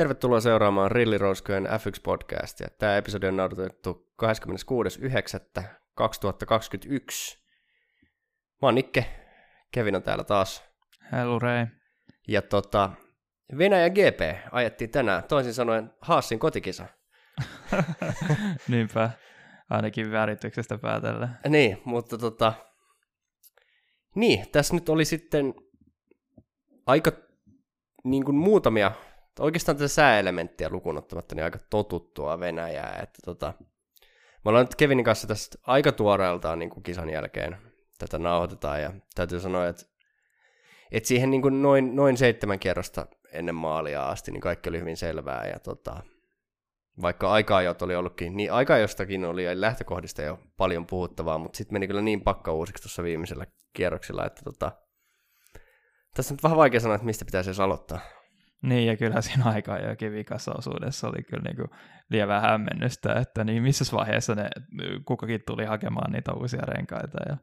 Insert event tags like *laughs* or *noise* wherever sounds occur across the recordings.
Tervetuloa seuraamaan Rillirouskojen F1-podcastia. Tämä episodi on nauhoitettu 26.9.2021. Mä oon Nikke, Kevin on täällä taas. Hello Ray. Ja tota, Venäjä GP ajettiin tänään, toisin sanoen Haassin kotikisa. *laughs* Niinpä, ainakin värityksestä päätellä. Niin, mutta tota, niin, tässä nyt oli sitten aika niin kuin muutamia oikeastaan tätä sääelementtiä lukuun ottamatta niin aika totuttua Venäjää. Että tota, me ollaan nyt Kevinin kanssa tästä aika tuoreeltaan niin kuin kisan jälkeen tätä nauhoitetaan ja täytyy sanoa, että, että siihen niin kuin noin, noin seitsemän kierrosta ennen maalia asti niin kaikki oli hyvin selvää ja tota, vaikka aika oli ollutkin, niin aika jostakin oli lähtökohdista jo paljon puhuttavaa, mutta sitten meni kyllä niin pakka uusiksi tuossa viimeisellä kierroksilla, että tota, tässä on nyt vähän vaikea sanoa, että mistä pitäisi edes aloittaa. Niin, ja kyllä siinä *laughs* aika jokin vikassa osuudessa oli kyllä niin kuin lievää hämmennystä, että niin missä vaiheessa ne kukakin tuli hakemaan niitä uusia renkaita. Ja...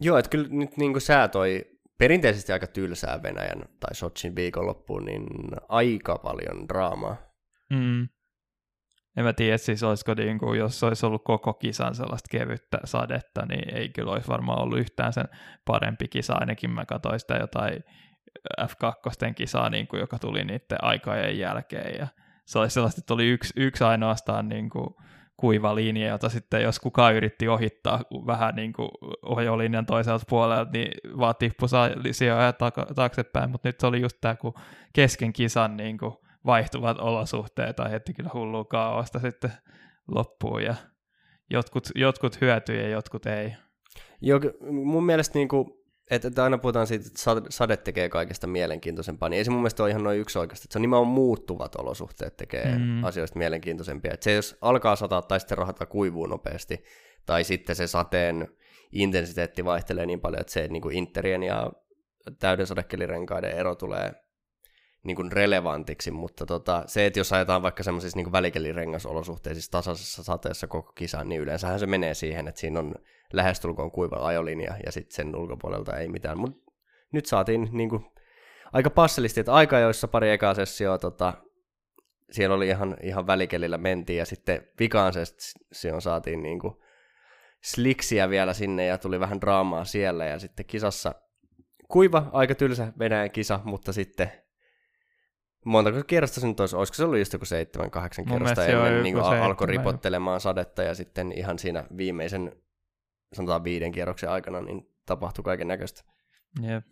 Joo, että kyllä nyt niin kuin sää toi perinteisesti aika tylsää Venäjän tai Sochin viikonloppuun, niin aika paljon draamaa. Mm. En mä tiedä, siis olisiko niin kuin, jos olisi ollut koko kisan sellaista kevyttä sadetta, niin ei kyllä olisi varmaan ollut yhtään sen parempi kisa, ainakin mä katsoin sitä jotain F2 kisaa, niin kuin, joka tuli niiden aikojen jälkeen. Ja se oli sellaista, että oli yksi, yksi ainoastaan niin kuin, kuiva linja, jota sitten jos kukaan yritti ohittaa vähän niin kuin ohjolinjan toiselta puolelta, niin vaan tippui sijoja taaksepäin, mutta nyt se oli just tämä, kun kesken kisan niin kuin vaihtuvat olosuhteet aiheutti kyllä hullua kaaosta sitten loppuun, ja jotkut, jotkut hyötyi ja jotkut ei. Joo, mun mielestä niin kuin että, että aina puhutaan siitä, että sade tekee kaikesta mielenkiintoisempaa, niin ei se mun mielestä ole ihan noin yksi oikeasti. Että se on nimenomaan muuttuvat olosuhteet tekee mm. asioista mielenkiintoisempia. Että se jos alkaa sataa tai sitten rahata kuivuu nopeasti, tai sitten se sateen intensiteetti vaihtelee niin paljon, että se niin kuin interien ja täyden sadekelirenkaiden ero tulee niin kuin relevantiksi, mutta tota, se, että jos ajetaan vaikka semmoisissa niin välikelirengasolosuhteissa tasaisessa sateessa koko kisan, niin yleensähän se menee siihen, että siinä on lähestulkoon kuiva ajolinja ja sitten sen ulkopuolelta ei mitään. Mut nyt saatiin niin kuin, aika passelisti, että aika joissa pari ekaa sessioa, tota, siellä oli ihan, ihan välikelillä mentiin ja sitten vikaan sessioon saatiin niin kuin, sliksiä vielä sinne ja tuli vähän draamaa siellä ja sitten kisassa kuiva, aika tylsä Venäjän kisa, mutta sitten montako kierrosta se nyt olisi, olisiko se ollut just joku seitsemän, kahdeksan kierrosta ennen niin alkoi ripottelemaan sadetta ja sitten ihan siinä viimeisen sanotaan viiden kierroksen aikana, niin tapahtui kaiken näköistä. Yep.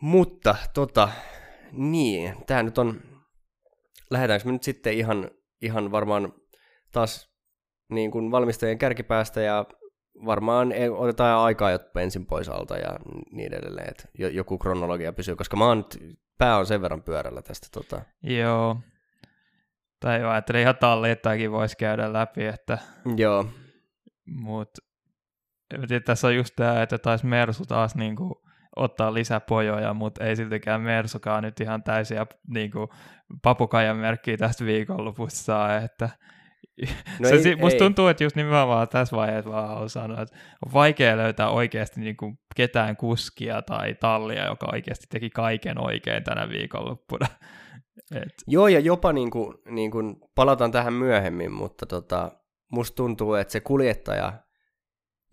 Mutta tota, niin, tämä nyt on, lähdetäänkö me nyt sitten ihan, ihan varmaan taas niin kuin valmistajien kärkipäästä ja varmaan otetaan aikaa jo ensin pois alta ja niin edelleen, että joku kronologia pysyy, koska mä oon nyt, pää on sen verran pyörällä tästä. Tota. Joo, tai jo ajattelin ihan talliittaakin voisi käydä läpi, että Joo. Mutta tässä on just tämä, että taisi Mersu taas niinku ottaa lisäpojoja, mutta ei siltikään Mersukaan nyt ihan täysiä niinku, papukajan merkkiä tästä viikonlopusta saa, että *laughs* No se, ei, musta ei. tuntuu, että just nimenomaan tässä vaiheessa vaan on sanoa, että on vaikea löytää oikeasti niin kuin ketään kuskia tai tallia, joka oikeasti teki kaiken oikein tänä viikonloppuna. *laughs* Et. Joo, ja jopa niin kuin, niin kuin, palataan tähän myöhemmin, mutta tota, musta tuntuu, että se kuljettaja,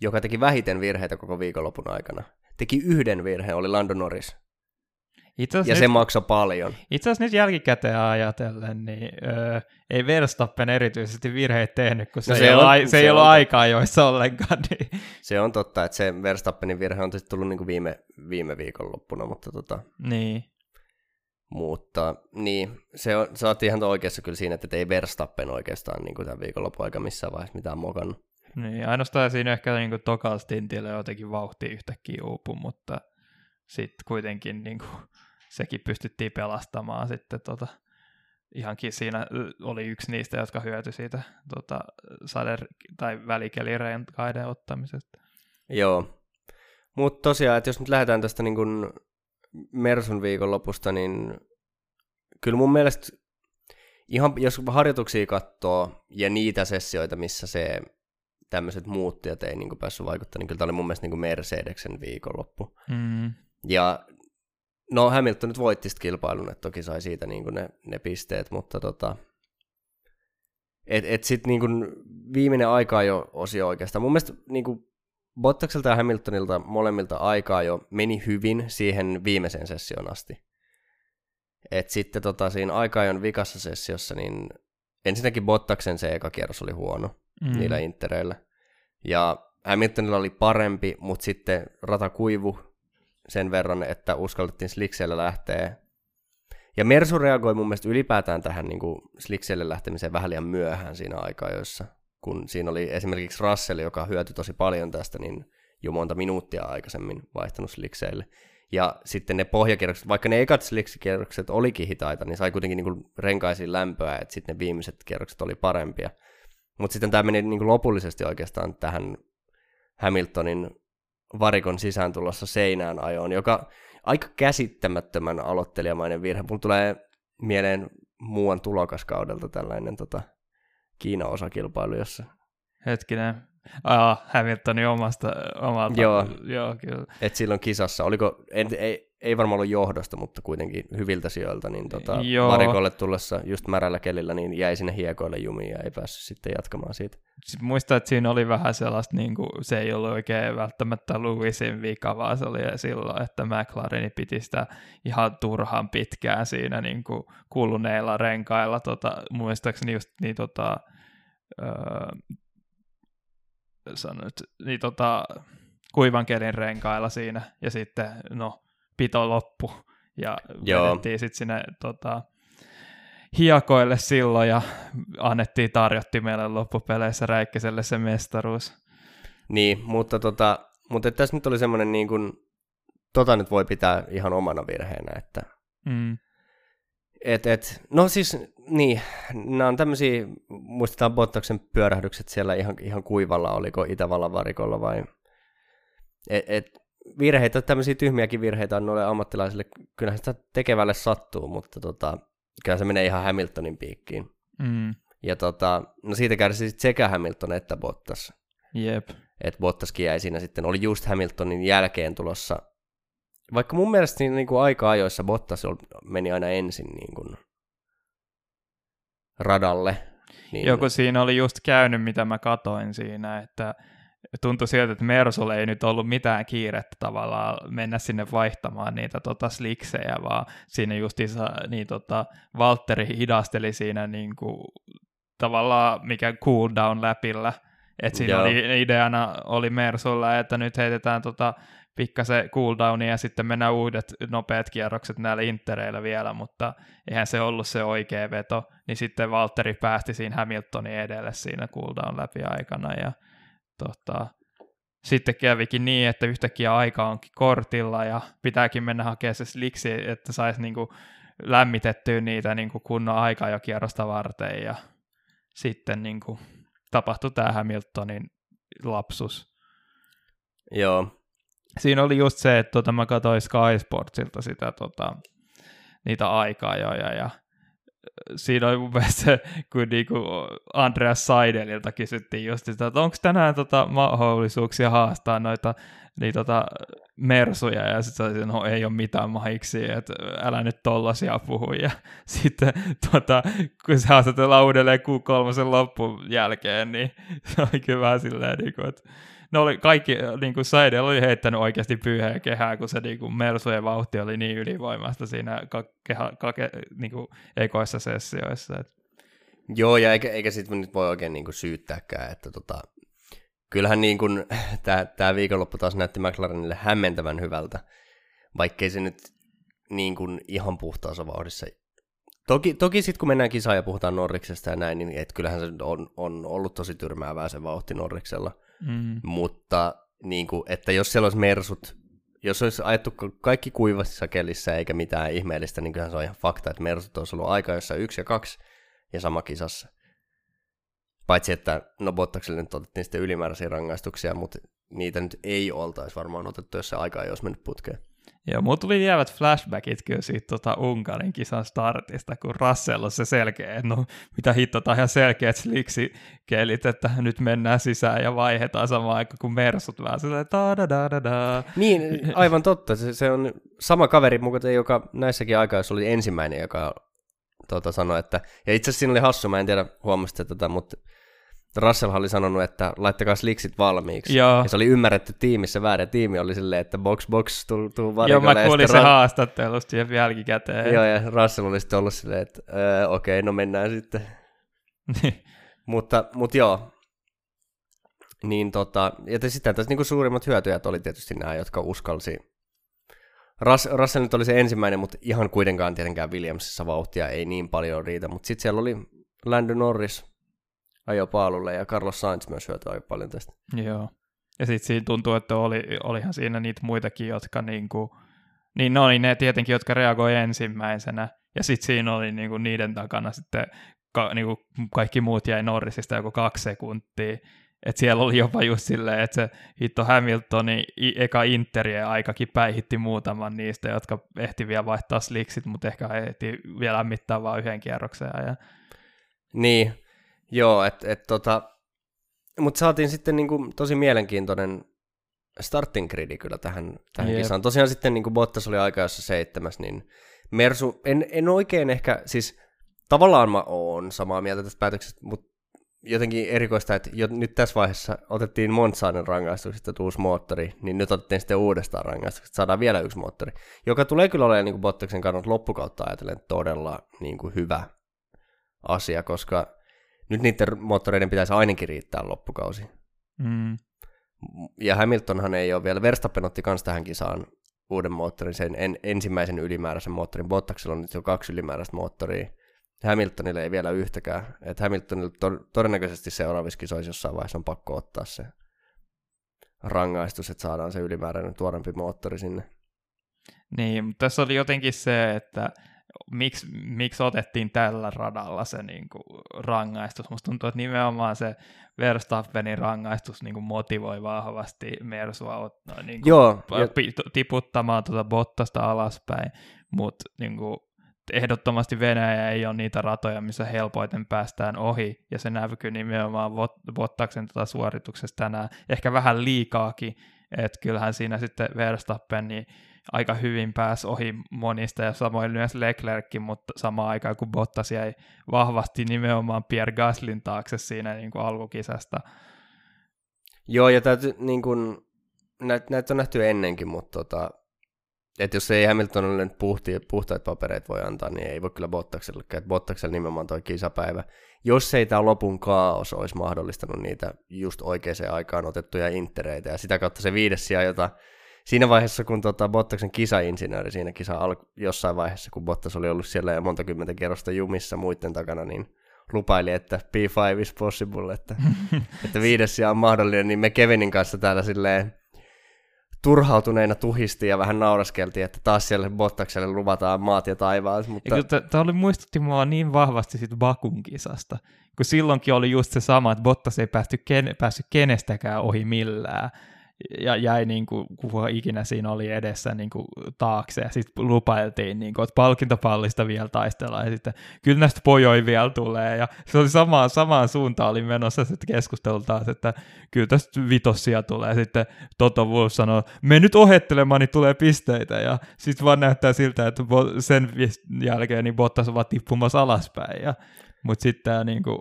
joka teki vähiten virheitä koko viikonlopun aikana, teki yhden virheen, oli Lando Norris. Itse ja nyt, se maksoi paljon. Itse asiassa nyt jälkikäteen ajatellen, niin öö, ei Verstappen erityisesti virheitä tehnyt, kun no se, se, ei, on, ole, se, se ei ollut aikaa joissa ollenkaan. Niin. Se on totta, että se Verstappenin virhe on tullut niin kuin viime, viime viikonloppuna, mutta tota, niin. Mutta niin, se on, sä oot ihan oikeassa kyllä siinä, että ei Verstappen oikeastaan niin kuin tämän viikonlopun aika missään vaiheessa mitään mokannut. Niin, ainoastaan siinä ehkä niin kuin tokalla stintillä jotenkin vauhti yhtäkkiä uupu, mutta sitten kuitenkin niin kuin, *laughs* sekin pystyttiin pelastamaan sitten tota, ihankin siinä oli yksi niistä, jotka hyötyi siitä tota, sade- tai välikelirenkaiden ottamisesta. Joo, mutta tosiaan, että jos nyt lähdetään tästä niin kuin Mersun viikonlopusta, niin kyllä mun mielestä ihan, jos harjoituksia katsoo ja niitä sessioita, missä se tämmöiset muuttujat ei niin päässyt vaikuttamaan, niin kyllä tämä oli mun mielestä niin Mercedeksen viikonloppu. Mm. Ja no Hamilton nyt voitti kilpailun, että toki sai siitä niin kuin ne, ne pisteet, mutta tota, et, et sitten niin viimeinen aika jo osio oikeastaan. Mun mielestä niin kuin Bottakselta ja Hamiltonilta molemmilta aikaa jo meni hyvin siihen viimeiseen sessioon asti. Et sitten tota, siinä aika vikassa sessiossa, niin ensinnäkin Bottaksen se eka kierros oli huono mm. niillä intereillä. Ja Hamiltonilla oli parempi, mutta sitten rata kuivu sen verran, että uskallettiin slikseillä lähteä. Ja Mersu reagoi mun mielestä ylipäätään tähän niin slikseille lähtemiseen vähän liian myöhään siinä aikaa, jossa kun siinä oli esimerkiksi Russell, joka hyötyi tosi paljon tästä, niin jo monta minuuttia aikaisemmin vaihtanut slikseille. Ja sitten ne pohjakierrokset, vaikka ne ekat sliksikierrokset olikin hitaita, niin sai kuitenkin niin renkaisiin lämpöä, että sitten ne viimeiset kierrokset oli parempia. Mutta sitten tämä meni niin lopullisesti oikeastaan tähän Hamiltonin varikon sisään tulossa seinään ajoon, joka aika käsittämättömän aloittelijamainen virhe. Mulla tulee mieleen muuan tulokaskaudelta tällainen tota, Kiina-osakilpailu, jossa... Hetkinen, Ah, Hamiltonin omasta, omalta. Joo, joo kyllä. Et silloin kisassa, oliko, en, ei, ei varmaan ollut johdosta, mutta kuitenkin hyviltä sijoilta, niin tota, varikolle tullessa just märällä kelillä, niin jäi sinne hiekoille jumiin ja ei päässyt sitten jatkamaan siitä. Sitten muistan, että siinä oli vähän sellaista, niin kuin, se ei ollut oikein välttämättä Lewisin vika, vaan se oli silloin, että McLaren piti sitä ihan turhan pitkään siinä niin kuin kuluneilla renkailla. Tota, muistaakseni just niin tota, öö, sanoit, niin tota, kuivan kelin renkailla siinä, ja sitten no, pito loppu, ja vedettiin sitten sinne tota, hiekoille silloin, ja annettiin tarjotti meille loppupeleissä Räikköselle se mestaruus. Niin, mutta, tota, mutta tässä nyt oli semmoinen niin kuin, tota nyt voi pitää ihan omana virheenä, että mm. et, et, no siis niin, nämä on tämmöisiä, muistetaan Bottaksen pyörähdykset siellä ihan, ihan kuivalla, oliko Itävallan varikolla vai... Et, et, virheitä, tämmöisiä tyhmiäkin virheitä on noille ammattilaisille, kyllähän sitä tekevälle sattuu, mutta tota, kyllä se menee ihan Hamiltonin piikkiin. Mm. Ja tota, no siitä kärsi sekä Hamilton että Bottas. Jep. Et Bottaskin jäi siinä sitten, oli just Hamiltonin jälkeen tulossa. Vaikka mun mielestä niin, niin kuin aika-ajoissa Bottas meni aina ensin niin kuin radalle. Niin... Joku siinä oli just käynyt, mitä mä katoin siinä, että tuntui siltä, että Mersulle ei nyt ollut mitään kiirettä tavallaan mennä sinne vaihtamaan niitä tota sliksejä, vaan siinä justiinsa niin tota, Valtteri hidasteli siinä niin kuin, tavallaan mikä cooldown läpillä, että siinä oli, ideana oli Mersulla, että nyt heitetään tota pikkasen cooldownia ja sitten mennään uudet nopeat kierrokset näillä intereillä vielä, mutta eihän se ollut se oikea veto, niin sitten Valtteri päästi siinä Hamiltonin edelle siinä cooldown läpi aikana ja tota, sitten kävikin niin, että yhtäkkiä aika onkin kortilla ja pitääkin mennä hakemaan se sliksi, että saisi niinku lämmitettyä niitä niinku kunnon aikaa jo kierrosta varten ja sitten niinku tapahtui tämä Hamiltonin lapsus. Joo, siinä oli just se, että tota, mä katsoin Sky Sportsilta sitä, tota, niitä aikaa jo, ja, ja siinä oli mun *laughs* mielestä kun niinku Andreas Seidelilta kysyttiin just sitä, että onko tänään tota mahdollisuuksia haastaa noita niin tota, mersuja, ja sitten se no ei ole mitään mahiksi, että älä nyt tollasia puhu, ja *laughs* sitten tota, kun se haastatellaan uudelleen Q3 loppuun jälkeen, niin *laughs* se oli kyllä vähän silleen, niin kuin, että ne oli kaikki, niin kuin Saidel oli heittänyt oikeasti pyyhää kehää, kun se niin kuin Mersujen vauhti oli niin ylivoimasta siinä keha, kake, niin kuin ekoissa sessioissa. Et. Joo, ja eikä, eikä sitten nyt voi oikein niin kuin syyttääkään, että tota, kyllähän niin kuin, *laughs* tämä viikonloppu taas näytti McLarenille hämmentävän hyvältä, vaikkei se nyt niin kuin ihan puhtaassa vauhdissa Toki, toki sitten kun mennään kisaan ja puhutaan Norriksesta ja näin, niin et kyllähän se on, on ollut tosi tyrmäävää se vauhti Norriksella. Mm. Mutta niin kuin, että jos siellä olisi mersut, jos olisi ajettu kaikki kuivassa kelissä eikä mitään ihmeellistä, niin kyllähän se on ihan fakta, että mersut olisi ollut aika jossa yksi ja kaksi ja sama kisassa. Paitsi, että no Bottakselle nyt otettiin sitten ylimääräisiä rangaistuksia, mutta niitä nyt ei oltaisi varmaan otettu, jos se aika ei olisi mennyt putkeen. Joo, mulla tuli jäävät flashbackit kyllä siitä tota Unkarin kisan startista, kun Russell on se selkeä, että no mitä hitto, tämä ihan selkeät sliksi kelit, että nyt mennään sisään ja vaihdetaan samaan aikaan kuin Mersut vähän silleen da da da da. Niin, aivan totta. Se, se on sama kaveri mukaan, joka näissäkin aikaissa oli ensimmäinen, joka tota, sanoi, että, ja itse asiassa siinä oli hassu, mä en tiedä huomasitte tätä, mutta Russell oli sanonut, että laittakaa sliksit valmiiksi. Joo. Ja se oli ymmärretty tiimissä väärin. Tiimi oli silleen, että box box tuu, tuu Joo, mä kuulin se Ra- haastattelusta ja jälkikäteen. Joo, ja Russell oli sitten ollut silleen, että öö, okei, okay, no mennään sitten. mutta, mutta joo. Niin tota, ja sitten tässä niinku suurimmat hyötyjät oli tietysti nämä, jotka uskalsi. Ras, Russell nyt oli se ensimmäinen, mutta ihan kuitenkaan tietenkään Williamsissa vauhtia ei niin paljon riitä. Mutta sitten siellä oli Lando Norris, ajo paalulle ja Carlos Sainz myös hyötyi aika paljon tästä. Joo. Ja sitten siinä tuntuu, että oli, olihan siinä niitä muitakin, jotka niinku, niin ne oli ne tietenkin, jotka reagoi ensimmäisenä. Ja sitten siinä oli niinku niiden takana sitten ka, niinku kaikki muut jäi Norrisista joku kaksi sekuntia. Et siellä oli jopa just silleen, että se hitto Hamiltoni eka Interien aikakin päihitti muutaman niistä, jotka ehti vielä vaihtaa sliksit, mutta ehkä ehti vielä mittaa vain yhden kierroksen ajan. Niin, Joo, että et, tota, mutta saatiin sitten niinku tosi mielenkiintoinen starting gridi kyllä tähän, tähän yep. kisaan. Tosiaan sitten niinku Bottas oli jossa seitsemäs, niin Mersu, en, en oikein ehkä, siis tavallaan mä oon samaa mieltä tästä päätöksestä, mutta jotenkin erikoista, että jo, nyt tässä vaiheessa otettiin Montsaanen rangaistuksesta uusi moottori, niin nyt otettiin sitten uudestaan rangaistukset, saadaan vielä yksi moottori, joka tulee kyllä olemaan niin Bottaksen kannalta loppukautta ajatellen todella niin kuin hyvä asia, koska nyt niiden moottoreiden pitäisi ainakin riittää loppukausi. Mm. Ja Hamiltonhan ei ole vielä, Verstappen otti kanssa tähän kisaan uuden moottorin, sen en, ensimmäisen ylimääräisen moottorin. Bottaksella on nyt jo kaksi ylimääräistä moottoria. Hamiltonille ei vielä yhtäkään. Et Hamiltonille to, todennäköisesti seuraavissa kisoissa jossain vaiheessa on pakko ottaa se rangaistus, että saadaan se ylimääräinen tuorempi moottori sinne. Niin, mutta tässä oli jotenkin se, että miksi, miksi otettiin tällä radalla se niin kuin, rangaistus. Musta tuntuu, että nimenomaan se Verstappenin rangaistus niin kuin, motivoi vahvasti Mersua niin kuin, Joo, ja... tiputtamaan tuota Bottasta alaspäin, mutta niin kuin, ehdottomasti Venäjä ei ole niitä ratoja, missä helpoiten päästään ohi, ja se näkyy nimenomaan Bottaksen tuota suorituksesta tänään, ehkä vähän liikaakin, että kyllähän siinä sitten Verstappen, niin aika hyvin pääsi ohi monista ja samoin myös Leclerckin, mutta samaan aikaan kun Bottas jäi vahvasti nimenomaan Pierre Gaslin taakse siinä niin kuin alkukisasta. Joo, ja täytyy, niin kuin, näitä, näitä on nähty ennenkin, mutta tota, että jos ei Hamiltonille puhti, puhtaat papereita voi antaa, niin ei voi kyllä Bottakselle, että Bottakselle nimenomaan toi kisapäivä. Jos ei tämä lopun kaos olisi mahdollistanut niitä just oikeaan aikaan otettuja intereitä, ja sitä kautta se viides sija, jota siinä vaiheessa, kun tota Bottaksen kisainsinööri siinä kisa al- jossain vaiheessa, kun Bottas oli ollut siellä ja monta kymmentä kerrosta jumissa muiden takana, niin lupaili, että P5 is possible, että, *laughs* että viides sija on mahdollinen, niin me Kevinin kanssa täällä silleen turhautuneina tuhisti ja vähän nauraskeltiin, että taas siellä Bottakselle luvataan maat ja taivaat. Mutta... Tämä oli muistutti mua niin vahvasti siitä Bakun kisasta, kun silloinkin oli just se sama, että Bottas ei päästy ken, päässyt kenestäkään ohi millään ja jäi niin kuin, kuka ikinä siinä oli edessä niin kuin, taakse, ja sitten lupailtiin, niin kuin, että palkintopallista vielä taistellaan, ja sitten kyllä näistä pojoi vielä tulee, ja se oli samaan, samaan suuntaan oli menossa sitten keskustelu että kyllä tästä vitossia tulee, sitten Toto Wolf sanoo, me nyt ohettelemaan, niin tulee pisteitä, ja sitten vaan näyttää siltä, että sen jälkeen niin Bottas ovat tippumassa alaspäin, ja mutta sitten tämä niinku,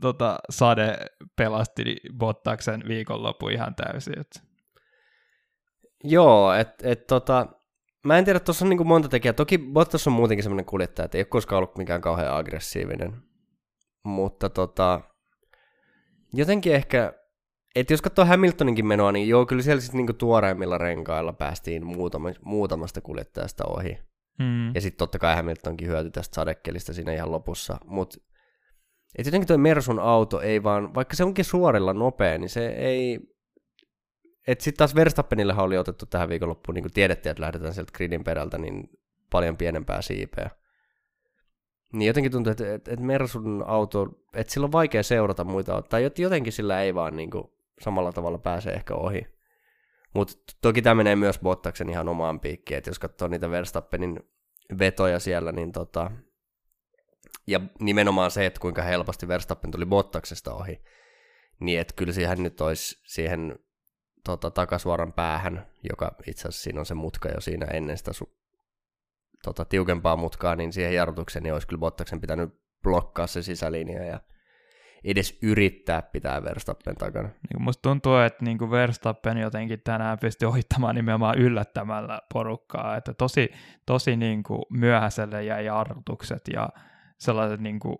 tota, sade pelasti Bottaksen viikonloppu ihan täysin. Et. Joo, että et, tota, mä en tiedä, tuossa on niinku monta tekijää. Toki Bottas on muutenkin semmoinen kuljettaja, että ei ole koskaan ollut mikään kauhean aggressiivinen. Mutta tota, jotenkin ehkä, että jos katsoo Hamiltoninkin menoa, niin joo, kyllä siellä sitten niinku tuoreimmilla renkailla päästiin muutama, muutamasta kuljettajasta ohi. Mm. Ja sitten totta kai Hamiltonkin hyötyi tästä sadekelistä siinä ihan lopussa. Mutta et jotenkin tuo Mersun auto ei vaan, vaikka se onkin suorilla nopea, niin se ei... Että sitten taas Verstappenille oli otettu tähän viikonloppuun, niin kuin tiedettiin, että lähdetään sieltä gridin perältä, niin paljon pienempää siipeä. Niin jotenkin tuntuu, että, että, että Mersun auto, että sillä on vaikea seurata muita, tai jotenkin sillä ei vaan niin kuin, samalla tavalla pääse ehkä ohi. Mutta toki tämä menee myös Bottaksen ihan omaan piikkiin, että jos katsoo niitä Verstappenin vetoja siellä, niin tota, ja nimenomaan se, että kuinka helposti Verstappen tuli Bottaksesta ohi, niin että kyllä siihen nyt olisi siihen tota, takasuoran päähän, joka itse asiassa siinä on se mutka jo siinä ennen sitä su- tota, tiukempaa mutkaa, niin siihen jarrutukseen niin olisi kyllä Bottaksen pitänyt blokkaa se sisälinja ja edes yrittää pitää Verstappen takana. Niin musta tuntuu, että niin kuin Verstappen jotenkin tänään pystyi ohittamaan nimenomaan yllättämällä porukkaa, että tosi, tosi niin kuin myöhäiselle jäi jarrutukset ja sellaiset niin kuin,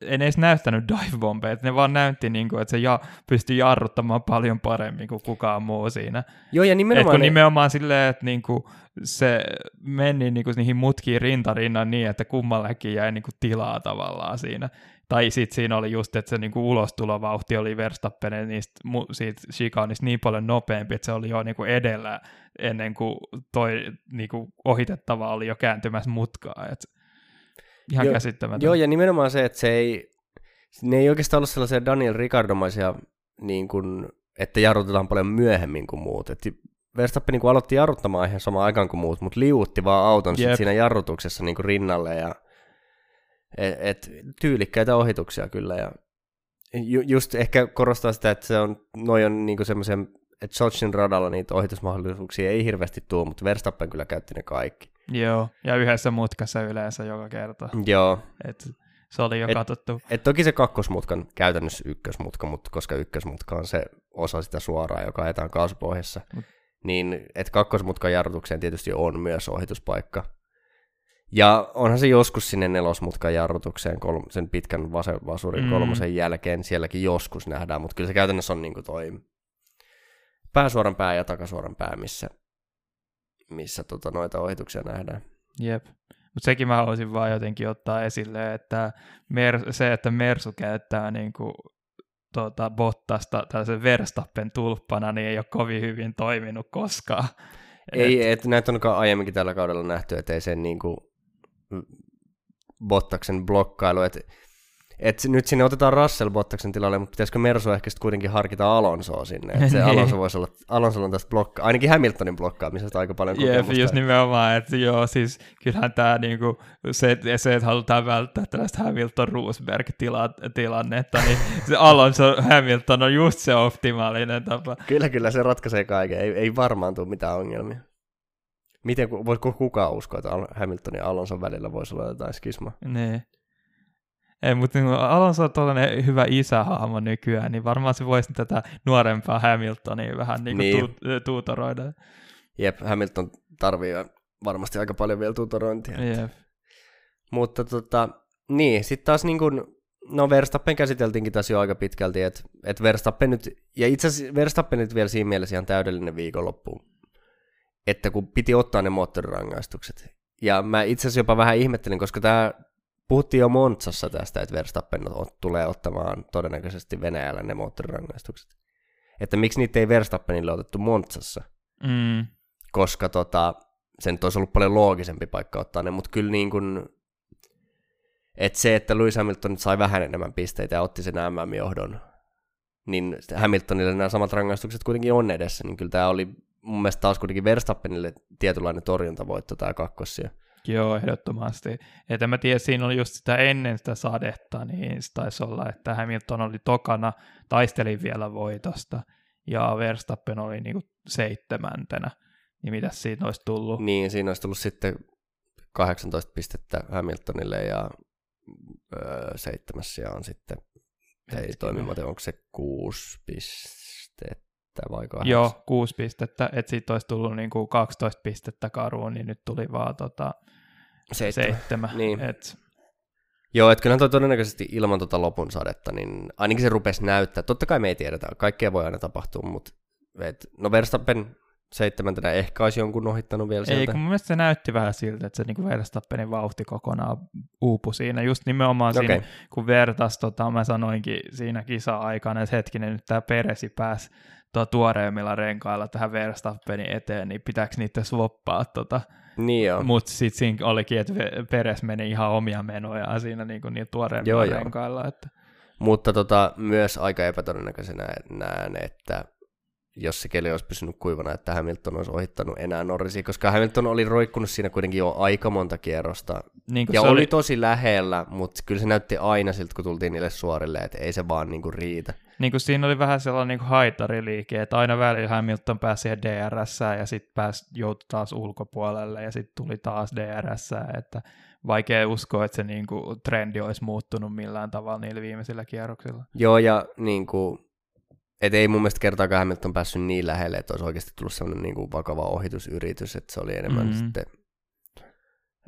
en edes näyttänyt dive että ne vaan näytti, niin kuin, että se ja, pystyi jarruttamaan paljon paremmin kuin kukaan muu siinä. Joo, ja nimenomaan... Et kun ne... nimenomaan silleen, että niin kuin, se meni niin kuin, niihin mutkiin rintarinnan niin, että kummallekin jäi niin kuin, tilaa tavallaan siinä. Tai sitten siinä oli just, että se niinku ulostulovauhti oli Verstappenen niistä, siitä chikanista niin paljon nopeampi, että se oli jo niinku edellä ennen kuin toi niinku ohitettava oli jo kääntymässä mutkaa. Et ihan käsittämätöntä. Joo, ja nimenomaan se, että se ei, ne ei oikeastaan ollut sellaisia Daniel Ricardomaisia, niin kuin, että jarrutetaan paljon myöhemmin kuin muut. Et Verstappen niin kuin aloitti jarruttamaan ihan samaan aikaan kuin muut, mutta liuutti vaan auton sit siinä jarrutuksessa niin kuin rinnalle ja et, et, tyylikkäitä ohituksia kyllä. Ja ju, just ehkä korostaa sitä, että se on, noi on niinku semmoisia, että Sochin radalla niitä ohitusmahdollisuuksia ei hirveästi tule, mutta Verstappen kyllä käytti ne kaikki. Joo, ja yhdessä mutkassa yleensä joka kerta. Joo. Et se oli jo et, katsottu. Et toki se kakkosmutkan käytännössä ykkösmutka, mutta koska ykkösmutka on se osa sitä suoraa, joka ajetaan kaasupohjassa, Mut. niin että kakkosmutkan jarrutukseen tietysti on myös ohituspaikka. Ja onhan se joskus sinne nelosmutkan jarrutukseen kolm- sen pitkän vasuvasurin mm. kolmosen jälkeen sielläkin joskus nähdään, mutta kyllä se käytännössä on niin kuin toi pääsuoran pää ja takasuoran pää, missä, missä tota noita ohituksia nähdään. Jep. Mutta sekin mä haluaisin vaan jotenkin ottaa esille, että mer- se, että Mersu käyttää niin kuin, tuota, Bottasta tällaisen Verstappen tulppana, niin ei ole kovin hyvin toiminut koskaan. *laughs* Ei, et, et näitä on aiemminkin tällä kaudella nähty, että ei sen niin kuin, Bottaksen blokkailu, että et nyt sinne otetaan Russell Bottaksen tilalle, mutta pitäisikö Mersu ehkä sitten kuitenkin harkita Alonsoa sinne, että se *laughs* niin. Alonso voisi olla, Alonso on tästä blokka, ainakin Hamiltonin blokkaamisesta aika paljon kokemusta. Jep, just nimenomaan, että joo, siis kyllähän tämä niinku, se, se, että halutaan välttää tällaista Hamilton-Roosberg-tilannetta, niin *laughs* se Alonso Hamilton on just se optimaalinen tapa. Kyllä, kyllä, se ratkaisee kaiken, ei, ei varmaan tule mitään ongelmia. Miten, voiko kukaan uskoa, että Hamiltonin ja Alonson välillä voisi olla jotain skisma? Niin. Ei, mutta niin Alonso on tällainen hyvä isähahmo nykyään, niin varmaan se voisi tätä nuorempaa Hamiltonia vähän niin kuin niin. Tu- tuutoroida. Jep, Hamilton tarvii varmasti aika paljon vielä tuutorointia. Jep. Mutta tota, niin, sitten taas niin kuin, no Verstappen käsiteltiinkin tässä jo aika pitkälti, että et Verstappen nyt, ja itse asiassa Verstappen nyt vielä siinä mielessä ihan täydellinen viikonloppu että kun piti ottaa ne moottorirangaistukset. Ja mä itse asiassa jopa vähän ihmettelin, koska tämä puhuttiin jo Montsassa tästä, että Verstappen tulee ottamaan todennäköisesti Venäjällä ne moottorirangaistukset. Että miksi niitä ei Verstappenille otettu Montsassa? Mm. Koska tota, sen olisi ollut paljon loogisempi paikka ottaa ne, mutta kyllä niin kuin, että se, että Lewis Hamilton sai vähän enemmän pisteitä ja otti sen MM-johdon, niin Hamiltonille nämä samat rangaistukset kuitenkin on edessä, niin kyllä tämä oli mun mielestä taas kuitenkin Verstappenille tietynlainen torjuntavoitto tämä kakkossia. Joo, ehdottomasti. Että mä tiedän, siinä oli just sitä ennen sitä sadetta, niin se taisi olla, että Hamilton oli tokana, taisteli vielä voitosta, ja Verstappen oli niinku seitsemäntenä. Niin mitä siinä olisi tullut? Niin, siinä olisi tullut sitten 18 pistettä Hamiltonille ja öö, seitsemäs on sitten, ei toimimaton, onko se kuusi pistettä? pistettä vai kahdeksan? Joo, kuusi pistettä, että siitä olisi tullut niin kuin 12 pistettä karuun, niin nyt tuli vaan tota, seitsemän. seitsemän. Niin. Et... Joo, että kyllähän toi todennäköisesti ilman tota lopun sadetta, niin ainakin se rupesi näyttää. Totta kai me ei tiedetä, kaikkea voi aina tapahtua, mutta et, no Verstappen seitsemäntenä ehkä olisi jonkun ohittanut vielä sieltä. Ei, kun mun mielestä se näytti vähän siltä, että se niin Verstappenin vauhti kokonaan uupui siinä. Just nimenomaan okay. siinä, kun vertas, tota, mä sanoinkin siinä kisa-aikana, että hetkinen, nyt tämä Peresi pääsi tuo tuoreemmilla renkailla tähän Verstappenin eteen, niin pitääkö niitä swoppaa tota. Niin joo. Mutta sitten siinä olikin, että Peres meni ihan omia menoja siinä niin kuin niin tuoreemmilla joo, renkailla. Että. Mutta tota, myös aika epätodennäköisenä näen, että jos se keli olisi pysynyt kuivana, että Hamilton olisi ohittanut enää Norrisia, koska Hamilton oli roikkunut siinä kuitenkin jo aika monta kierrosta. Niin ja oli... oli tosi lähellä, mutta kyllä se näytti aina siltä, kun tultiin niille suorille, että ei se vaan niinku riitä. Niin kuin siinä oli vähän sellainen niin haitariliike, että aina välillä Hamilton pääsi siihen DRS ja sitten pääsi joutui taas ulkopuolelle ja sitten tuli taas DRS, että vaikea uskoa, että se niin kuin, trendi olisi muuttunut millään tavalla niillä viimeisillä kierroksilla. Joo, ja niin kuin, et ei mun mielestä kertaakaan Hamilton päässyt niin lähelle, että olisi oikeasti tullut sellainen niin kuin vakava ohitusyritys, että se oli enemmän mm-hmm. sitten,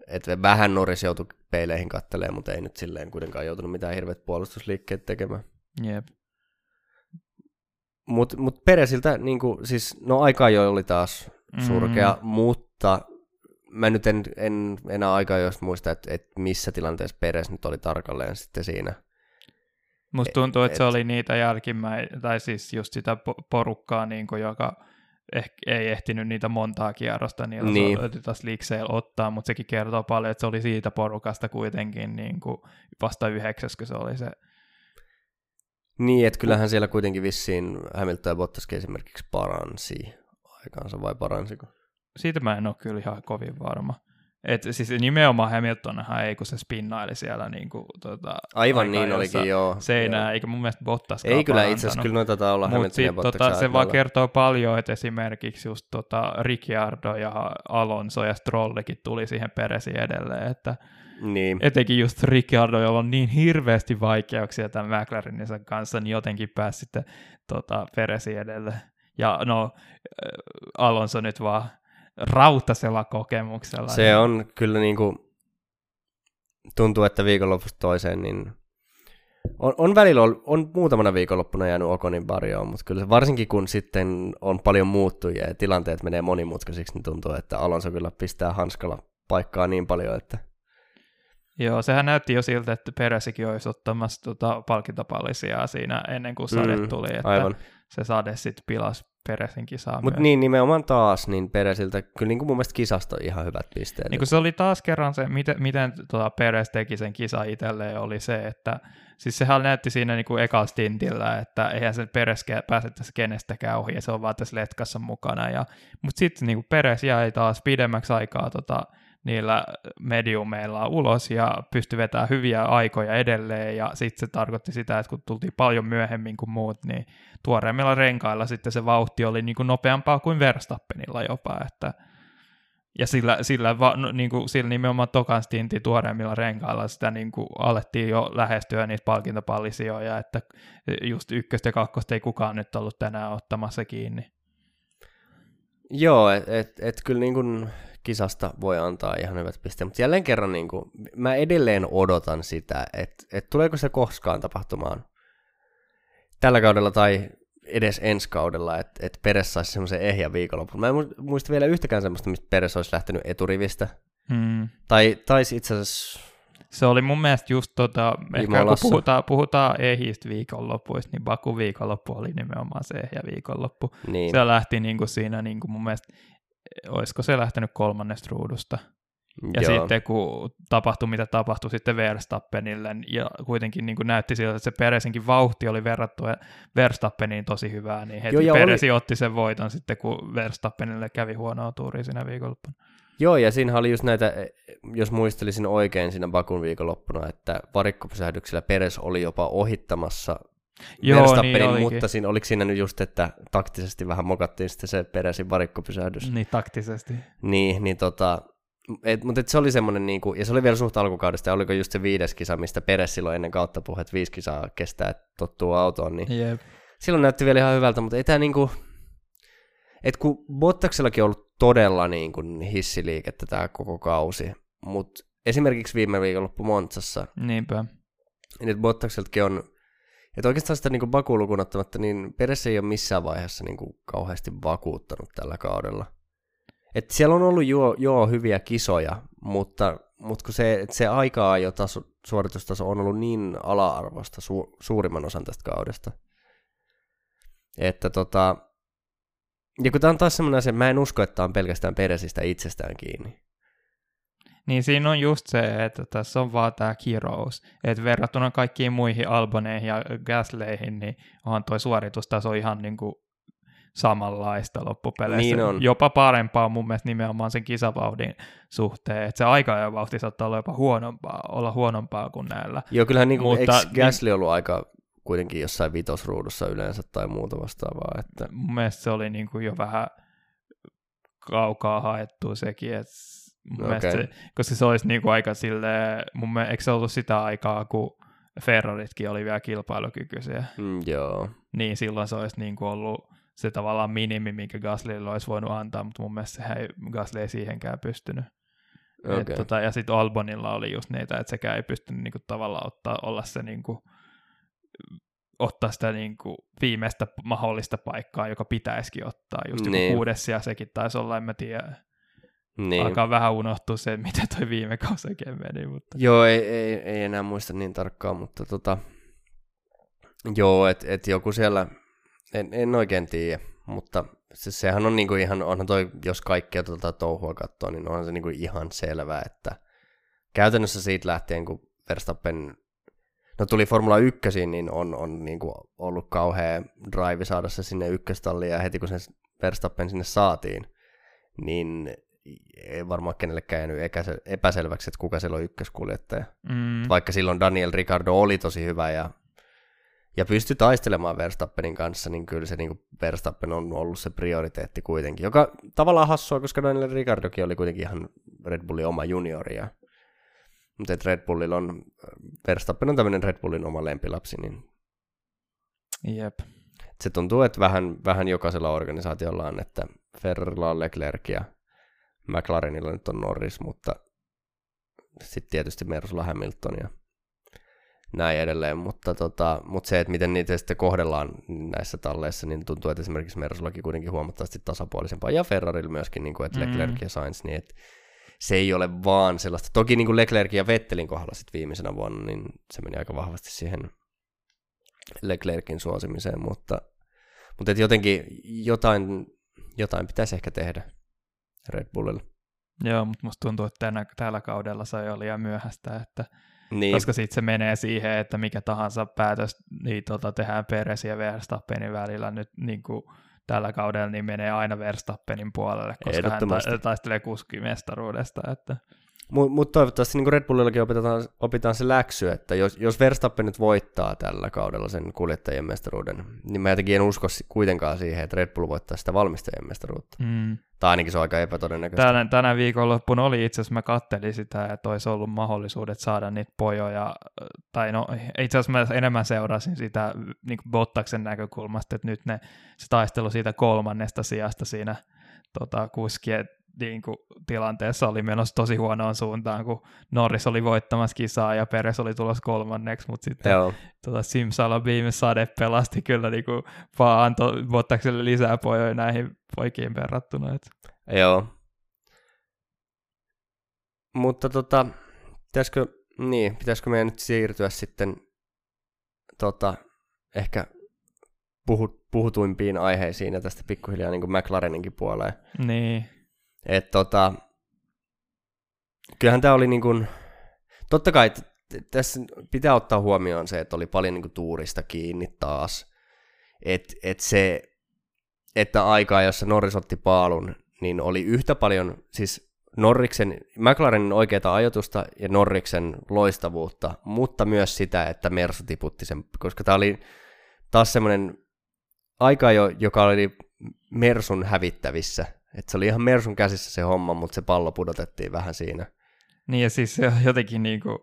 että vähän Norris joutui peileihin kattelemaan, mutta ei nyt silleen kuitenkaan joutunut mitään hirveät puolustusliikkeet tekemään. Jep. Mutta mut Peresiltä, niin kuin, siis, no aikaa jo oli taas surkea, mm-hmm. mutta mä nyt en, en enää aikaa jos muista, että, että missä tilanteessa Peres nyt oli tarkalleen sitten siinä – Musta tuntuu, että et, se oli niitä jälkimmäisiä, tai siis just sitä porukkaa, niin kuin, joka ehkä ei ehtinyt niitä montaa kierrosta niillä niin. liikseillä ottaa, mutta sekin kertoo paljon, että se oli siitä porukasta kuitenkin niin kuin vasta yhdeksäs, kun se oli se. Niin, että kyllähän siellä kuitenkin vissiin Hamilton ja Bottaskin esimerkiksi paransi aikaansa, vai paransiko? Siitä mä en ole kyllä ihan kovin varma. Et siis nimenomaan Hamiltonhan ei, kun se spinnaili siellä niin kuin, tota, Aivan niin olikin, joo. Seinää, joo. eikä mun mielestä Bottas Ei kyllä itse asiassa, kyllä noita taitaa olla Hamilton ja tota, Se vaan kertoo paljon, että esimerkiksi just tota, Ricciardo ja Alonso ja Strollekin tuli siihen peresi edelleen, että niin. etenkin just Ricciardo, jolla on niin hirveästi vaikeuksia tämän McLarenin kanssa, niin jotenkin pääsi sitten tota, peresi edelleen. Ja no, Alonso nyt vaan rautasella kokemuksella. Se niin. on kyllä niin kuin, tuntuu, että viikonlopusta toiseen, niin on, on välillä on, on muutamana viikonloppuna jäänyt Okonin varjoon, mutta kyllä varsinkin kun sitten on paljon muuttujia ja tilanteet menee monimutkaisiksi, niin tuntuu, että Alonso kyllä pistää hanskalla paikkaa niin paljon, että Joo, sehän näytti jo siltä, että Peresikin olisi ottamassa tota palkintopallisia siinä ennen kuin sade mm, tuli, että aivan. se sade sitten pilasi Peresin kisaa Mutta niin, nimenomaan taas, niin Peresiltä kyllä niin kuin mun mielestä kisasta ihan hyvät pisteet. Niin kuin se oli taas kerran se, miten, miten tota Peres teki sen kisa itselleen, oli se, että siis sehän näytti siinä niin kuin ekalla stintillä, että eihän se Peres pääse tässä kenestäkään ohi, ja se on vaan tässä letkassa mukana. Ja, mutta sitten niin kuin Peres jäi taas pidemmäksi aikaa tota, niillä mediumeilla ulos ja pystyi vetämään hyviä aikoja edelleen ja sitten se tarkoitti sitä, että kun tultiin paljon myöhemmin kuin muut, niin tuoreemmilla renkailla sitten se vauhti oli niin kuin nopeampaa kuin Verstappenilla jopa, että ja sillä, sillä, va, no, niin kuin, sillä nimenomaan tokan stinti tuoreemmilla renkailla sitä niin kuin alettiin jo lähestyä niitä palkintopallisijoja, että just ykköstä ja kakkosta ei kukaan nyt ollut tänään ottamassa kiinni. Joo, että et, et kyllä niin kuin kisasta voi antaa ihan hyvät pisteet, mutta jälleen kerran niin kuin, mä edelleen odotan sitä, että, että tuleeko se koskaan tapahtumaan tällä kaudella tai edes ensi kaudella, että, että Peres saisi semmoisen ehjän viikonlopun. Mä en muista vielä yhtäkään semmoista, mistä Peres olisi lähtenyt eturivistä. Hmm. Tai taisi itse asiassa... Se oli mun mielestä just tota, ehkä kun puhutaan, puhutaan ehjistä viikonlopuista, niin Baku viikonloppu oli nimenomaan se ehjä viikonloppu. Niin. Se lähti niin kuin siinä niin kuin mun mielestä olisiko se lähtenyt kolmannesta ruudusta. Ja Joo. sitten kun tapahtui mitä tapahtui sitten Verstappenille, ja kuitenkin niin kuin näytti siltä, että se Peresinkin vauhti oli verrattu Verstappeniin tosi hyvää, niin heti Joo, Peresi oli... otti sen voiton sitten, kun Verstappenille kävi huonoa tuuria siinä viikonloppuna. Joo, ja siinä oli just näitä, jos muistelisin oikein siinä Bakun viikonloppuna, että varikkopysähdyksellä Peres oli jopa ohittamassa Joo, Verstappenin, niin mutta siinä, oliko siinä nyt just, että taktisesti vähän mokattiin sitten se peräisin varikkopysähdys. Niin, taktisesti. Niin, niin tota, et, mutta et se oli semmoinen, niinku, ja se oli vielä suht alkukaudesta, ja oliko just se viides kisa, mistä Peres silloin ennen kautta puhui, että viisi kisaa kestää, että tottuu autoon, niin Jep. silloin näytti vielä ihan hyvältä, mutta ei tämä niinku, että kun Bottaksellakin on ollut todella niinku hissiliikettä tämä koko kausi, mutta esimerkiksi viime viikonloppu Montsassa, Niinpä. Niin Bottakseltakin on että oikeastaan sitä niin Baku ottamatta, niin Peres ei ole missään vaiheessa niin kuin kauheasti vakuuttanut tällä kaudella. Et siellä on ollut jo, jo hyviä kisoja, mutta, mutta kun se, se aikaa jo taso, suoritustaso on ollut niin ala-arvosta su, suurimman osan tästä kaudesta. Että tota, ja kun tämä on taas semmoinen asia, mä en usko, että tämä on pelkästään Peresistä itsestään kiinni. Niin siinä on just se, että tässä on vaan tämä kirous. Että verrattuna kaikkiin muihin Alboneihin ja Gasleihin, niin onhan toi suoritustaso ihan niin kuin samanlaista loppupeleissä. Niin on. Jopa parempaa mun mielestä nimenomaan sen kisavauhdin suhteen, että se aika vauhti saattaa olla jopa huonompaa, olla huonompaa kuin näillä. Joo, kyllähän niin kuin, Mutta- Gasly ollut aika kuitenkin jossain vitosruudussa yleensä tai muuta vastaavaa, että Mun mielestä se oli niin kuin jo vähän kaukaa haettu sekin, että mielestä se, koska se olisi niin kuin aika silleen, mun mielestä, eikö se ollut sitä aikaa, kun Ferraritkin oli vielä kilpailukykyisiä, mm, joo. niin silloin se olisi niin kuin ollut se tavallaan minimi, minkä Gaslylle olisi voinut antaa, mutta mun mielestä sehän ei, Gasly ei siihenkään pystynyt. Okay. Et, tota, ja sitten Albonilla oli just niitä, että sekään ei pystynyt niinku, tavallaan ottaa, olla se niinku, ottaa sitä niinku, viimeistä mahdollista paikkaa, joka pitäisikin ottaa. Just joku Niin. kuudes sija sekin taisi olla, en mä tiedä. Niin. Niin. Alkaa vähän unohtua se, miten toi viime kausi oikein meni. Mutta... Joo, ei, ei, ei enää muista niin tarkkaan, mutta tota, joo, että et joku siellä, en, en oikein tiedä, mutta se, sehän on niinku ihan, onhan toi, jos kaikkea tota touhua katsoo, niin onhan se niinku ihan selvää, että käytännössä siitä lähtien, kun Verstappen, no tuli Formula 1, niin on, on niinku ollut kauhea drive saada se sinne ykköstalliin, ja heti kun se Verstappen sinne saatiin, niin ei varmaan kenellekään jäänyt epäselväksi, että kuka siellä on ykköskuljettaja. Mm, Vaikka silloin Daniel Ricardo oli tosi hyvä ja, ja pystyi taistelemaan Verstappenin kanssa, niin kyllä se niin kuin Verstappen on ollut se prioriteetti kuitenkin, joka tavallaan hassua, koska Daniel Ricardokin oli kuitenkin ihan Red Bullin oma juniori. Ja, mutta Red Bullilla on, Verstappen on tämmöinen Red Bullin oma lempilapsi, niin jep. se tuntuu, että vähän, vähän jokaisella organisaatiolla on, että Ferrarilla on Leclerc ja McLarenilla nyt on Norris, mutta sitten tietysti Mersulla Hamilton ja näin edelleen, mutta, tota, mutta se, että miten niitä sitten kohdellaan näissä talleissa, niin tuntuu, että esimerkiksi Mersullakin kuitenkin huomattavasti tasapuolisempaa, ja Ferrarilla myöskin, niin kuin, että Mm. Leclerc ja Sainz, niin että se ei ole vaan sellaista, toki niin kuin Leclerc ja Vettelin kohdalla sitten viimeisenä vuonna, niin se meni aika vahvasti siihen Leclerkin suosimiseen, mutta, mutta et jotenkin jotain, jotain pitäisi ehkä tehdä Red Bullilla. Joo, mutta musta tuntuu, että tänä, tällä kaudella se jo liian myöhäistä, että Niin, koska sitten se menee siihen, että mikä tahansa päätös niin tota, tehdään Peres ja Verstappenin välillä nyt niin kuin tällä kaudella, niin menee aina Verstappenin puolelle, koska hän ta- taistelee kuskimestaruudesta. Että... Mutta mut toivottavasti niin Red Bullillakin opitaan, opitaan se läksy, että jos, jos Verstappen nyt voittaa tällä kaudella sen kuljettajien mestaruuden, niin mä jotenkin en usko kuitenkaan siihen, että Red Bull voittaa sitä valmistajien mestaruutta. Mm. Tai ainakin se on aika epätodennäköistä. Tänä, tänä viikonloppuna oli itse asiassa, mä kattelin sitä, että olisi ollut mahdollisuudet saada niitä pojoja, tai no itse asiassa mä enemmän seurasin sitä niin Bottaksen näkökulmasta, että nyt ne, se taistelu siitä kolmannesta sijasta siinä tota, kuskien niin kuin, tilanteessa oli menossa tosi huonoon suuntaan, kun Norris oli voittamassa kisaa ja Peres oli tulossa kolmanneksi, mutta sitten Joo, tota Simsalabim sade pelasti kyllä niin kuin, vaan antoi Bottakselle lisää pojoja näihin poikiin verrattuna. Että. joo. Mutta tota, pitäisikö, niin, pitäisikö meidän nyt siirtyä sitten tota, ehkä puhu, puhutuimpiin aiheisiin ja tästä pikkuhiljaa niin kuin McLareninkin puoleen. Niin, Et tota, kyllähän tämä oli niin kuin, totta kai tässä pitää ottaa huomioon se, että oli paljon niin kuin tuurista kiinni taas. Et, et se, että aikaa, jossa Norris otti paalun, niin oli yhtä paljon, siis Norriksen, McLarenin oikeaa ajoitusta ja Norriksen loistavuutta, mutta myös sitä, että Mersu tiputti sen, koska tämä oli taas semmoinen aika, jo, joka oli Mersun hävittävissä. Et se oli ihan Mersun käsissä se homma, mutta se pallo pudotettiin vähän siinä. niin ja siis se jotenkin niin kuin,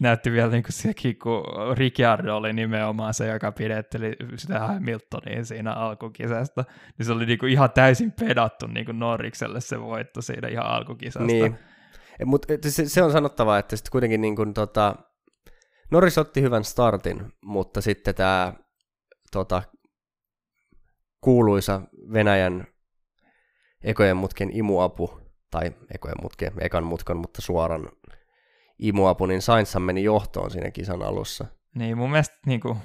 näytti vielä niin kuin sekin, kun Ricciardo oli nimenomaan se, joka pidetteli sitä Hamiltonia siinä alkukisasta, niin se oli niin kuin ihan täysin pedattu niin kuin Norrikselle se voitto siinä ihan alkukisasta. Niin. Mutta se, se, on sanottava, että sitten kuitenkin niin kun, tota, Norris otti hyvän startin, mutta sitten tämä tota, kuuluisa Venäjän ekojen mutken imuapu, tai ekojen mutken, ekan mutkan, mutta suoran imuapu, niin Sainzhan meni johtoon siinä kisan alussa. Niin mun mielestä niin kuin,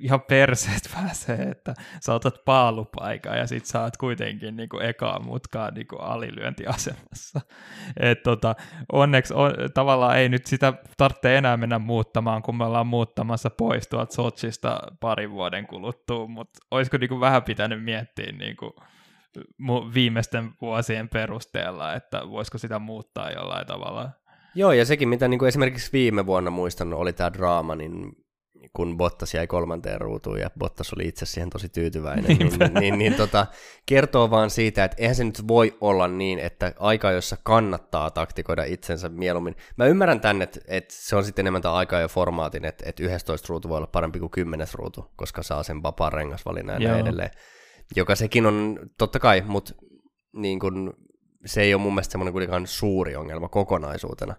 ihan perseet *laughs* pääsee, että sä otat ja sit sä oot kuitenkin niin kuin ekaa mutkaa niin kuin alilyöntiasemassa. *laughs* Et tota, onneksi on, tavallaan ei nyt sitä tarvitse enää mennä muuttamaan, kun me ollaan muuttamassa pois tuolta Sochista parin vuoden kuluttua, mutta olisiko niin kuin vähän pitänyt miettiä niin kuin viimeisten vuosien perusteella, että voisiko sitä muuttaa jollain tavalla. Joo, ja sekin, mitä niin kuin esimerkiksi viime vuonna muistan, oli tämä draama, niin kun Bottas jäi kolmanteen ruutuun ja Bottas oli itse siihen tosi tyytyväinen, niin, niin, niin, niin tota, kertoo vaan siitä, että eihän se nyt voi olla niin, että aika, jossa kannattaa taktikoida itsensä mieluummin. Mä ymmärrän tänne, että, että se on sitten enemmän tämä aika ja formaatin, että, että 11 ruutu voi olla parempi kuin 10 ruutu, koska saa sen vapaan rengasvalinnan ja näin edelleen. Joka sekin on totta kai, mutta niin kun, se ei ole mun mielestä semmoinen kuitenkaan suuri ongelma kokonaisuutena.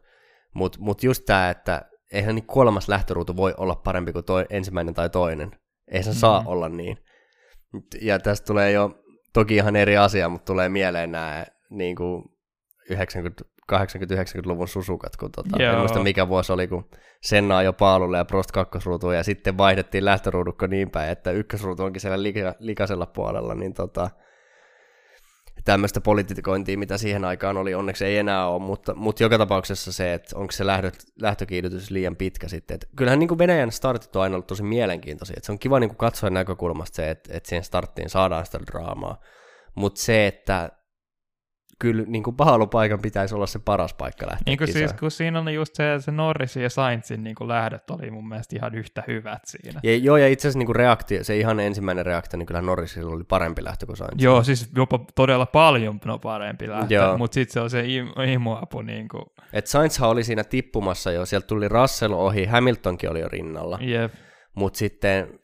Mutta mut just tämä, että eihän niin kolmas lähtöruutu voi olla parempi kuin toi, ensimmäinen tai toinen. Ei se mm-hmm. saa olla niin. Ja tästä tulee jo toki ihan eri asia, mutta tulee mieleen nämä niin kuin 90, 80-90-luvun susukat, kun tota, en muista mikä vuosi oli, kun Senna jo paalulle ja Prost kakkosruutuun, ja sitten vaihdettiin lähtöruudukko niin päin, että ykkösruutu onkin siellä likaisella puolella, niin tota, tämmöistä politikointia, mitä siihen aikaan oli, onneksi ei enää ole, mutta, mutta joka tapauksessa se, että onko se lähtö, lähtökiihdytys liian pitkä sitten. Et kyllähän niin kuin Venäjän startit on aina ollut tosi mielenkiintoisia, että se on kiva niin kuin katsoa näkökulmasta se, että, että siihen starttiin saadaan sitä draamaa, mutta se, että kyllä niin kuin paalupaikan pitäisi olla se paras paikka lähteä niin kuin siis, kun siinä oli just se, se Norrisin ja Sainzin niin kuin lähdöt oli mun mielestä ihan yhtä hyvät siinä. Ja, joo, ja itse asiassa niin reaktio, se ihan ensimmäinen reaktio, niin kyllä Norrisilla oli parempi lähtö kuin Sainz. Joo, siis jopa todella paljon no parempi lähtö, mutta sitten se on se imuapu. Niin kuin... Et Sainzhan oli siinä tippumassa jo, sieltä tuli Russell ohi, Hamiltonkin oli jo rinnalla. Jep. Mutta sitten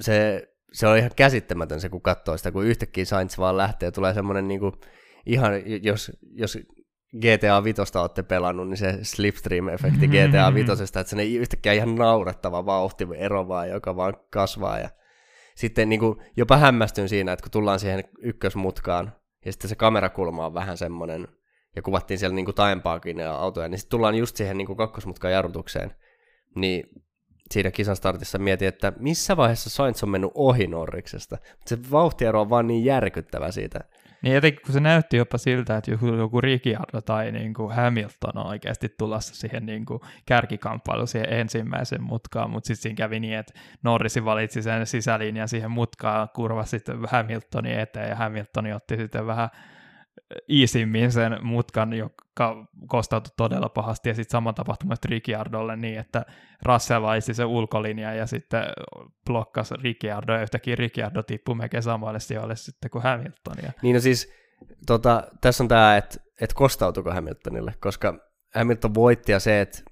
se, se on ihan käsittämätön se, kun katsoo sitä, kun yhtäkkiä Sainz vaan lähtee ja tulee semmoinen niin kuin, ihan, jos, jos GTA 5 olette pelannut, niin se slipstream-efekti mm-hmm. GTA 5, että se ei yhtäkkiä ihan naurettava vauhti ero vaan, joka vaan kasvaa. Ja sitten niin kuin jopa hämmästyn siinä, että kun tullaan siihen ykkösmutkaan, ja sitten se kamerakulma on vähän semmoinen, ja kuvattiin siellä niin kuin taempaakin ja autoja, niin sitten tullaan just siihen niin kuin kakkosmutkan jarrutukseen, niin siinä kisan startissa mietin, että missä vaiheessa Sainz on mennyt ohi Norriksesta. Se vauhtiero on vaan niin järkyttävä siitä. Niin jotenkin kun se näytti jopa siltä, että joku, joku Ricciardo tai niin kuin Hamilton on oikeasti tulossa siihen niin kuin kärkikamppailuun siihen ensimmäisen mutkaan, mutta sitten siinä kävi niin, että Norrisi valitsi sen sisälinjan siihen mutkaan, kurvasi sitten Hamiltonin eteen ja Hamilton otti sitten vähän iisimmin sen mutkan, joka kostautui todella pahasti, ja sitten sama tapahtuma Ricciardolle niin, että Russell vaisi se ulkolinja ja sitten blokkasi Ricciardo, ja yhtäkkiä Ricciardo tippui melkein samalle sijoille sitten kuin Hamiltonia. Niin no siis, tota, tässä on tämä, että et kostautuko Hamiltonille, koska Hamilton voitti ja se, että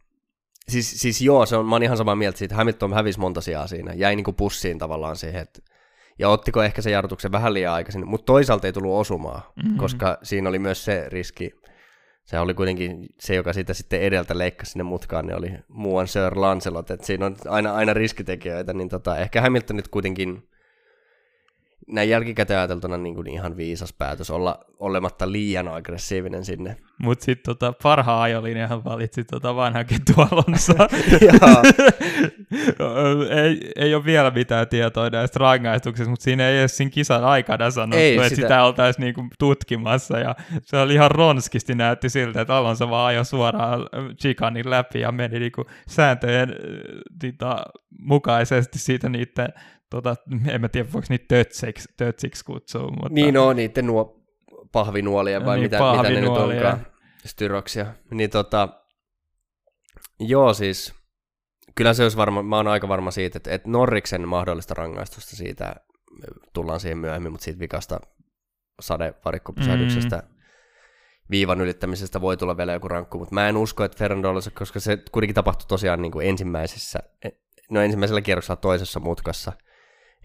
Siis, siis joo, se on, mä oon ihan samaa mieltä siitä, Hamilton hävisi monta sijaa siinä, jäi niinku pussiin tavallaan siihen, että ja ottiko ehkä se jarrutuksen vähän liian aikaisin, mutta toisaalta ei tullut osumaan, mm-hmm. koska siinä oli myös se riski, se oli kuitenkin se, joka sitä sitten edeltä leikkasi sinne mutkaan, niin oli muuan Sir Lancelot, että siinä on aina, aina riskitekijöitä, niin tota, ehkä Hamilton nyt kuitenkin näin jälkikäteen ajateltuna niin kuin ihan viisas päätös olla olematta liian aggressiivinen sinne. Mutta sitten tota, parhaan ajolinjahan valitsi tota vanhan Alonso. *laughs* *laughs* ei, ei ole vielä mitään tietoa näistä rangaistuksista, mutta siinä ei edes siinä kisan aikana sanottu, ei, että sitä, sitä oltaisiin niinku tutkimassa. Ja se oli ihan ronskisti näytti siltä, että Alonso vaan ajoi suoraan chikanin läpi ja meni niinku sääntöjen tita, mukaisesti siitä niiden tota, *laughs* en mä tiedä voiko niitä tötsiksi, tötsiksi kutsua. Mutta... Niin on, niiden nuo pahvinuolia vai niin, mitä, mitä ne nyt onkaan, styroksia. Niin tota, joo siis, kyllä se olisi varma, mä oon aika varma siitä, että, että Norriksen mahdollista rangaistusta siitä, tullaan siihen myöhemmin, mutta siitä vikasta sadevarikkopysähdyksestä mm. viivan ylittämisestä voi tulla vielä joku rankku, mutta mä en usko, että Fernando koska se kuitenkin tapahtui tosiaan niin kuin ensimmäisessä, no ensimmäisellä kierroksella toisessa mutkassa –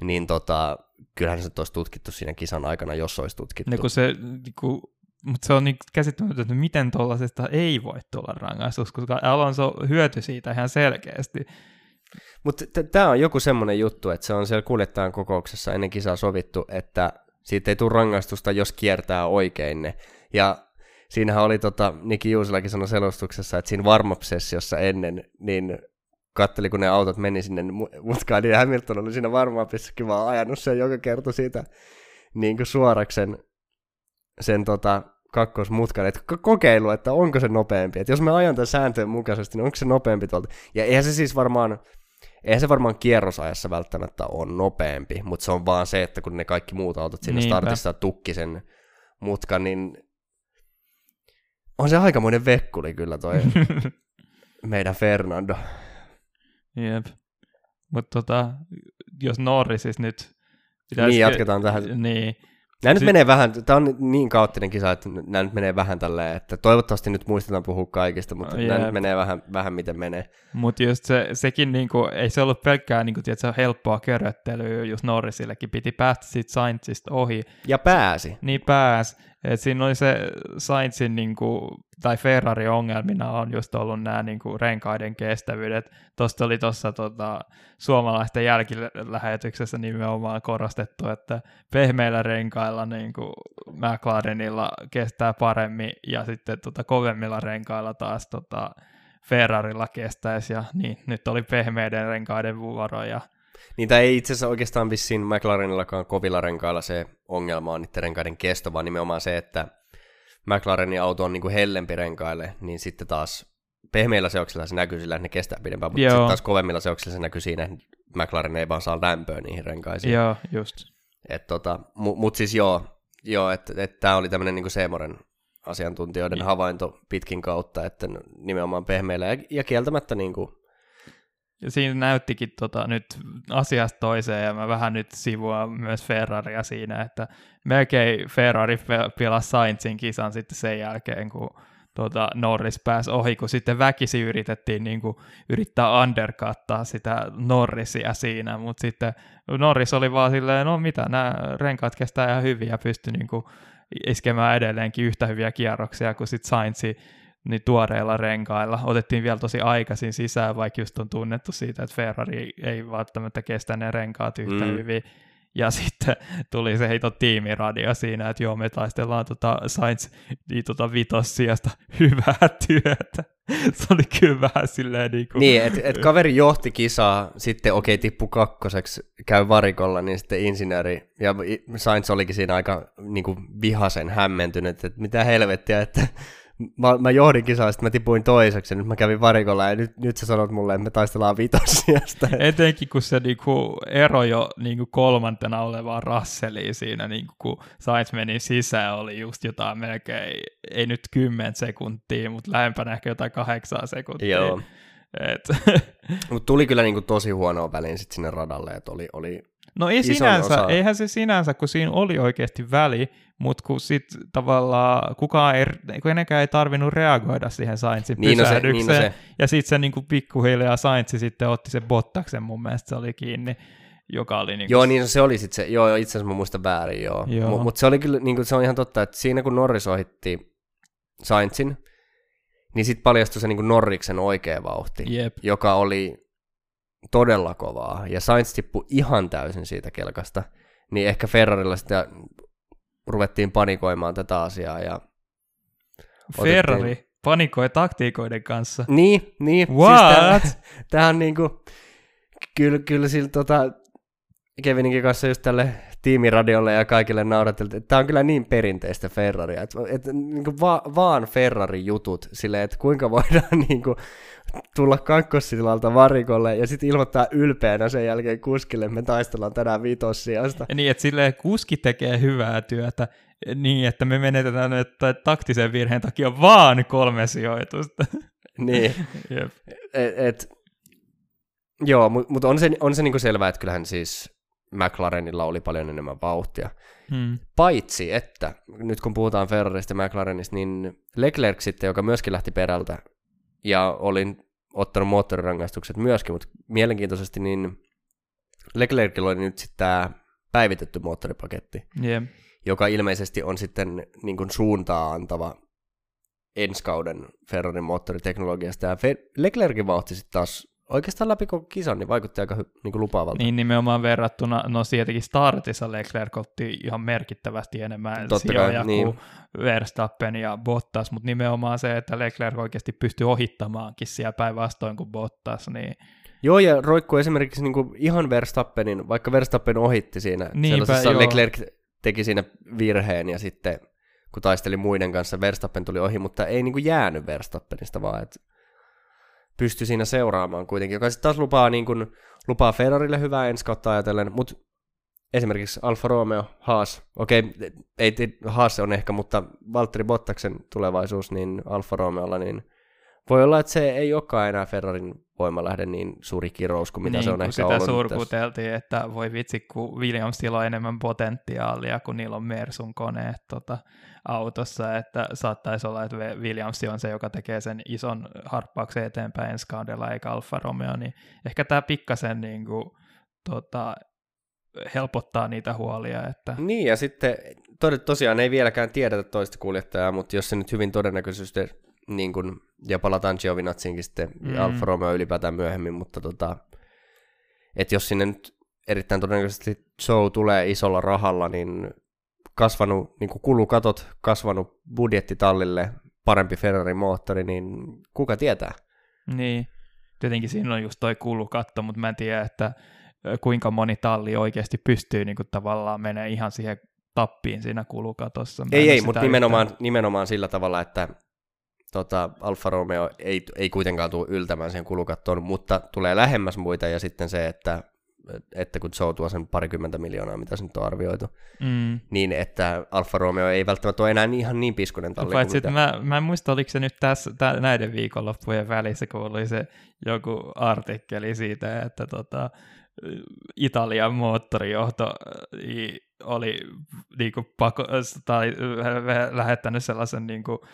niin tota, kyllähän se olisi tutkittu siinä kisan aikana, jos olisi tutkittu. No, kun se, niin kuin, mutta se on niin käsittämätöntä, että miten tuollaisesta ei voi tulla rangaistus, koska Alonso hyöty siitä ihan selkeästi. Mutta tämä on joku semmoinen juttu, että se on siellä kuljettajan kokouksessa ennen kisaa sovittu, että siitä ei tule rangaistusta, jos kiertää oikein ne. Ja siinähän oli, tota, Niki Juusilakin sanoi selostuksessa, että siinä warm sessiossa ennen, niin katteli, kun ne autot meni sinne mutkaan, niin Hamilton oli siinä varmaan pissäkin vaan ajanut sen joka kerta siitä niin kuin suoraksi sen, sen tota, kakkosmutkan, että kokeilu, että onko se nopeampi. Että jos me ajan tämän sääntöjen mukaisesti, niin onko se nopeampi tuolta. Ja eihän se siis varmaan, eihän se varmaan kierrosajassa välttämättä ole nopeampi, mutta se on vaan se, että kun ne kaikki muut autot siinä Niinpä. startissa tukki sen mutkan, niin on se aikamoinen vekkuli kyllä toi *laughs* meidän Fernando. Jep. Mutta tota, jos Norrisis nyt... Pitäisi... Niin, jatketaan tähän. Niin, Nämä nyt menee vähän, tämä on niin kaoottinen kisa, että nämä nyt menee vähän tälleen, että toivottavasti nyt muistetaan puhua kaikista, mutta yeah. nämä nyt menee vähän, vähän miten menee. Mutta just se, sekin, niinku, ei se ollut pelkkää niinku, tiedätkö, helppoa köröttelyä, just Norrisillekin piti päästä siitä Sainzista ohi. Ja pääsi. Niin pääsi. Et siinä oli se Sainzin niinku, tai Ferrari ongelmina on just ollut nämä niinku, renkaiden kestävyydet. Tuosta oli tuossa tota, suomalaisten jälkilähetyksessä nimenomaan korostettu, että pehmeillä renkailla niinku, McLarenilla kestää paremmin ja sitten tota, kovemmilla renkailla taas tota, Ferrarilla kestäisi. Ja niin, nyt oli pehmeiden renkaiden vuoro ja niin tai ei itse asiassa oikeastaan vissiin McLarenillakaan kovilla renkailla se ongelma on niiden renkaiden kesto, vaan nimenomaan se, että McLarenin auto on niin kuin hellempi renkaille, niin sitten taas pehmeillä seoksilla se näkyy sillä, että ne kestää pidempään, mutta sitten taas kovemmilla seoksilla se näkyy siinä, että McLaren ei vaan saa lämpöä niihin renkaisiin. Joo, just. Et tota, Mutta mut siis joo, joo että et, tämä oli tämmöinen niin Seemoren asiantuntijoiden ja. havainto pitkin kautta, että nimenomaan pehmeillä ja, ja kieltämättä niin kuin ja siinä näyttikin tota, nyt asiasta toiseen, ja mä vähän nyt sivuan myös Ferraria siinä, että melkein Ferrari pelasi Sainzin kisan sitten sen jälkeen, kun tota, Norris pääsi ohi, kun sitten väkisi yritettiin niin kuin, yrittää undercuttaa sitä Norrisia siinä, mutta sitten Norris oli vaan silleen, no mitä, nämä renkaat kestää ihan hyvin ja pystyi niin kuin, iskemään edelleenkin yhtä hyviä kierroksia kuin sitten Sainzi niin tuoreilla renkailla. Otettiin vielä tosi aikaisin sisään, vaikka just on tunnettu siitä, että Ferrari ei välttämättä kestä ne renkaat yhtä mm. hyvin. Ja sitten tuli se heito tiimiradio siinä, että joo, me taistellaan tota Sainz niin tota vitossijasta hyvää työtä. *laughs* Se oli kyllä vähän silleen niin kuin... Niin, että et kaveri johti kisaa, sitten okei, okay, tippu kakkoseksi, käy varikolla, niin sitten insinööri, ja Sainz olikin siinä aika niin kuin vihasen hämmentynyt, että mitä helvettiä, että mä, mä johdin kisaa, sitten mä tipuin toiseksi, ja nyt mä kävin varikolla, ja nyt, nyt sä sanot mulle, että me taistellaan vitosijasta. *laughs* Etenkin kun se niinku ero jo niinku kolmantena olevaa Russeliin siinä, niinku, kun Sainz meni sisään, oli just jotain melkein, ei nyt kymmen sekuntia, mutta lähempänä ehkä jotain kahdeksaa sekuntia. Joo. *laughs* Mutta tuli kyllä niinku tosi huonoa väliin sit sinne radalle, että oli, oli No ei sinänsä, osa... eihän se sinänsä, kun siinä oli oikeasti väli, mutta kun sitten tavallaan kukaan ei, kenenkään ei tarvinnut reagoida siihen Sainzin niin pysähdykseen, no se, niin no se. ja sitten se niinku pikkuhiljaa Sainz sitten otti sen Bottaksen, mun mielestä se oli kiinni, joka oli niinku... Joo, niin no se oli sitten se, joo, itse asiassa mä muistan väärin, joo. joo. Mutta mut se oli kyllä, niinku, se on ihan totta, että siinä kun Norris ohitti Sainzin, niin sitten paljastui se niinku Norriksen oikea vauhti, Jep. joka oli todella kovaa, ja Sainz tippui ihan täysin siitä kelkasta, niin ehkä Ferrarilla sitä ruvettiin panikoimaan tätä asiaa. Ja Ferrari otettiin... panikoi taktiikoiden kanssa? Niin, niin. Siis What? Siis tämä on niinku, kyllä, kyllä sillä tota, Kevininkin kanssa just tälle tiimiradiolle ja kaikille naurateltiin, että tämä on kyllä niin perinteistä Ferraria, että, että niin kuin va, vaan Ferrari-jutut silleen, että kuinka voidaan *laughs* niin kuin, tulla kakkossilalta varikolle ja sitten ilmoittaa ylpeänä sen jälkeen kuskille, me taistellaan tänään vitossiasta. Niin, että silleen kuski tekee hyvää työtä niin, että me menetetään että taktisen virheen takia vaan kolme sijoitusta. Niin, *laughs* yep. et, et, joo, mutta mut on se, on se niinku selvää, että kyllähän siis McLarenilla oli paljon enemmän vauhtia. Hmm. Paitsi, että nyt kun puhutaan Ferrarista ja McLarenista, niin Leclerc sitten, joka myöskin lähti perältä, ja olin ottanut moottorirangaistukset myöskin, mutta mielenkiintoisesti niin Leclercillä oli nyt sitten tämä päivitetty moottoripaketti, yeah. joka ilmeisesti on sitten niin kuin suuntaa antava ensi kauden Ferrarin moottoriteknologiasta. Ja Leclercin vauhti sitten taas oikeastaan läpi koko kisan niin vaikutti aika hy, niin lupaavalta. Niin nimenomaan verrattuna, no sieltäkin startissa Leclerc otti ihan merkittävästi enemmän Totta kai, niin. kuin Verstappen ja Bottas, mutta nimenomaan se, että Leclerc oikeasti pystyi ohittamaankin siellä päinvastoin kuin Bottas, niin Joo, ja roikkuu esimerkiksi niin kuin ihan Verstappenin, vaikka Verstappen ohitti siinä, Niinpä, sellaisessa joo. Leclerc teki siinä virheen, ja sitten kun taisteli muiden kanssa, Verstappen tuli ohi, mutta ei niin kuin jäänyt Verstappenista, vaan että pystyi siinä seuraamaan kuitenkin, joka sitten taas lupaa, niin kuin, lupaa Ferrarille hyvää ensi kautta ajatellen, mutta esimerkiksi Alfa Romeo, Haas, okei, ei ti- Haas on ehkä, mutta Valtteri Bottaksen tulevaisuus niin Alfa Romeolla, niin voi olla, että se ei olekaan enää Ferrarin voimalähde niin suuri kirous kuin mitä niin, se on kun ehkä sitä ollut. nyt tässä. surkuteltiin, että voi vitsi, kun Williamsilla on enemmän potentiaalia, kun niillä on Mersun koneet tota, autossa, että saattaisi olla, että Williams on se, joka tekee sen ison harppauksen eteenpäin ensi kaudella, eikä Alfa Romeo, niin ehkä tämä pikkasen niin kuin, tota, helpottaa niitä huolia, että Niin, ja sitten tosiaan ei vieläkään tiedetä toista kuljettajaa, mutta jos se nyt hyvin todennäköisesti, niin kun, ja palataan Giovinazziinkin sitten, mm. Alfa Romeo ylipäätään myöhemmin, mutta tota, että jos sinne nyt erittäin todennäköisesti show tulee isolla rahalla, niin kasvanut niin kuin kulukatot, kasvanut budjetti tallille, parempi Ferrari-moottori, niin kuka tietää? Niin, tietenkin siinä on just toi kulukatto, mutta mä en tiedä, että kuinka moni talli oikeasti pystyy niin kuin tavallaan menee ihan siihen tappiin siinä kulukatossa. Mä Ei, ei, mutta yhtään- nimenomaan, nimenomaan sillä tavalla, että tota, Alfa Romeo ei, ei kuitenkaan tule yltämään siihen kulukattoon, mutta tulee lähemmäs muita ja sitten se, että, että kun Joe tuo sen parikymmentä miljoonaa, mitä se nyt on arvioitu, Mm. niin että Alfa Romeo ei välttämättä ole enää ihan niin piskunen talli Paitsi, kuin mitä. mä, mä en muista, oliko se nyt tässä, tä, näiden viikonloppujen välissä, kun oli se joku artikkeli siitä, että tota, Italian moottorijohto i- oli niinku pako, tai lähettänyt sellaisen niinku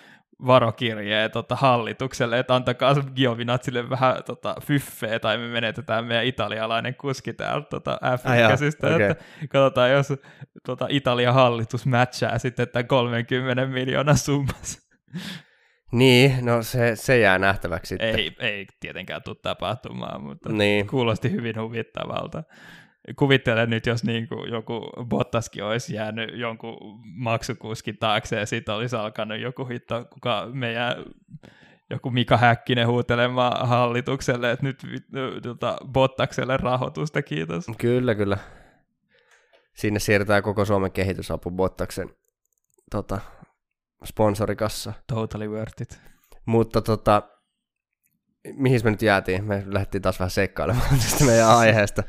varokirjeen tota, hallitukselle, että antakaa Giovinazzille vähän tota, fyffeä, tai me menetetään meidän italialainen kuski täältä tota, F1-käsistä, Ai jaa, että katsotaan, jos tota, Italian hallitus matchaa sitten tämän 30 miljoonaa summassa. Niin, no se, se jää nähtäväksi sitten. Ei, ei tietenkään tule tapahtumaan, mutta Niin. kuulosti hyvin huvittavalta. Kuvittelen nyt, jos niin kuin joku Bottaskin olisi jäänyt jonkun maksukuskin taakse ja sitten olisi alkanut joku hitto, kuka meidän joku Mika Häkkinen huutelemaan hallitukselle, että nyt tota, Bottakselle rahoitusta, kiitos. Kyllä, kyllä. Sinne siirretään koko Suomen kehitysapu Bottaksen tota, sponsorikassa. Totally worth it. Mutta tota, mihin me nyt jäätiin? Me lähdettiin taas vähän seikkailemaan tästä meidän aiheesta.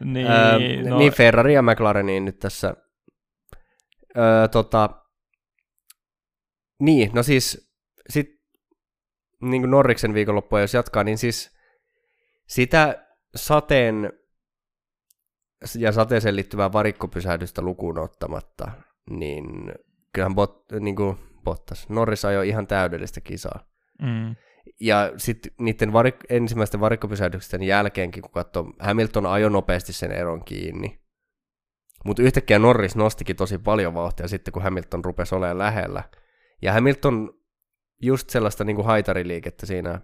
Niin, öö, no, niin Ferrari ja McLareniin nyt tässä. Öö, tota, niin, no siis sit, niin kuin Norriksen viikonloppua jos jatkaa, niin siis sitä sateen ja sateeseen liittyvää varikkopysähdystä lukuun ottamatta, niin kyllähän bot, niin kuin Bottas, Norris ajoi ihan täydellistä kisaa. mm, Ja sitten niiden varik- ensimmäisten varikkopysähdysten jälkeenkin, kun katsoo, Hamilton ajoi nopeasti sen eron kiinni. Mutta yhtäkkiä Norris nostikin tosi paljon vauhtia sitten, kun Hamilton rupesi olemaan lähellä. Ja Hamilton just sellaista niin kuin haitariliikettä siinä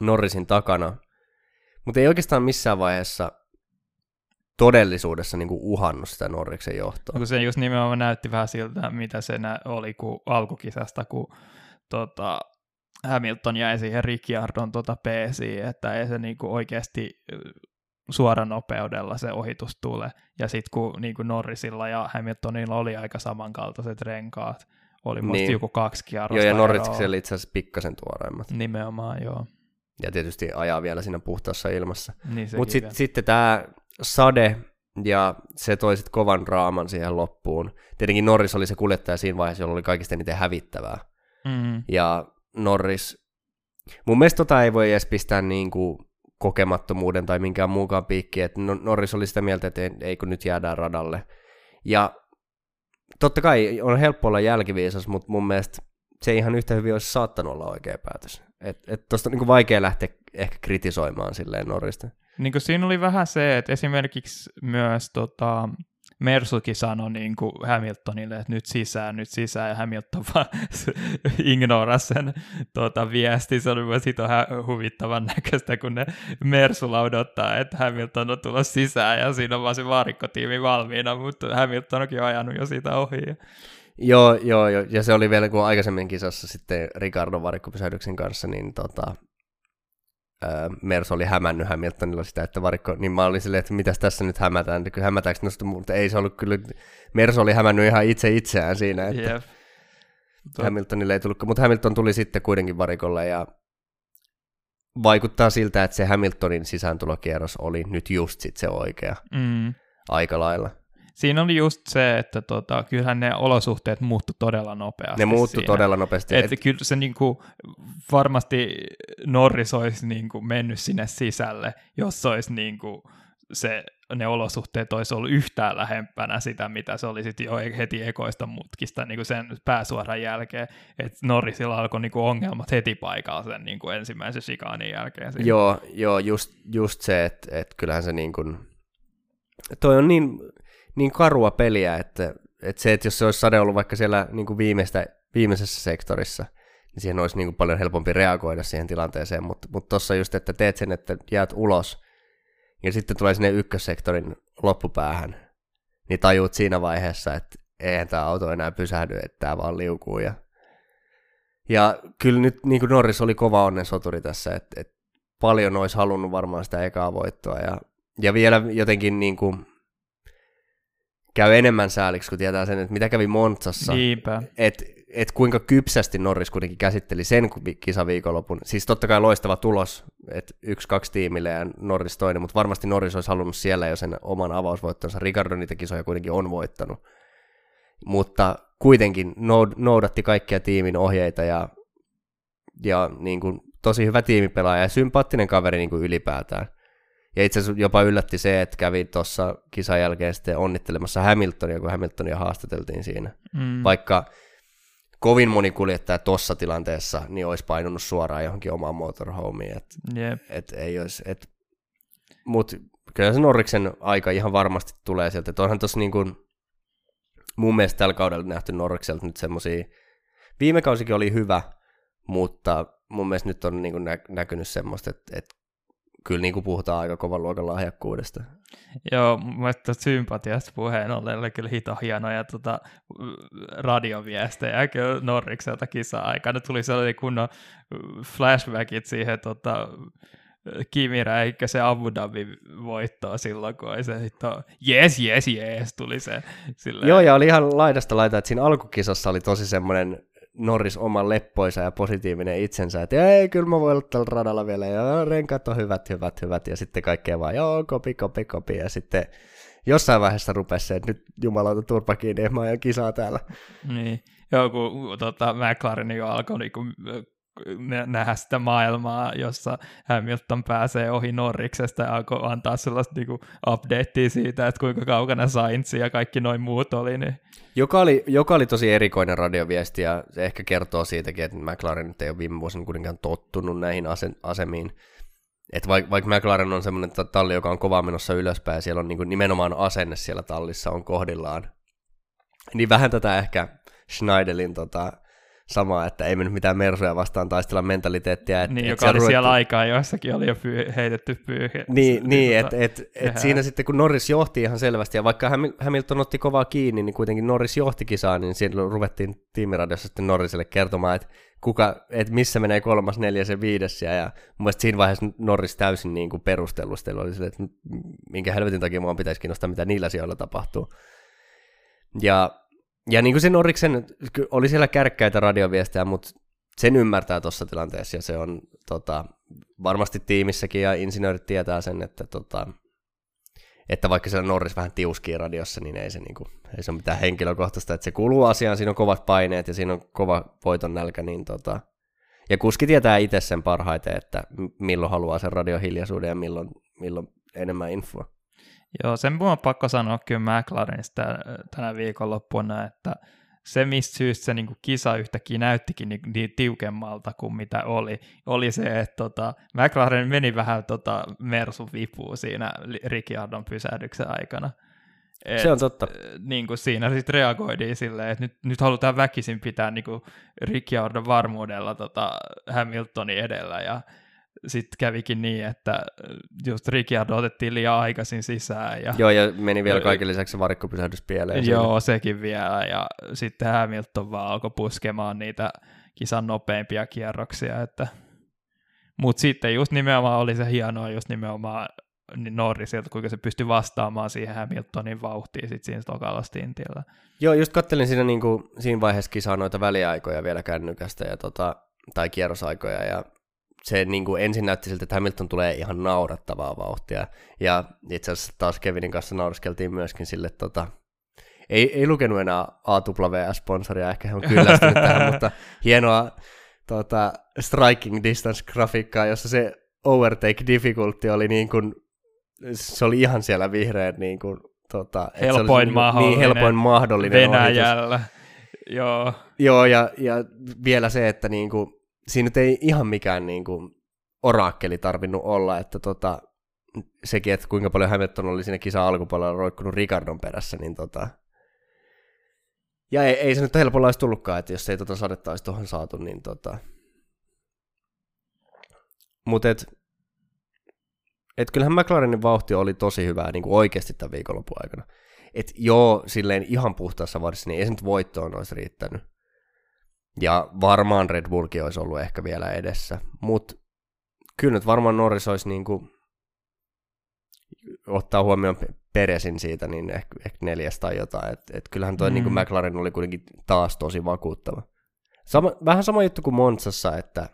Norrisin takana, mutta ei oikeastaan missään vaiheessa todellisuudessa niin kuin uhannut sitä Norriksen johtoa. kun se just nimenomaan näytti vähän siltä, mitä se oli kun alkukisasta, kun tota, Hamilton jäi siihen Ricciardon tota peesiin, että ei se niinku oikeasti suoranopeudella se ohitus tule. Ja sitten kun niinku Norrisilla ja Hamiltonilla oli aika samankaltaiset renkaat, oli musta Niin. joku kaksi kierrosta Joo, ja. Norriksella itse asiassa pikkasen tuoreimmat. Nimenomaan, joo. Ja tietysti ajaa vielä siinä puhtaassa ilmassa. Niin Mutta sit, sitten tämä sade, ja se toi sitten kovan raaman siihen loppuun. Tietenkin Norris oli se kuljettaja siinä vaiheessa, jolla oli kaikista eniten hävittävää. vielä. mm, Ja Norris, mun mielestä tota ei voi edes pistää niinku kokemattomuuden tai minkään muukaan piikki, että No- Norris oli sitä mieltä, että ei, kun nyt jäädään radalle. Ja totta kai on helppo olla jälkiviisas, mutta mun mielestä se ihan yhtä hyvin olisi saattanut olla oikea päätös. Että et tosta on niinku vaikea lähteä ehkä kritisoimaan silleen Norrista. Niin kuin siinä oli vähän se, että esimerkiksi myös tota, Mersukin sanoi niin kuin Hamiltonille, että nyt sisään, nyt sisään, ja Hamilton *laughs* vaan ignorasi sen tota, viesti. Se oli myös ihan huvittavan näköistä, kun ne Mersulla odottaa, että Hamilton on tulossa sisään, ja siinä on vaan se varikkotiimi valmiina, mutta Hamilton onkin ajanut jo siitä ohi. Joo, joo, joo, ja se oli vielä kun aikaisemmin kisassa sitten Ricardon varikkopysähdyksen kanssa, niin tota, Mers oli hämännyt Hamiltonilla sitä, että varikko, niin mä olin silleen, että mitäs tässä nyt hämätään, kyllä hämätäänkö nosta, mutta ei se ollut kyllä, Mers oli hämännyt ihan itse itseään siinä, että yep. Hamiltonille ei tullut, mutta Hamilton tuli sitten kuitenkin varikolle ja vaikuttaa siltä, että se Hamiltonin sisääntulokierros oli nyt just sit se oikea mm. aika lailla. Siinä oli just se, että tota, kyllähän ne olosuhteet muuttu todella nopeasti. Ne muuttu siinä. todella nopeasti. Että et... kyllä se niinku, varmasti Norris olisi niinku mennyt sinne sisälle, jos olisi niinku se, ne olosuhteet olisi ollut yhtään lähempänä sitä, mitä se oli sitten jo heti ekoista mutkista niin kuin sen pääsuoran jälkeen, että Norrisilla alkoi niin kuin ongelmat heti paikalla sen niin kuin ensimmäisen shikaanin jälkeen. Joo, joo just, just se, että, että kyllähän se niin kuin, toi on niin, niin karua peliä, että, että se, että jos se olisi sade ollut vaikka siellä niin kuin viimeistä, viimeisessä sektorissa, niin siihen olisi niin kuin paljon helpompi reagoida siihen tilanteeseen, mutta tuossa just, että teet sen, että jäät ulos, ja sitten tulee sinne ykkössektorin loppupäähän, niin tajuut siinä vaiheessa, että eihän tämä auto enää pysähdy, että tämä vaan liukuu. Ja, ja kyllä nyt niin kuin Norris oli kova onnen soturi tässä, että, että paljon olisi halunnut varmaan sitä ekaa voittoa. Ja, ja vielä jotenkin niin kuin käy enemmän sääliksi, kun tietää sen, että mitä kävi Montsassa. Niinpä. Että et kuinka kypsästi Norris kuitenkin käsitteli sen kisaviikonlopun. Siis totta kai loistava tulos, että yksi, kaksi tiimille ja Norris toinen, mutta varmasti Norris olisi halunnut siellä jo sen oman avausvoittonsa. Ricardo niitä kisoja kuitenkin on voittanut. Mutta kuitenkin noudatti kaikkia tiimin ohjeita ja, ja niin kuin, tosi hyvä tiimipelaaja ja sympaattinen kaveri niin kuin ylipäätään. Ja itse asiassa jopa yllätti se, että kävi tuossa kisan jälkeen sitten onnittelemassa Hamiltonia, kun Hamiltonia haastateltiin siinä. Mm. Vaikka kovin moni kuljettaja tuossa tilanteessa niin olisi painunut suoraan johonkin omaan motorhomeen. Et, yep. et ei olisi, et, mut kyllä se Norriksen aika ihan varmasti tulee sieltä. Et onhan tuossa niin kuin, mun mielestä tällä kaudella nähty Norrikselta nyt semmoisia, viime kausikin oli hyvä, mutta mun mielestä nyt on niin kuin nä- näkynyt semmoista, että, että kyllä niin kuin puhutaan aika kovan luokan lahjakkuudesta. Joo, mielestä sympatiasta puheen ollen oli kyllä hito hienoja tota, radioviestejä kyllä Norrikselta kisa-aikana. Tuli sellainen kunnon flashbackit siihen tota, Kimi se Abu Dhabi voittoa silloin, kun se hito, yes, yes, yes, tuli se. Silleen. Joo, ja oli ihan laidasta laita, että siinä alkukisassa oli tosi semmoinen Norris oman leppoisa ja positiivinen itsensä, että ei, kyllä mä voin olla tällä radalla vielä, ja renkaat on hyvät, hyvät, hyvät, ja sitten kaikkea vaan, joo, kopi, kopi, kopi, ja sitten jossain vaiheessa rupesi se, että nyt jumalauta turpa kiinni, mä ajan kisaa täällä. Niin, joo, kun tota, McLaren jo alkoi niinku nähdä sitä maailmaa, jossa Hamilton pääsee ohi Norriksesta ja alkoi antaa sellaista niinku updatea siitä, että kuinka kaukana Sainz ja kaikki noin muut oli. Niin... Joka, oli, joka oli tosi erikoinen radioviesti ja se ehkä kertoo siitäkin, että McLaren ei ole viime vuosina kuitenkaan tottunut näihin ase- asemiin. Että vaikka, McLaren on semmoinen talli, joka on kovaa menossa ylöspäin, siellä on niin nimenomaan asenne siellä tallissa on kohdillaan, niin vähän tätä ehkä Schneidelin tota, samaa, että ei mennyt mitään mersuja vastaan taistella mentaliteettia. Et, niin, et joka oli ruvettu... siellä aikaa, joissakin oli jo pyy- heitetty pyyhe. Niin, niin tota, että et, et siinä sitten kun Norris johti ihan selvästi, ja vaikka Hamilton otti kovaa kiinni, niin kuitenkin Norris johti kisaa, niin siinä ruvettiin tiimiradiossa sitten Norriselle kertomaan, että kuka, että missä menee kolmas, neljäs ja viides, ja, ja mun mielestä siinä vaiheessa Norris täysin niin kuin perustellustelu oli sille, että minkä helvetin takia mua pitäisi kiinnostaa, mitä niillä sijoilla tapahtuu. Ja ja niin kuin se Noriksen, oli siellä kärkkäitä radioviestejä, mutta sen ymmärtää tuossa tilanteessa ja se on tota, varmasti tiimissäkin ja insinöörit tietää sen, että, tota, että vaikka siellä Norris vähän tiuskii radiossa, niin ei se, niin kuin, ei se ole mitään henkilökohtaista, että se kuuluu asiaan, siinä on kovat paineet ja siinä on kova voiton nälkä, niin tota, ja kuski tietää itse sen parhaiten, että milloin haluaa sen radiohiljaisuuden ja milloin, milloin enemmän infoa. Joo, sen mun on pakko sanoa kyllä McLarenista tänä viikonloppuna, että se, mistä syystä se niin kisa yhtäkkiä näyttikin niin, niin tiukemmalta kuin mitä oli, oli se, että tota, McLaren meni vähän tota Mersun vipuun siinä Ricciardon pysähdyksen aikana. Et, se on totta. Niin kuin siinä sitten reagoitiin silleen, että nyt, nyt halutaan väkisin pitää niin Ricciardon varmuudella tota Hamiltonin edellä, ja sitten kävikin niin, että just Ricciardo otettiin liian aikaisin sisään. Ja, joo, ja meni vielä kaiken lisäksi varikkopysähdys pieleen. Joo, siinä. sekin vielä, ja sitten Hamilton vaan alkoi puskemaan niitä kisan nopeimpia kierroksia, että Mutta sitten just nimenomaan oli se hienoa just nimenomaan niin Norrisilta, kuinka se pystyi vastaamaan siihen Hamiltonin vauhtiin sit siinä tokalla stintillä. Joo, just kattelin siinä, niin kuin, siinä vaiheessa kisaa noita väliaikoja vielä kännykästä ja tota, tai kierrosaikoja ja se niin kuin ensin näytti siltä, että Hamilton tulee ihan naurattavaa vauhtia. Ja itse asiassa taas Kevinin kanssa nauriskeltiin myöskin sille, tota, ei, ei lukenut enää AWS-sponsoria, ehkä hän on kyllästynyt tähän, *laughs* mutta hienoa tota, striking distance-grafiikkaa, jossa se overtake difficulty oli niin kuin, se oli ihan siellä vihreän niin kuin, tota, helpoin, se mahdollinen, niin helpoin mahdollinen Venäjällä. Ohitus. Joo. Joo, ja, ja vielä se, että niin kuin, siinä nyt ei ihan mikään niin kuin, orakkeli tarvinnut olla, että tota, sekin, että kuinka paljon Hamilton oli siinä kisa alkupuolella roikkunut Ricardon perässä, niin tota, ja ei, ei se nyt helpolla olisi tullutkaan, että jos ei tota sadetta olisi tuohon saatu, niin tota... Mutta et, et kyllähän McLarenin vauhti oli tosi hyvää niin kuin oikeasti tämän viikonlopun aikana. Et joo, silleen ihan puhtaassa varsin, niin ei se nyt voittoon olisi riittänyt. Ja varmaan Red Bullkin olisi ollut ehkä vielä edessä. Mutta kyllä nyt varmaan Norris olisi niin kuin, ottaa huomioon Peresin siitä, niin ehkä, ehkä neljäs tai jotain. Et, et kyllähän toi mm. niin kuin McLaren oli kuitenkin taas tosi vakuuttava. Sama, vähän sama juttu kuin Monsassa, että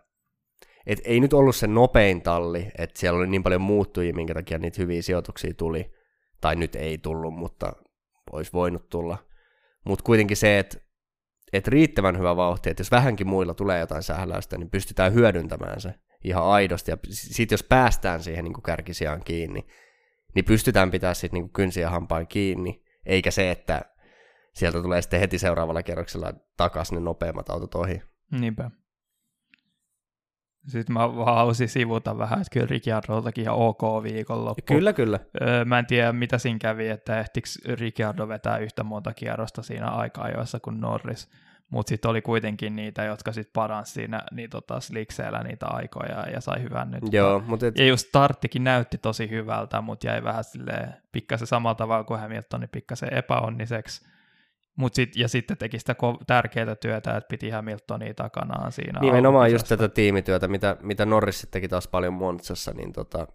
et ei nyt ollut se nopein talli, että siellä oli niin paljon muuttujia, minkä takia niitä hyviä sijoituksia tuli. Tai nyt ei tullut, mutta olisi voinut tulla. Mutta kuitenkin se, että et riittävän hyvä vauhti, että jos vähänkin muilla tulee jotain sähläystä, niin pystytään hyödyntämään se ihan aidosti. Ja sitten jos päästään siihen niin kärkisijaan kiinni, niin pystytään pitämään sitten niin kynsiä hampaan kiinni, eikä se, että sieltä tulee sitten heti seuraavalla kerroksella takaisin ne nopeammat autot ohi. Niinpä. Sitten mä vaan halusin sivuta vähän, että kyllä Ricciardoltakin ihan ok viikonloppu. Kyllä, kyllä. Öö, mä en tiedä, mitä siinä kävi, että ehtikö Ricciardo vetää yhtä monta kierrosta siinä aikaa joissa kuin Norris. Mutta sitten oli kuitenkin niitä, jotka sitten paransi siinä niin tota, slikseillä niitä aikoja ja sai hyvän nyt. Joo, mutta et... Ja just starttikin näytti tosi hyvältä, mutta jäi vähän silleen pikkasen samalla tavalla kuin Hamilton, niin pikkasen epäonniseksi. Mut sit, ja sitten teki sitä ko- tärkeää työtä, että piti Hamiltonia takanaan siinä. Nimenomaan just tätä tiimityötä, mitä, mitä Norris teki taas paljon Montsassa, niin tota,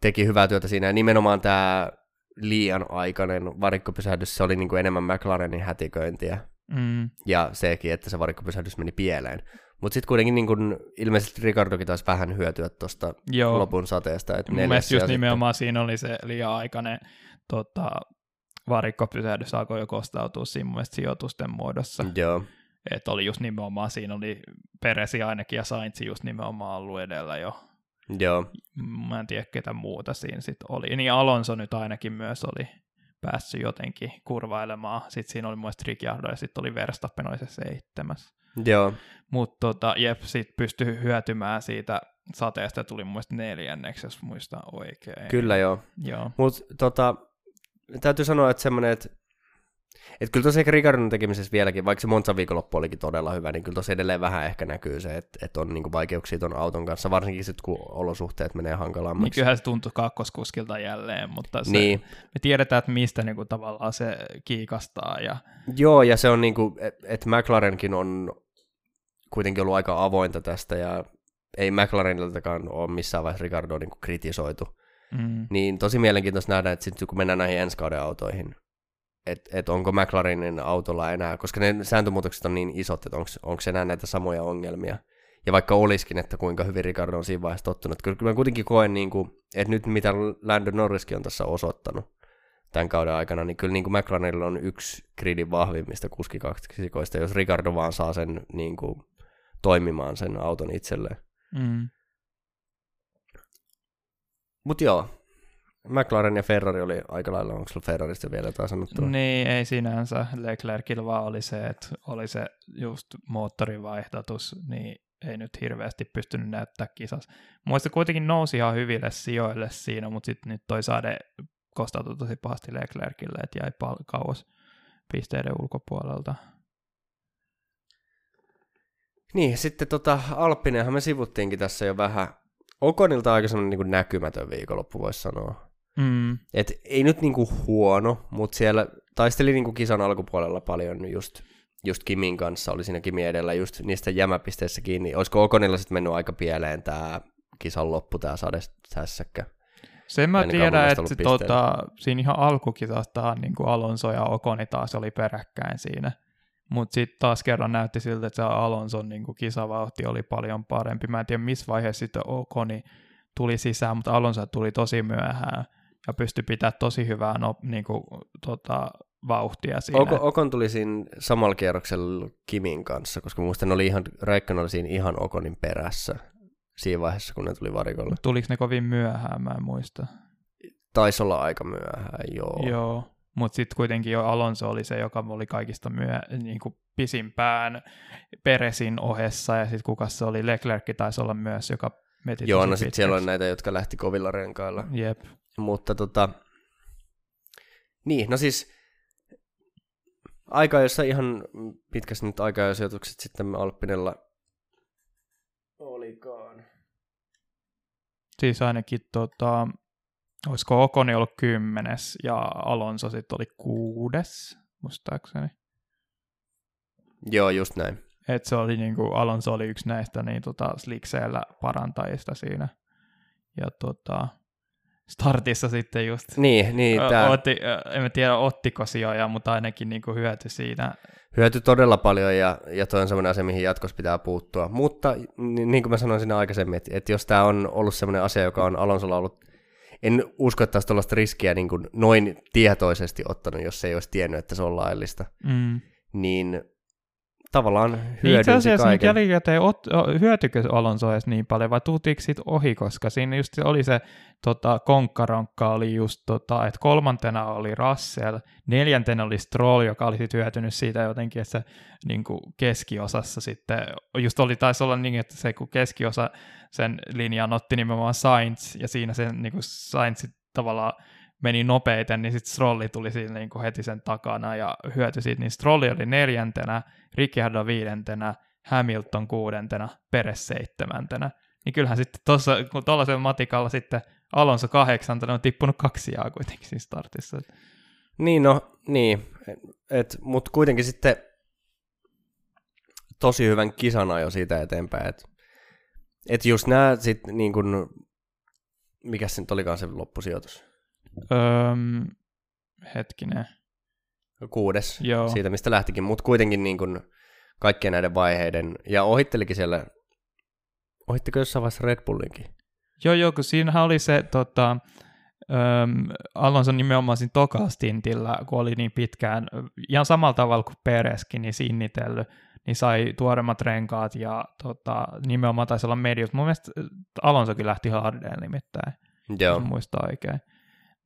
teki hyvää työtä siinä. Ja nimenomaan tämä liian aikainen varikkopysähdys, se oli niin kuin enemmän McLarenin hätiköintiä. Mm. Ja sekin, että se varikkopysähdys meni pieleen. Mutta sitten kuitenkin niin kun, ilmeisesti Ricardokin taisi vähän hyötyä tuosta lopun sateesta. Että Mun mielestä just nimenomaan sitten... siinä oli se liian aikainen tota, varikkopysähdys alkoi jo kostautua siinä mun mielestä sijoitusten muodossa. Joo. Että oli just nimenomaan, siinä oli Peresi ainakin ja Sainz just nimenomaan ollut edellä jo. Joo. Mä en tiedä ketä muuta siinä sitten oli. Niin Alonso nyt ainakin myös oli päässyt jotenkin kurvailemaan. Sitten siinä oli muista Ricciardo ja sitten oli Verstappen oli se seitsemäs. Joo. Mutta tota, jep, sitten pystyi hyötymään siitä sateesta, tuli mun neljänneksi, jos muistan oikein. Kyllä joo. joo. Mutta tota, täytyy sanoa, että semmoinen, että et kyllä tosiaan Ricardon tekemisessä vieläkin, vaikka se Monza viikonloppu olikin todella hyvä, niin kyllä tosiaan edelleen vähän ehkä näkyy se, että, että on niinku vaikeuksia ton auton kanssa, varsinkin sitten kun olosuhteet menee hankalammaksi. Niin kyllähän se tuntuu kakkoskuskilta jälleen, mutta se, niin. me tiedetään, että mistä niinku tavallaan se kiikastaa. Ja... Joo, ja se on niinku, että et McLarenkin on kuitenkin ollut aika avointa tästä, ja ei McLareniltakaan ole missään vaiheessa Ricardoa niinku kritisoitu. Mm. Niin tosi mielenkiintoista nähdä, että sitten kun mennään näihin ensi kauden autoihin, että et onko McLarenin autolla enää, koska ne sääntömuutokset on niin isot, että onko enää näitä samoja ongelmia. Ja vaikka olisikin, että kuinka hyvin Ricardo on siinä vaiheessa tottunut. Kyllä mä kuitenkin koen, niin kuin, että nyt mitä Landon Norriskin on tässä osoittanut tämän kauden aikana, niin kyllä niin kuin McLarenilla on yksi gridin vahvimmista kuskikaksikoista, jos Ricardo vaan saa sen niin kuin, toimimaan sen auton itselleen. Mm. Mutta joo, McLaren ja Ferrari oli aika lailla, onko sulla Ferrarista vielä jotain sanottua? Niin, ei sinänsä. Leclercillä vaan oli se, että oli se just moottorivaihdatus, niin ei nyt hirveästi pystynyt näyttää kisassa. Muista kuitenkin nousi ihan hyville sijoille siinä, mutta sitten nyt toi sade kostautui tosi pahasti Leclercille, että jäi pal- kauas pisteiden ulkopuolelta. Niin, sitten tota Alppinenhan me sivuttiinkin tässä jo vähän. Okonilta aika sellainen niin näkymätön viikonloppu, voisi sanoa. Mm. Et ei nyt niinku huono, mutta siellä taisteli niinku kisan alkupuolella paljon just just Kimin kanssa, oli siinä Kimi edellä just niistä jämäpisteissä kiinni. Olisiko Okonilla sitten mennyt aika pieleen tämä kisan loppu, tämä sadeshässäkkä? Sen mä tiedän, että tota, siinä ihan alkukisasta niin kuin Alonso ja Okoni taas oli peräkkäin siinä. Mutta sitten taas kerran näytti siltä, että se Alonson niin kuin kisavauhti oli paljon parempi. Mä en tiedä, missä vaiheessa sitten Okoni tuli sisään, mutta Alonso tuli tosi myöhään ja pystyi pitämään tosi hyvää no, niin kuin, tota, vauhtia siinä. Okon, Okon tuli siinä samalla kierroksella Kimin kanssa, koska muistan oli ihan, Räikkönen oli siinä ihan Okonin perässä siinä vaiheessa, kun ne tuli varikolle. Tuliko ne kovin myöhään, mä en muista. Taisi olla aika myöhään, joo. Joo, mutta sitten kuitenkin jo Alonso oli se, joka oli kaikista myö, niin kuin pisimpään Peresin ohessa, ja sitten kuka se oli, Leclerc taisi olla myös, joka meti Joo, no sitten siellä on näitä, jotka lähti kovilla renkailla. Jep. Mutta tota, niin, no siis aika, jossa ihan pitkästi nyt aika sitten Alppinella olikaan. Siis ainakin tota, olisiko Okoni ollut kymmenes ja Alonso sitten oli kuudes, muistaakseni. Joo, just näin. Et se oli niinku, Alonso oli yksi näistä niin tota, slikseillä parantajista siinä. Ja tota, startissa sitten just. Niin, niin. Tää... Otti, en tiedä ottiko sijoja, mutta ainakin niin kuin hyöty siinä. Hyöty todella paljon ja, ja toi on sellainen asia, mihin jatkossa pitää puuttua. Mutta niin, niin kuin mä sanoin siinä aikaisemmin, että, että jos tämä on ollut sellainen asia, joka on Alonsolla ollut, en usko, että tällaista riskiä niin kuin noin tietoisesti ottanut, jos ei olisi tiennyt, että se on laillista. Mm. Niin tavallaan hyödynsi Itse asiassa kaiken. jälkikäteen hyötykö Alonso edes niin paljon, vai tultiinko siitä ohi, koska siinä just oli se tota, konkkaronkka oli just, tota, että kolmantena oli Russell, neljäntenä oli Stroll, joka oli sitten hyötynyt siitä jotenkin, että se niin kuin keskiosassa sitten, just oli taisi olla niin, että se kun keskiosa sen linjan otti nimenomaan Sainz, ja siinä sen niin kuin Sainz tavallaan meni nopeiten, niin sitten Strolli tuli siinä niin heti sen takana ja hyötyi siitä, niin Strolli oli neljäntenä, Ricciardo viidentenä, Hamilton kuudentena, Peres seitsemäntenä. Niin kyllähän sitten tuossa, kun tuollaisella matikalla sitten Alonso kahdeksantena on tippunut kaksi jaa kuitenkin siinä startissa. Niin, no, niin. Mutta kuitenkin sitten tosi hyvän kisana jo siitä eteenpäin. Että et just nämä sitten niin kuin, mikä se nyt olikaan se loppusijoitus? Öm, hetkinen. Kuudes, Joo. siitä mistä lähtikin, mutta kuitenkin niin kuin kaikkien näiden vaiheiden, ja ohittelikin siellä, ohittiko jossain vaiheessa Red Bullinkin? Joo, joo, kun siinähän oli se, tota, öm, Alonso nimenomaan siinä tokastintillä, kun oli niin pitkään, ihan samalla tavalla kuin Pereskin, niin sinnitellyt, niin sai tuoremmat renkaat ja tota, nimenomaan taisi olla mediut. Mun mielestä Alonsokin lähti hardeen nimittäin, Joo. jos muistaa oikein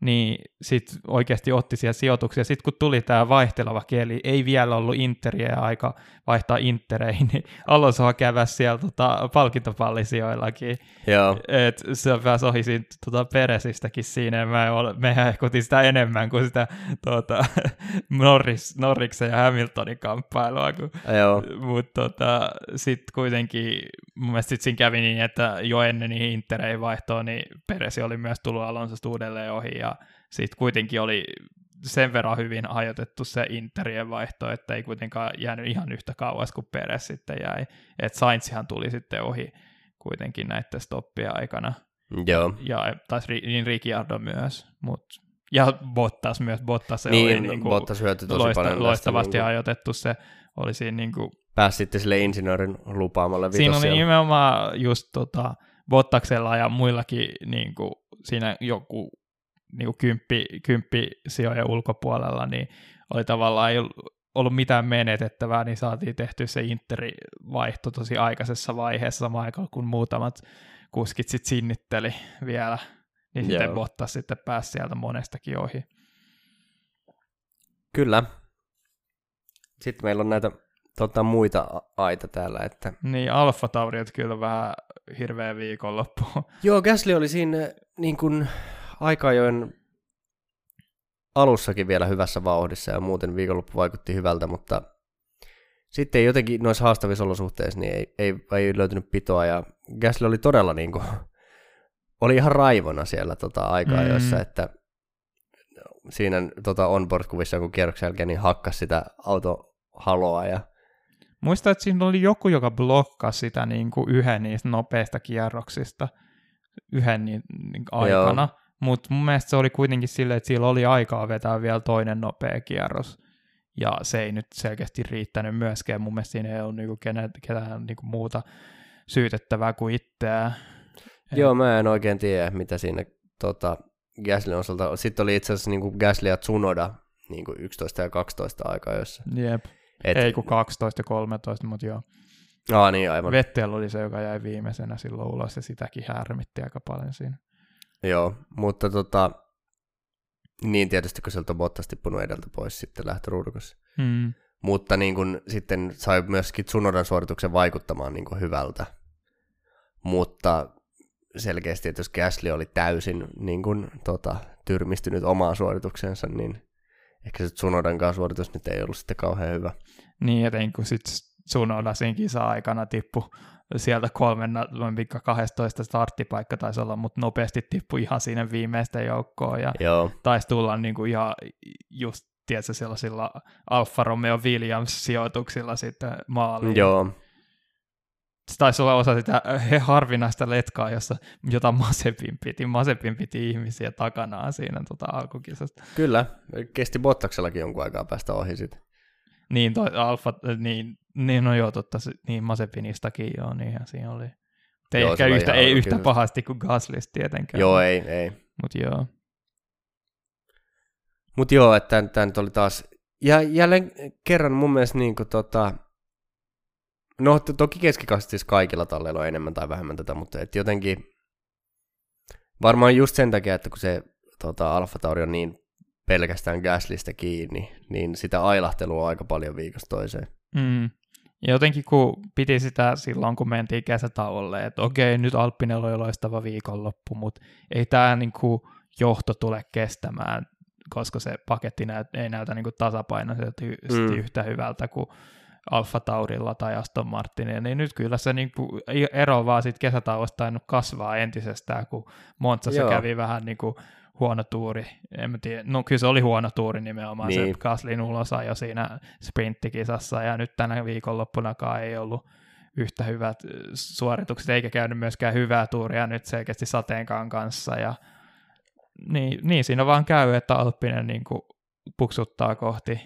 niin sitten oikeasti otti siellä sijoituksia. Sitten kun tuli tämä vaihteleva kieli, ei vielä ollut Interiä aika vaihtaa Intereihin, *laughs* niin Alonso käväsi siellä tota, palkintopallisijoillakin. Joo. Et se pääsi ohi siitä tota, Peresistäkin siinä, mä ole, mehän ehkutin sitä enemmän kuin sitä tota, *laughs* Norris, Norriksen ja Hamiltonin kamppailua. Kun, Joo. Mutta tota, sitten kuitenkin mun mielestä sit siinä kävi niin, että jo ennen niihin Intereihin vaihtoon, niin Peresi oli myös tullut Alonsosta uudelleen ohi, ja sitten kuitenkin oli sen verran hyvin ajoitettu se Interien vaihto, että ei kuitenkaan jäänyt ihan yhtä kauas kuin Peres sitten jäi. Että Sainzihan tuli sitten ohi kuitenkin näiden stoppien aikana. Joo. Ja taas niin Ricciardo myös, mutta ja Bottas myös, Bottas niin, oli niin kuin Bottas hyötyi tosi loista, paljon loistavasti niin kuin... ajoitettu se, oli siinä niin kuin... Pääsi sitten sille insinöörin lupaamalle Siinä oli nimenomaan just tota, Bottaksella ja muillakin niin kuin, siinä joku niin kuin kymppi, kymppi sijojen ulkopuolella, niin oli tavallaan ei ollut mitään menetettävää, niin saatiin tehty se Interi-vaihto tosi aikaisessa vaiheessa samaan aikaan, kun muutamat kuskit sitten sinnitteli vielä, niin Joo. sitten Bottas sitten pääsi sieltä monestakin ohi. Kyllä. Sitten meillä on näitä tota, muita aita täällä. Että... Niin, Alfa Tauriot kyllä vähän hirveä viikonloppu. Joo, Gasly oli siinä niin kuin aika ajoin alussakin vielä hyvässä vauhdissa ja muuten viikonloppu vaikutti hyvältä, mutta sitten jotenkin noissa haastavissa olosuhteissa niin ei, ei, ei löytynyt pitoa ja Gasly oli todella niin kuin, *laughs* oli ihan raivona siellä tota aikaa, mm. jossa, että siinä tota onboard-kuvissa jonkun kierroksen jälkeen niin hakkas sitä autohaloa ja Muistan, että siinä oli joku, joka blokkasi sitä niin kuin yhden niistä nopeista kierroksista yhden niin, niin aikana, mutta mun mielestä se oli kuitenkin silleen, että sillä oli aikaa vetää vielä toinen nopea kierros, ja se ei nyt selkeästi riittänyt myöskään. Mun mielestä siinä ei ollut niinku ketään, ketään niinku muuta syytettävää kuin itseään. Joo, mä en oikein tiedä, mitä siinä tota, Gaslin osalta. Sitten oli itse asiassa niin Gasly ja Tsunoda niin 11 ja 12 aikaa, jossa. Jep. Et, ei kun 12 ja 13, mutta joo. Aa, niin aivan. Vettel oli se, joka jäi viimeisenä silloin ulos, ja sitäkin härmitti aika paljon siinä. Joo, mutta tota, niin tietysti, kun sieltä on Bottas tippunut edeltä pois sitten lähtöruudukossa. Hmm. Mutta niin kun, sitten sai myöskin Tsunodan suorituksen vaikuttamaan niin kun hyvältä. Mutta selkeästi, että jos Gasly oli täysin niin kun, tota, tyrmistynyt omaan suorituksensa, niin ehkä se Tsunodan suoritus nyt ei ollut sitten kauhean hyvä. Niin, etenkin kun sitten Tsunoda siinä kisa-aikana tippu sieltä kolmen, 12 starttipaikka taisi olla, mutta nopeasti tippui ihan siinä viimeistä joukkoon ja Joo. taisi tulla niin kuin ihan just tiedätkö, sellaisilla Alfa Romeo Williams sijoituksilla sitten maaliin. Joo. Se taisi olla osa sitä he harvinaista letkaa, jossa, jota Masepin piti. Masepin piti ihmisiä takanaan siinä tota alkukisasta. Kyllä, kesti Bottaksellakin jonkun aikaa päästä ohi sitten. Niin, toi Alfa, niin, niin no joo, totta, niin Masepinistakin joo, niinhän siinä oli. Ei joo, ehkä yhtä, ei yhtä pahasti kuin Gaslist tietenkään. Joo, ei, ei. Mut joo. Mut joo, että tämä nyt oli taas, ja jälleen kerran mun mielestä niin kuin tota, no toki keskikastit siis kaikilla talleilla on enemmän tai vähemmän tätä, mutta et jotenkin, varmaan just sen takia, että kun se tota, Alfa Tauri on niin pelkästään Gaslista kiinni, niin sitä ailahtelua aika paljon viikosta toiseen. Mm. Ja jotenkin kun piti sitä silloin, kun mentiin kesätauolle, että okei, nyt Alppinella on jo loistava viikonloppu, mutta ei tämä niin johto tule kestämään, koska se paketti näyt, ei näytä niin tasapainoisesti mm. yhtä hyvältä kuin Alfa Taurilla tai Aston Martinilla, niin nyt kyllä se niin kuin ero vaan siitä kesätauosta kasvaa entisestään, kun Montsassa kävi vähän niin kuin huono tuuri. En mä tiedä. No kyllä se oli huono tuuri nimenomaan. Niin. Se Kaslin ulos jo siinä sprinttikisassa ja nyt tänä viikonloppunakaan ei ollut yhtä hyvät suoritukset, eikä käynyt myöskään hyvää tuuria nyt selkeästi sateenkaan kanssa. Ja niin, niin siinä vaan käy, että Alppinen niin kuin puksuttaa kohti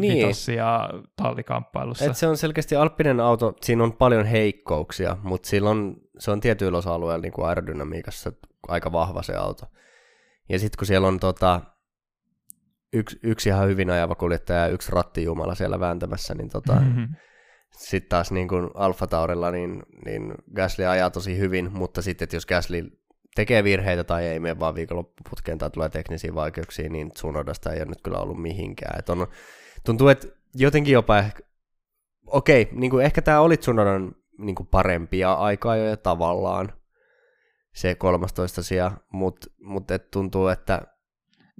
niin. vitossia tallikamppailussa. Et se on selkeästi Alppinen auto, siinä on paljon heikkouksia, mutta sillä on, se on tietyillä osa-alueilla niin kuin aerodynamiikassa aika vahva se auto. Ja sitten kun siellä on tota, yksi, yksi ihan hyvin ajava kuljettaja ja yksi rattijumala siellä vääntämässä, niin tota, mm-hmm. sitten taas niin kuin Alfa Taurilla, niin, niin Gasly ajaa tosi hyvin, mutta sitten että jos Gasly tekee virheitä tai ei mene vaan viikonloppuputkeen tai tulee teknisiä vaikeuksia, niin Tsunodasta ei ole nyt kyllä ollut mihinkään. Et on, tuntuu, että jotenkin jopa ehkä, okei, niin kuin ehkä tämä oli Tsunodan niin kuin parempia aikaa jo tavallaan, se 13 sija, mutta mut et tuntuu, että...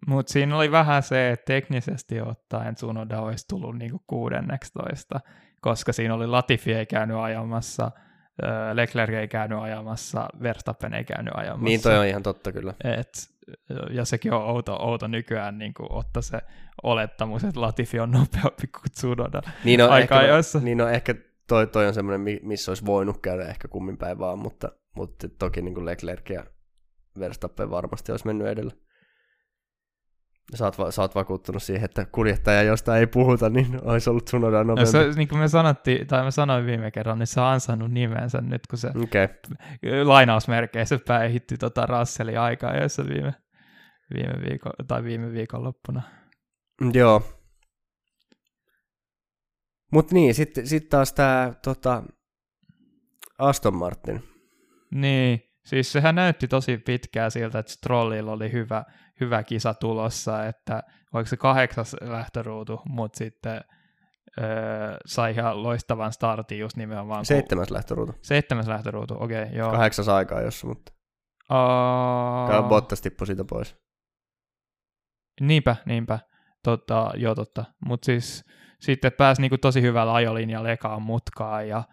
Mutta siinä oli vähän se, että teknisesti ottaen Tsunoda olisi tullut niinku 16, koska siinä oli Latifi ei käynyt ajamassa, Leclerc ei käynyt ajamassa, Verstappen ei käynyt ajamassa. Niin toi on ihan totta kyllä. Et, ja sekin on outo, outo nykyään niin ottaa se olettamus, että Latifi on nopeampi kuin Tsunoda niin on aika ehkä, Niin on ehkä toi, toi on semmoinen, missä olisi voinut käydä ehkä kummin päin vaan, mutta mutta toki niin kuin Leclerc ja Verstappen varmasti olisi mennyt edellä. Sä oot, sä oot vakuuttunut siihen, että kuljettaja, josta ei puhuta, niin olisi ollut Tsunoda nopeampi. se, niin kuin me sanottiin, tai mä sanoin viime kerran, niin se on ansainnut nimensä nyt, kun se okay. lainausmerkeissä päihitti tota Russellin aikaa, jossa viime, viime, viikon, tai viime viikon loppuna. Joo. Mutta niin, sitten sit taas tämä tota, Aston Martin. Niin, siis sehän näytti tosi pitkään siltä, että Strollilla oli hyvä, hyvä kisa tulossa, että oliko se kahdeksas lähtöruutu, mutta sitten öö, sai ihan loistavan startin just nimenomaan. Seitsemäs kun... lähtöruutu. Seitsemäs lähtöruutu, okei, okay, joo. Kahdeksas aikaa jossa, mutta uh... Bottas tippui siitä pois. Niinpä, niinpä. Totta, joo totta. Mutta siis sitten pääsi niinku tosi hyvällä ajolinjalla ekaan mutkaan ja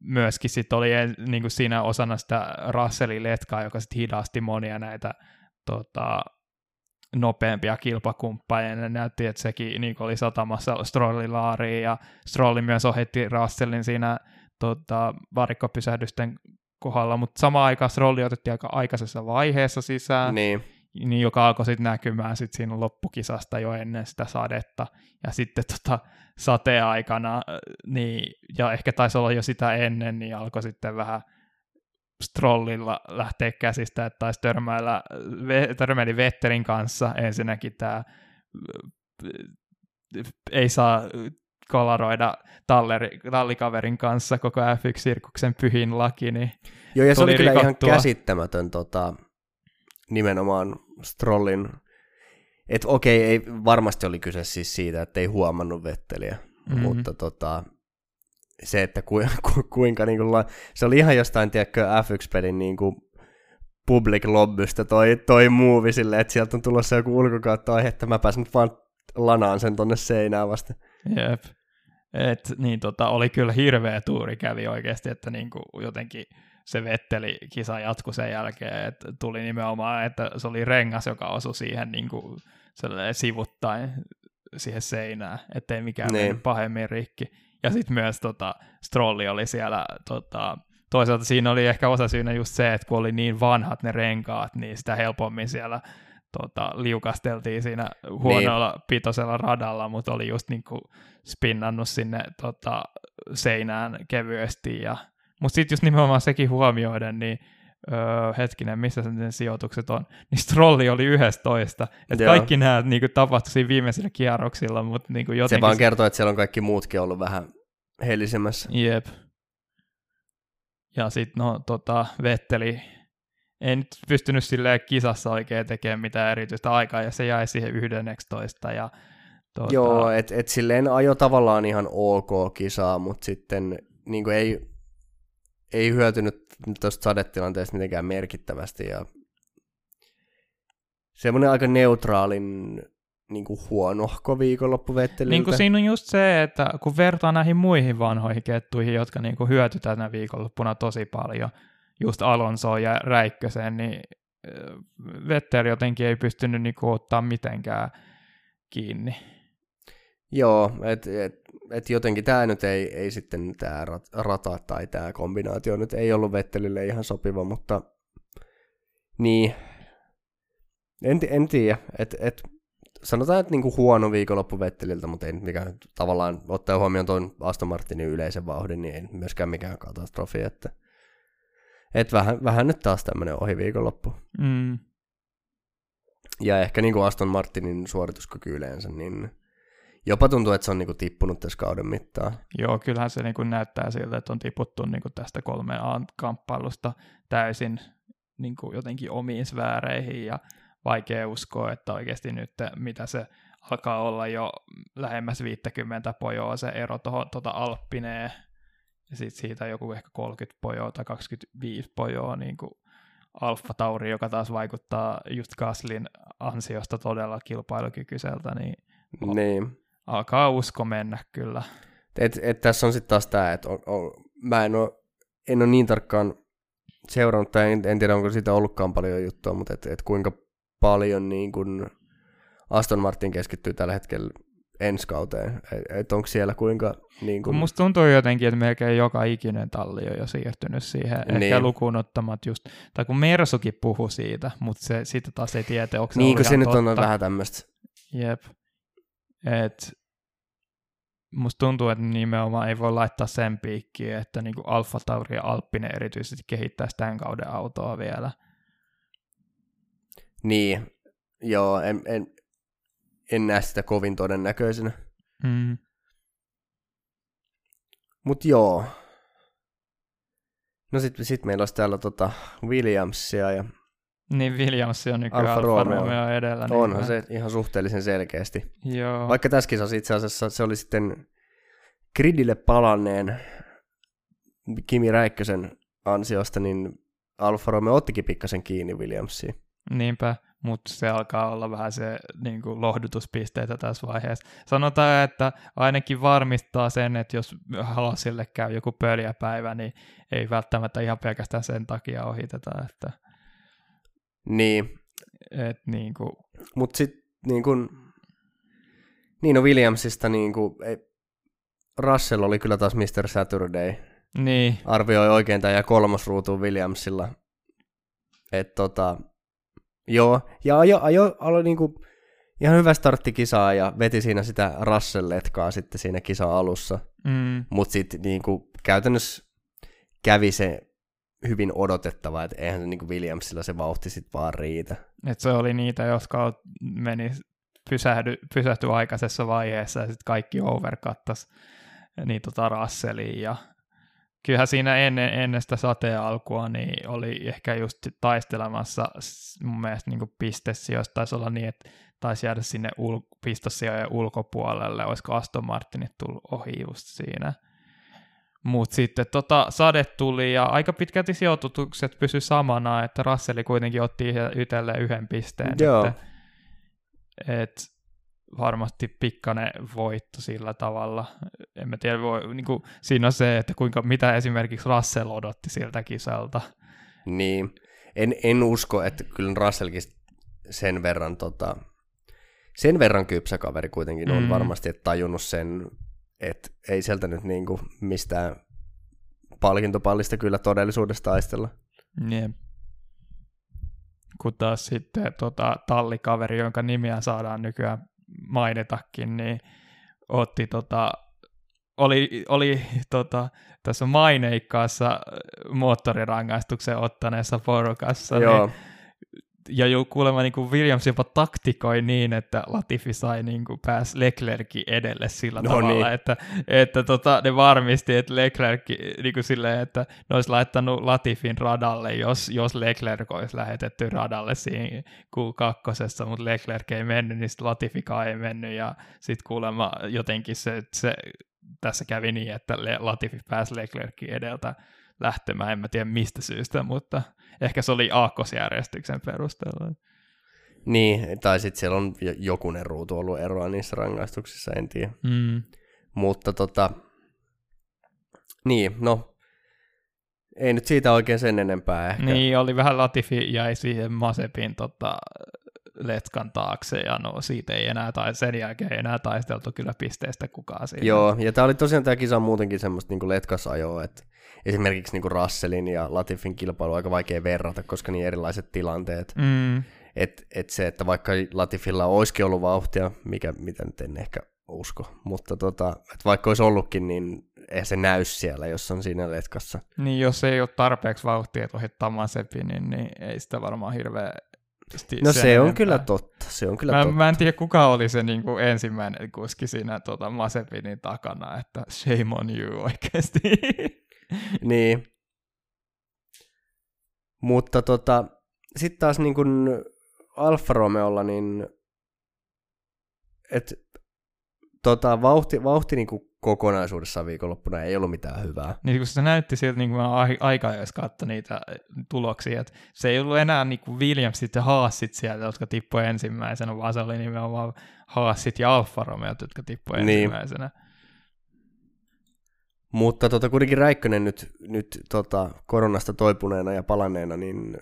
myöskin sit oli niin kuin siinä osana sitä Russellin letkaa, joka sitten hidasti monia näitä tota, nopeampia kilpakumppaneja. Ne näytti, että sekin niin oli satamassa Strollin laariin ja Strolli myös ohitti Russellin siinä tota, varikkopysähdysten kohdalla, mutta samaan aikaan Strolli otettiin aika aikaisessa vaiheessa sisään. Niin niin joka alkoi sitten näkymään sit siinä loppukisasta jo ennen sitä sadetta. Ja sitten tota, sateaikana, niin, ja ehkä taisi olla jo sitä ennen, niin alkoi sitten vähän strollilla lähteä käsistä, että taisi törmäillä, törmäili Vetterin kanssa ensinnäkin tämä ei saa kolaroida talleri, tallikaverin kanssa koko F1-sirkuksen pyhin laki, niin Joo, ja se oli kyllä rikottua. ihan käsittämätön tota, nimenomaan Strollin, että okei, ei varmasti oli kyse siis siitä, että ei huomannut Vetteliä, mm-hmm. mutta tota, se, että ku, *laughs* ku, kuinka niin kuin, se oli ihan jostain, tiedätkö, F1-pelin niin kuin public lobbystä toi, toi movie silleen, että sieltä on tulossa joku ulkokautta että mä pääsen vaan lanaan sen tonne seinään vasta. Jep. Et, niin tota, oli kyllä hirveä tuuri kävi oikeasti, että niin kuin jotenkin se Vetteli kisa jatkui sen jälkeen, että tuli nimenomaan, että se oli rengas, joka osui siihen niin kuin sivuttain siihen seinään, ettei mikään niin. mennyt pahemmin rikki. Ja sitten myös tota, Strolli oli siellä, tota, toisaalta siinä oli ehkä osa syynä just se, että kun oli niin vanhat ne renkaat, niin sitä helpommin siellä tota, liukasteltiin siinä huonolla niin. pitoisella radalla, mutta oli just niin kuin spinnannut sinne tota, seinään kevyesti ja mutta sitten just nimenomaan sekin huomioiden, niin öö, hetkinen, missä sen sijoitukset on, niin Strolli oli 11. Että kaikki nämä niin kuin, tapahtui siinä viimeisillä kierroksilla, mutta niin kuin jotenkin... Se vaan kertoo, että siellä on kaikki muutkin ollut vähän helisemmässä. Jep. Ja sitten no tota, Vetteli ei nyt pystynyt silleen kisassa oikein tekemään mitään erityistä aikaa, ja se jäi siihen 11. Ja, tuota... Joo, että et silleen ajo tavallaan ihan ok kisaa, mutta sitten niin ei ei hyötynyt tuosta sadetilanteesta mitenkään merkittävästi ja semmoinen aika neutraalin niin kuin huonohko viikonloppu Vetteliltä. Niin kuin siinä on just se, että kun vertaa näihin muihin vanhoihin kettuihin, jotka niin kuin hyöty tänä viikonloppuna tosi paljon, just Alonso ja Räikkösen, niin Vetter jotenkin ei pystynyt niin kuin ottaa mitenkään kiinni. Joo, että et, et jotenkin tämä nyt ei, ei sitten tämä rata tai tämä kombinaatio nyt ei ollut Vettelille ihan sopiva, mutta niin, en, en tiedä, että et, sanotaan, että niinku huono viikonloppu Vetteliltä, mutta ei nyt mikään tavallaan, ottaa huomioon tuon Aston Martinin yleisen vauhdin, niin ei myöskään mikään katastrofi, että et vähän, vähän nyt taas tämmöinen ohi viikonloppu. Mm. Ja ehkä niin kuin Aston Martinin suorituskyky yleensä, niin Jopa tuntuu, että se on niinku tippunut tässä kauden mittaan. Joo, kyllähän se niinku näyttää siltä, että on tiputtu niinku tästä kolmeen kamppailusta täysin niinku jotenkin omiin sfääreihin ja vaikea uskoa, että oikeasti nyt mitä se alkaa olla jo lähemmäs 50 pojoa se ero tuohon tuota Alppineen ja sitten siitä joku ehkä 30 pojoa tai 25 pojoa niin kuin Alfa Tauri, joka taas vaikuttaa just Gaslin ansiosta todella kilpailukykyiseltä, niin, niin alkaa usko mennä kyllä. Et, et tässä on sitten taas tämä, että on, on, mä en ole, en ole niin tarkkaan seurannut, tai en, en tiedä onko siitä ollutkaan paljon juttua, mutta et, et kuinka paljon niin kun Aston Martin keskittyy tällä hetkellä ensi kauteen, että et onko siellä kuinka... Niin kun... Musta tuntuu jotenkin, että melkein joka ikinen talli on jo siirtynyt siihen, niin. ehkä lukuun ottamat just, tai kun Mersukin puhui siitä, mutta se, siitä taas ei tiedä, onko se Niin, kun se nyt on vähän tämmöistä. Jep. Et musta tuntuu, että nimenomaan ei voi laittaa sen piikkiin, että niinku Alfa Tauri ja Alppinen erityisesti kehittäisi tämän kauden autoa vielä. Niin, joo, en, en, en näe sitä kovin todennäköisenä. Mm. Mut joo. No sit, sit meillä olisi täällä tota Williamsia ja niin Williams on nykyään Alfa, Alfa Romeo, Romeo edellä. Niin Onhan niin se ihan suhteellisen selkeästi. Joo. Vaikka tässä kisassa itse asiassa se oli sitten gridille palanneen Kimi Räikkösen ansiosta, niin Alfa Romeo ottikin pikkasen kiinni Williamsiin. Niinpä, mutta se alkaa olla vähän se niin kuin lohdutuspisteitä tässä vaiheessa. Sanotaan, että ainakin varmistaa sen, että jos Halasille käy joku pöljäpäivä, niin ei välttämättä ihan pelkästään sen takia ohiteta. Että... Niin, Et niin kuin... Mutta sitten niin kuin, niin no Williamsista niin kuin, ei, Russell oli kyllä taas Mr. Saturday. Niin. Arvioi oikein tämä ja kolmosruutuun Williamsilla. Et tota, joo, ja ajo, ajo alo, niinku, ihan hyvä startti kisaa ja veti siinä sitä Russell-letkaa sitten siinä kisa alussa. Mm. Mutta sitten niinku, käytännössä kävi se hyvin odotettava, että eihän se niinku Williamsilla se vauhti sitten vaan riitä. Et se oli niitä, jotka meni pysähdy, pysähtyi aikaisessa vaiheessa ja sitten kaikki overkattas niin tota Russelliin ja kyllähän siinä ennen, ennen sitä sateen alkua niin oli ehkä just taistelemassa mun mielestä niin pistesijoista taisi olla niin, että taisi jäädä sinne ul- pistosijojen ulkopuolelle, olisiko Aston Martinit tullut ohi just siinä. Mutta sitten tota, sade tuli ja aika pitkälti sijoitukset pysy samana, että Russell kuitenkin otti itselleen yhden pisteen. Joo. Että, et varmasti pikkainen voitto sillä tavalla. En mä tiedä, voi, niin kuin, siinä on se, että kuinka, mitä esimerkiksi Russell odotti siltä kisalta. Niin, en, en usko, että kyllä Russellkin sen verran, tota, sen verran kypsä kaveri kuitenkin on Mm. varmasti, että tajunnut sen, että ei sieltä nyt niinku mistään palkintopallista kyllä todellisuudessa taistella. Jep. Kun taas sitten tota, tallikaveri, jonka nimiä saadaan nykyään mainitakin, niin otti tota, oli, oli tota, tässä maineikkaassa moottorirangaistuksen ottaneessa porukassa, Joo, niin, ja jo kuulemma niin kuin Williams jopa taktikoi niin, että Latifi sai niin kuin pääs Leclercin edelle sillä No tavalla, niin. että, että tota, ne varmisti, että Leclerc niin kuin silleen, että ne olisi laittanut Latifin radalle, jos, jos Leclerc olisi lähetetty radalle siinä Q2, mutta Leclerc ei mennyt, niin Latifikaan ei mennyt, ja sitten kuulemma jotenkin se, se tässä kävi niin, että Latifi pääsi Leclercin edeltä lähtemään, en mä tiedä mistä syystä, mutta ehkä se oli aakkosjärjestyksen perusteella. niin, tai sitten siellä on jo- jokunen ruutu ollut eroa niissä rangaistuksissa, en tiedä. Mm. Mutta tota, niin, no, ei nyt siitä oikein sen enempää ehkä. Niin, oli vähän Latifi jäi siihen Masepin tota, letkan taakse, ja no siitä ei enää, tai sen jälkeen ei enää taisteltu kyllä pisteestä kukaan siinä. Joo, ja tämä oli tosiaan tämä kisa muutenkin semmoista niinku letkasajoa, että esimerkiksi niinku Russellin ja Latifin kilpailu on aika vaikea verrata, koska niin erilaiset tilanteet. Mm, Et, et se, että vaikka Latifilla olisikin ollut vauhtia, mikä, mitä nyt en ehkä usko, mutta tota, et vaikka olisi ollutkin, niin eihän se näy siellä, jos on siinä letkassa. niin jos ei ole tarpeeksi vauhtia, että ohittaa niin, niin ei sitä varmaan hirveä No se on kyllä totta, se on kyllä Mä, totta. mä en tiedä, kuka oli se niin kuin ensimmäinen kuski siinä tuota, Masepinin takana, että shame on you oikeasti. *laughs* Niin. Mutta tota, sitten taas niin kuin Alfa Romeolla, niin et, tota, vauhti, vauhti niin kuin kokonaisuudessaan viikonloppuna ei ollut mitään hyvää. niin kun se näytti siltä, niin kuin mä ai- aika jos katsoin niitä tuloksia, että se ei ollut enää niin kuin Williamsit ja Haasit siellä, jotka tippui ensimmäisenä, vaan se oli nimenomaan Haasit ja Alfa Romeot, jotka tippui Niin. ensimmäisenä. Mutta tota, kuitenkin Räikkönen nyt, nyt tota, koronasta toipuneena ja palanneena, niin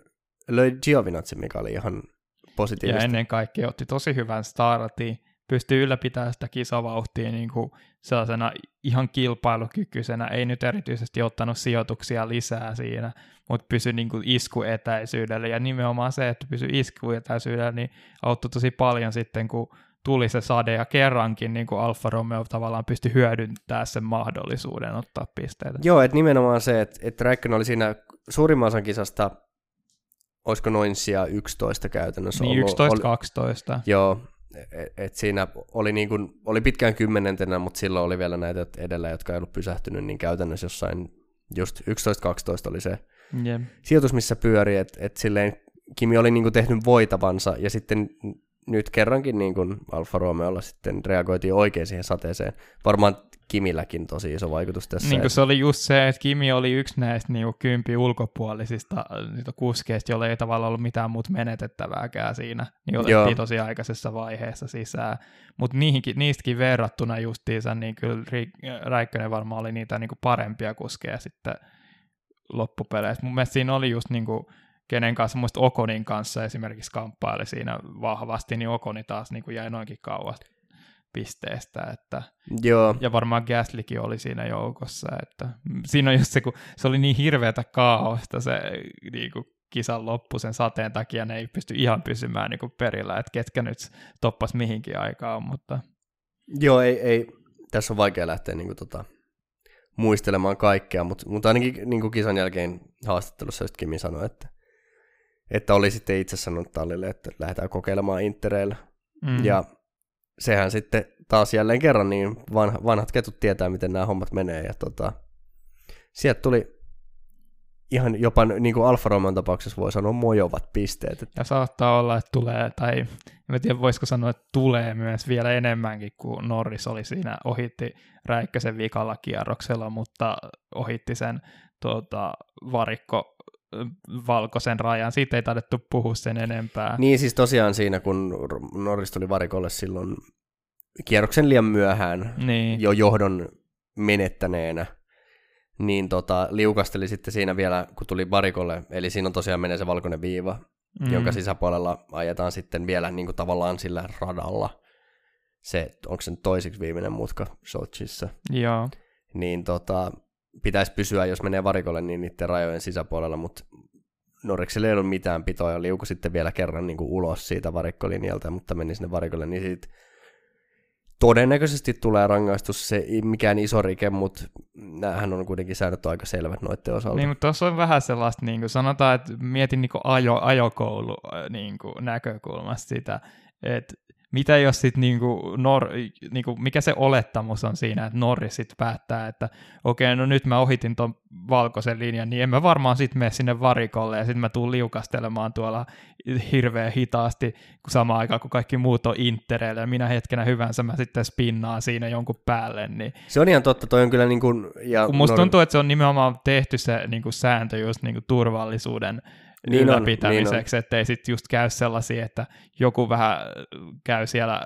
löi Giovinazzi, mikä oli ihan Ja positiivista. ennen kaikkea otti tosi hyvän startin, pystyi ylläpitämään sitä kisavauhtia niin kuin sellaisena ihan kilpailukykyisenä, ei nyt erityisesti ottanut sijoituksia lisää siinä, mutta pysyi niin kuin iskuetäisyydellä, ja nimenomaan se, että pysyi iskuetäisyydellä, niin auttoi tosi paljon sitten, kun tuli se sade, ja kerrankin niin kuin Alfa Romeo tavallaan pystyi hyödyntämään sen mahdollisuuden ottaa pisteitä. Joo, että nimenomaan se, että, että Räikkönen oli siinä suurimman osan kisasta, olisiko noin sija 11 käytännössä Niin ollut. 11-12. Joo, et, et siinä oli, niin kuin, oli pitkään kymmenentenä, mutta silloin oli vielä näitä edellä, jotka ei ollut pysähtynyt, niin käytännössä jossain just 11-12 oli se Jep. sijoitus, missä pyöri, että et silleen Kimi oli niin kuin tehnyt voitavansa, ja sitten nyt kerrankin niin kuin Alfa Romeolla sitten reagoitiin oikein siihen sateeseen. Varmaan Kimilläkin tosi iso vaikutus tässä. Niin se oli just se, että Kimi oli yksi näistä niin kuin kympi ulkopuolisista äh, niitä kuskeista, joilla ei tavallaan ollut mitään muuta menetettävääkään siinä. Niin otettiin Joo. tosi aikaisessa vaiheessa sisään. Mutta niistäkin verrattuna justiinsa, niin kyllä Ri- Räikkönen varmaan oli niitä niin kuin parempia kuskeja sitten loppupeleissä. Mun mielestä siinä oli just niin kuin kenen kanssa, muista Okonin kanssa esimerkiksi kamppaili siinä vahvasti, niin Okoni taas niin kuin jäi noinkin kauas pisteestä, että Joo. ja varmaan Gaslykin oli siinä joukossa, että siinä on just se, kun se oli niin hirveätä kaaosta se niin kuin kisan loppu sen sateen takia, ne ei pysty ihan pysymään niin kuin perillä, että ketkä nyt toppas mihinkin aikaan, mutta... Joo, ei, ei, tässä on vaikea lähteä niin kuin, tota, muistelemaan kaikkea, mutta, mutta ainakin niin kuin kisan jälkeen haastattelussa just Kimi sanoi, että, että oli sitten itse sanonut tallille, että lähdetään kokeilemaan Intereillä. Mm. Ja sehän sitten taas jälleen kerran, niin vanha, vanhat ketut tietää, miten nämä hommat menee. Ja tota, sieltä tuli ihan jopa niin kuin Alfa Romeon tapauksessa voi sanoa mojovat pisteet. Ja saattaa olla, että tulee, tai en tiedä voisiko sanoa, että tulee myös vielä enemmänkin, kuin Norris oli siinä, ohitti Räikkösen vikalla kierroksella, mutta ohitti sen tuota, varikko valkoisen rajan. Siitä ei taidettu puhua sen enempää. Niin siis tosiaan siinä, kun Norris tuli varikolle silloin kierroksen liian myöhään niin. jo johdon menettäneenä, niin tota, liukasteli sitten siinä vielä, kun tuli varikolle, eli siinä on tosiaan menee se valkoinen viiva, mm. jonka sisäpuolella ajetaan sitten vielä niin kuin tavallaan sillä radalla. Se, onko se toisiksi viimeinen mutka Sochissa. Joo. Niin tota, pitäisi pysyä, jos menee varikolle, niin niiden rajojen sisäpuolella, mutta Norriksella ei ollut mitään pitoa ja liuku sitten vielä kerran niin kuin ulos siitä varikkolinjalta, mutta meni sinne varikolle, niin siitä todennäköisesti tulee rangaistus, se ei mikään iso rike, mutta näähän on kuitenkin säännöt aika selvät noiden osalta. Niin, mutta tuossa on vähän sellaista, niin kuin sanotaan, että mietin niin kuin ajo, ajokoulu niin kuin näkökulmasta sitä, että mitä jos sitten niinku Nor, niinku, mikä se olettamus on siinä, että Norris sitten päättää, että okei, okay, no nyt mä ohitin ton valkoisen linjan, niin en mä varmaan sitten mene sinne varikolle ja sitten mä tuun liukastelemaan tuolla hirveän hitaasti kun samaan aikaan, kun kaikki muut on intereillä ja minä hetkenä hyvänsä mä sitten spinnaan siinä jonkun päälle. Niin... Se on ihan totta, toi on kyllä niin kuin... Ja kun musta Nor- tuntuu, että se on nimenomaan tehty se niin kuin sääntö just niin kuin turvallisuuden niin ylläpitämiseksi, niin ettei sitten just käy sellaisia, että joku vähän käy siellä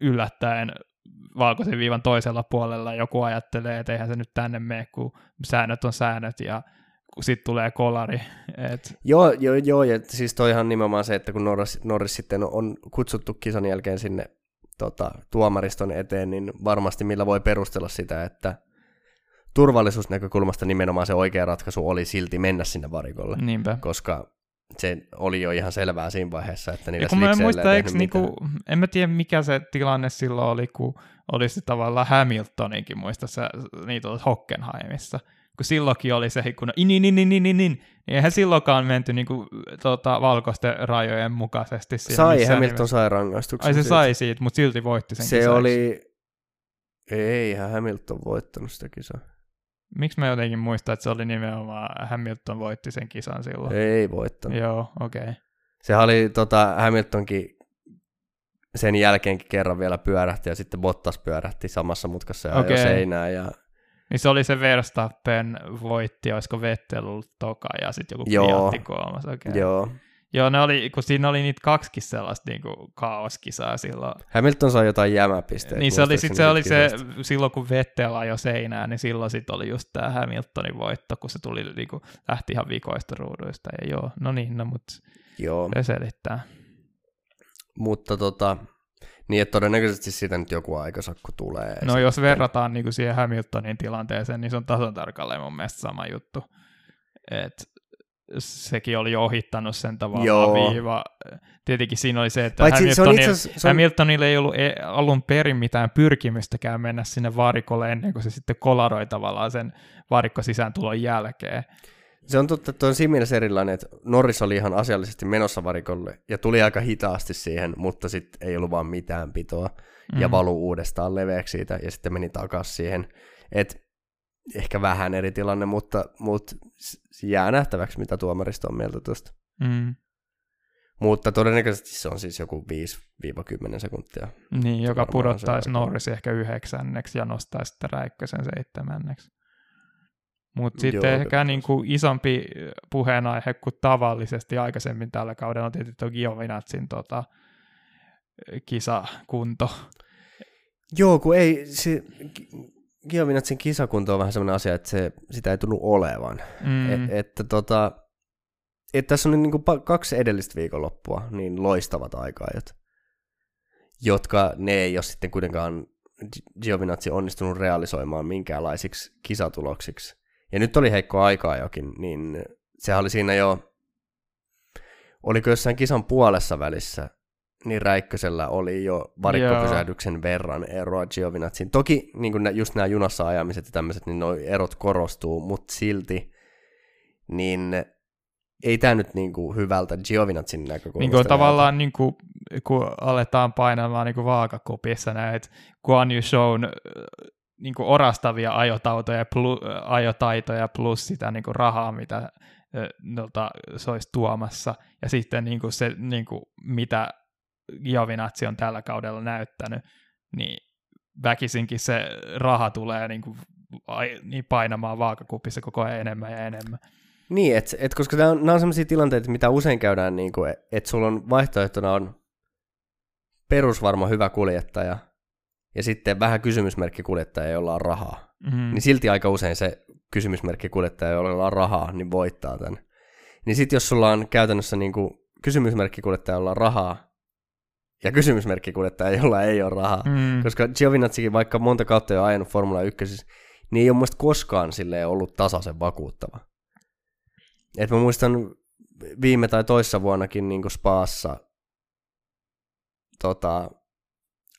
yllättäen valkoisen viivan toisella puolella, joku ajattelee, että eihän se nyt tänne mene, kun säännöt on säännöt, ja sitten tulee kolari. *laughs* Et... Joo, joo, joo, ja siis toihan nimenomaan se, että kun Norris, Norris sitten on kutsuttu kisan jälkeen sinne tota, tuomariston eteen, niin varmasti millä voi perustella sitä, että turvallisuusnäkökulmasta nimenomaan se oikea ratkaisu oli silti mennä sinne varikolle. Niinpä. Koska se oli jo ihan selvää siinä vaiheessa, että niillä kun mä muista, eikö niinku, en mä tiedä mikä se tilanne silloin oli, kun oli se tavallaan Hamiltoninkin muista se, niitä oli Hockenheimissa, kun silloinkin oli se, kun niin, niin, niin, niin, niin, niin, niin eihän silloinkaan menty niin kuin, tota, valkoisten rajojen mukaisesti. Sai, Hamilton nimessä. sai rangaistuksen. Ai se siitä. sai siitä, mutta silti voitti sen Se kisaiksi. oli, ei Hamilton voittanut sitä kisaa. Miksi mä jotenkin muistan, että se oli nimenomaan Hamilton voitti sen kisan silloin? Ei voittanut. Joo, okei. Okay. Se oli tota, Hamiltonkin sen jälkeenkin kerran vielä pyörähti ja sitten Bottas pyörähti samassa mutkassa ja okay. seinään. Ja... Niin se oli se Verstappen voitti, olisiko Vettel ollut toka ja sitten joku Joo. kolmas. Okay. Joo. Joo, ne oli, kun siinä oli niitä kaksikin sellaista niin kuin kaoskisaa silloin. Hamilton sai jotain jämäpisteitä. Niin se oli, sit se oli se, silloin kun Vettel ajoi seinään, niin silloin sit oli just tämä Hamiltonin voitto, kun se tuli, niin kuin, lähti ihan vikoista ruuduista. Ja joo, no niin, no mutta joo. se selittää. Mutta tota, niin, että todennäköisesti siitä nyt joku aikasakko tulee. No sitten. jos verrataan niin kuin siihen Hamiltonin tilanteeseen, niin se on tasan tarkalleen mun mielestä sama juttu. Et sekin oli ohittanut sen tavallaan Joo. viiva. Tietenkin siinä oli se, että Hamiltonil, se on... Hamiltonille ei ollut e- alun perin mitään pyrkimystäkään mennä sinne varikolle ennen kuin se sitten kolaroi tavallaan sen varikko sisääntulon jälkeen. Se on totta, että on siinä mielessä erilainen, että Norris oli ihan asiallisesti menossa varikolle ja tuli aika hitaasti siihen, mutta sitten ei ollut vaan mitään pitoa mm. ja valu uudestaan leveäksi siitä ja sitten meni takaisin siihen. Et ehkä vähän eri tilanne, mutta, mutta jää nähtäväksi, mitä tuomaristo on mieltä tuosta. Mm. Mutta todennäköisesti se on siis joku 5-10 sekuntia. Niin, joka pudottaisi Norris ehkä yhdeksänneksi ja nostaisi sitten Räikkösen seitsemänneksi. Mutta sitten Joo, ehkä niin kuin isompi puheenaihe kuin tavallisesti aikaisemmin tällä kaudella on tietysti tuo Giovinazin tota, kisakunto. Joo, kun ei, se, Giovinazin kisakunto on vähän sellainen asia, että se, sitä ei tunnu olevan. Mm. E, että tota, että tässä on niin kuin kaksi edellistä viikonloppua niin loistavat aikaajat, jotka ne ei ole sitten kuitenkaan Giovinazzi onnistunut realisoimaan minkäänlaisiksi kisatuloksiksi. Ja nyt oli heikko aikaa jokin, niin sehän oli siinä jo, oliko jossain kisan puolessa välissä, niin Räikkösellä oli jo varikkopysähdyksen verran eroa Giovinazzin. Toki niin kuin just nämä junassa ajamiset ja tämmöiset, niin nuo erot korostuu, mutta silti niin ei tämä nyt niin kuin hyvältä Giovinazzin näkökulmasta. Niin kuin tavallaan niin kuin, kun aletaan painamaan niin kuin vaakakupissa näitä Guan Yu Shown niin kuin orastavia ajotautoja, plu, ajotaitoja plus sitä niin kuin rahaa, mitä nolta se olisi tuomassa, ja sitten niin kuin se, niin kuin, mitä Giovinazzi on tällä kaudella näyttänyt, niin väkisinkin se raha tulee niin kuin, niin painamaan vaakakupissa koko ajan enemmän ja enemmän. Niin, et, et, koska nämä on, on sellaisia tilanteita, mitä usein käydään, niin kuin, että sulla on vaihtoehtona on perusvarma hyvä kuljettaja, ja sitten vähän kysymysmerkki kuljettaja, jolla on rahaa. Mm-hmm. Niin silti aika usein se kysymysmerkki kuljettaja, jolla on rahaa, niin voittaa tämän. Niin sitten jos sulla on käytännössä niin kuin kysymysmerkki kuljettaja, jolla on rahaa, ja kysymysmerkki kuljettaja, jolla ei ole rahaa. Mm. Koska Giovinazzikin vaikka monta kautta jo ajanut Formula 1, niin ei ole muista koskaan sille ollut tasaisen vakuuttava. Et mä muistan viime tai toissa vuonnakin niin Spaassa tota,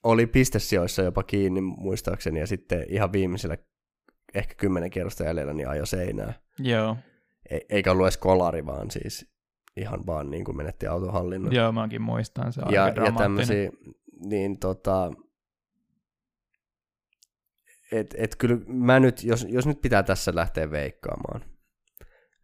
oli pistesijoissa jopa kiinni muistaakseni ja sitten ihan viimeisellä ehkä kymmenen kierrosta jäljellä niin ajo seinää. Joo. E- eikä ollut edes kolari, vaan siis ihan vaan niin kuin menetti autohallinnon. Joo, mäkin muistan, se on ja, aika ja tämmöisiä, niin tota, et, et kyllä mä nyt, jos, jos nyt pitää tässä lähteä veikkaamaan,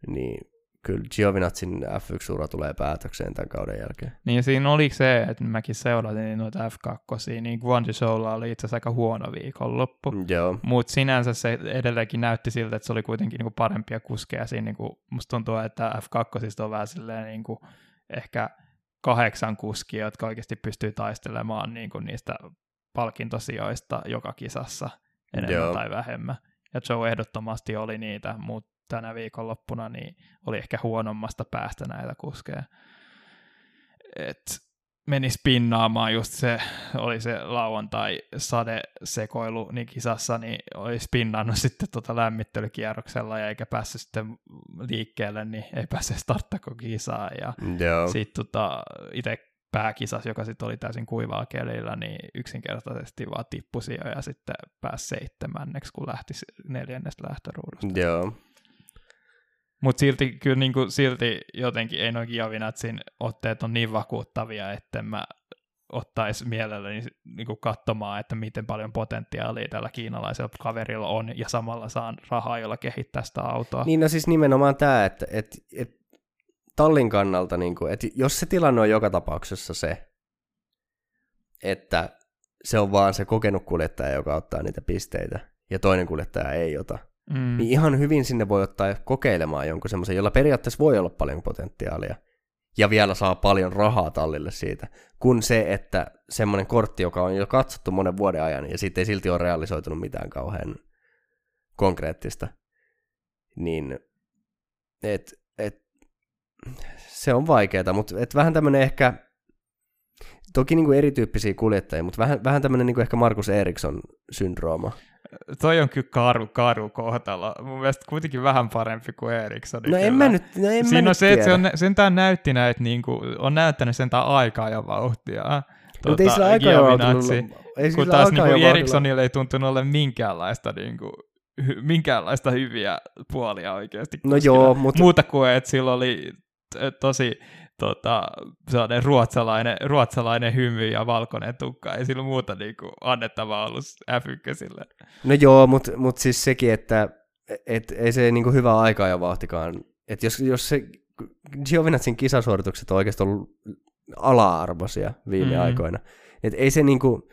niin kyllä Giovinazzin F1-ura tulee päätökseen tämän kauden jälkeen. Niin siinä oli se, että mäkin seurasin noita F2, niin Guangzhoulla oli itse asiassa aika huono viikonloppu. Joo. Mutta sinänsä se edelleenkin näytti siltä, että se oli kuitenkin niinku parempia kuskeja siinä. Niinku, musta tuntuu, että F2 on vähän silleen niinku, ehkä kahdeksan kuskia, jotka oikeasti pystyy taistelemaan niinku niistä palkintosijoista joka kisassa enemmän Joo. tai vähemmän. Ja Joe ehdottomasti oli niitä, mutta tänä viikonloppuna, niin oli ehkä huonommasta päästä näitä kuskeja. Et meni spinnaamaan just se, oli se lauantai sadesekoilu niin kisassa, niin oli spinnannut sitten tota lämmittelykierroksella ja eikä päässyt sitten liikkeelle, niin ei pääse starttako kisaa. Ja sitten tota, itse pääkisas, joka sitten oli täysin kuivaa kelillä, niin yksinkertaisesti vaan tippui ja sitten pääsi seitsemänneksi, kun lähti neljännestä lähtöruudusta. Joo. Mutta silti, kyllä niin kuin, silti jotenkin ei noin Giovinazin otteet on niin vakuuttavia, että mä ottaisi mielelläni niin kuin katsomaan, että miten paljon potentiaalia tällä kiinalaisella kaverilla on, ja samalla saan rahaa, jolla kehittää sitä autoa. Niin, no siis nimenomaan tämä, että, että, että tallin kannalta, niin kuin, että jos se tilanne on joka tapauksessa se, että se on vaan se kokenut kuljettaja, joka ottaa niitä pisteitä, ja toinen kuljettaja ei ota, mm. niin ihan hyvin sinne voi ottaa kokeilemaan jonkun semmoisen, jolla periaatteessa voi olla paljon potentiaalia. Ja vielä saa paljon rahaa tallille siitä, kun se, että semmoinen kortti, joka on jo katsottu monen vuoden ajan ja sitten ei silti ole realisoitunut mitään kauhean konkreettista, niin et, et, se on vaikeaa, mutta et vähän tämmöinen ehkä, toki niin kuin erityyppisiä kuljettajia, mutta vähän, vähän tämmöinen niin kuin ehkä Markus Eriksson syndrooma toi on kyllä karu, karu kohtalo. Mun mielestä kuitenkin vähän parempi kuin Eriksson. No en mä nyt, no en Siinä mä on se, tiedä. että se on sentään näytti näitä, niin kuin, on näyttänyt sentään aikaa ja vauhtia. Tuota, Mutta ei sillä aikaa jo Kun taas niin kuin Erikssonille ei tuntunut ole minkäänlaista niin kuin, minkäänlaista hyviä puolia oikeasti. No joo, mutta... Muuta kuin, että sillä oli tosi tota, sellainen ruotsalainen, ruotsalainen hymy ja valkoinen tukka. Ei sillä muuta niin kuin, annettavaa ollut f No joo, mutta mut siis sekin, että et, ei se niin kuin, hyvä aikaa ja vauhtikaan. Että jos, jos se Giovinazin kisasuoritukset on oikeasti ollut ala-arvoisia viime mm. aikoina. Et ei se niinku,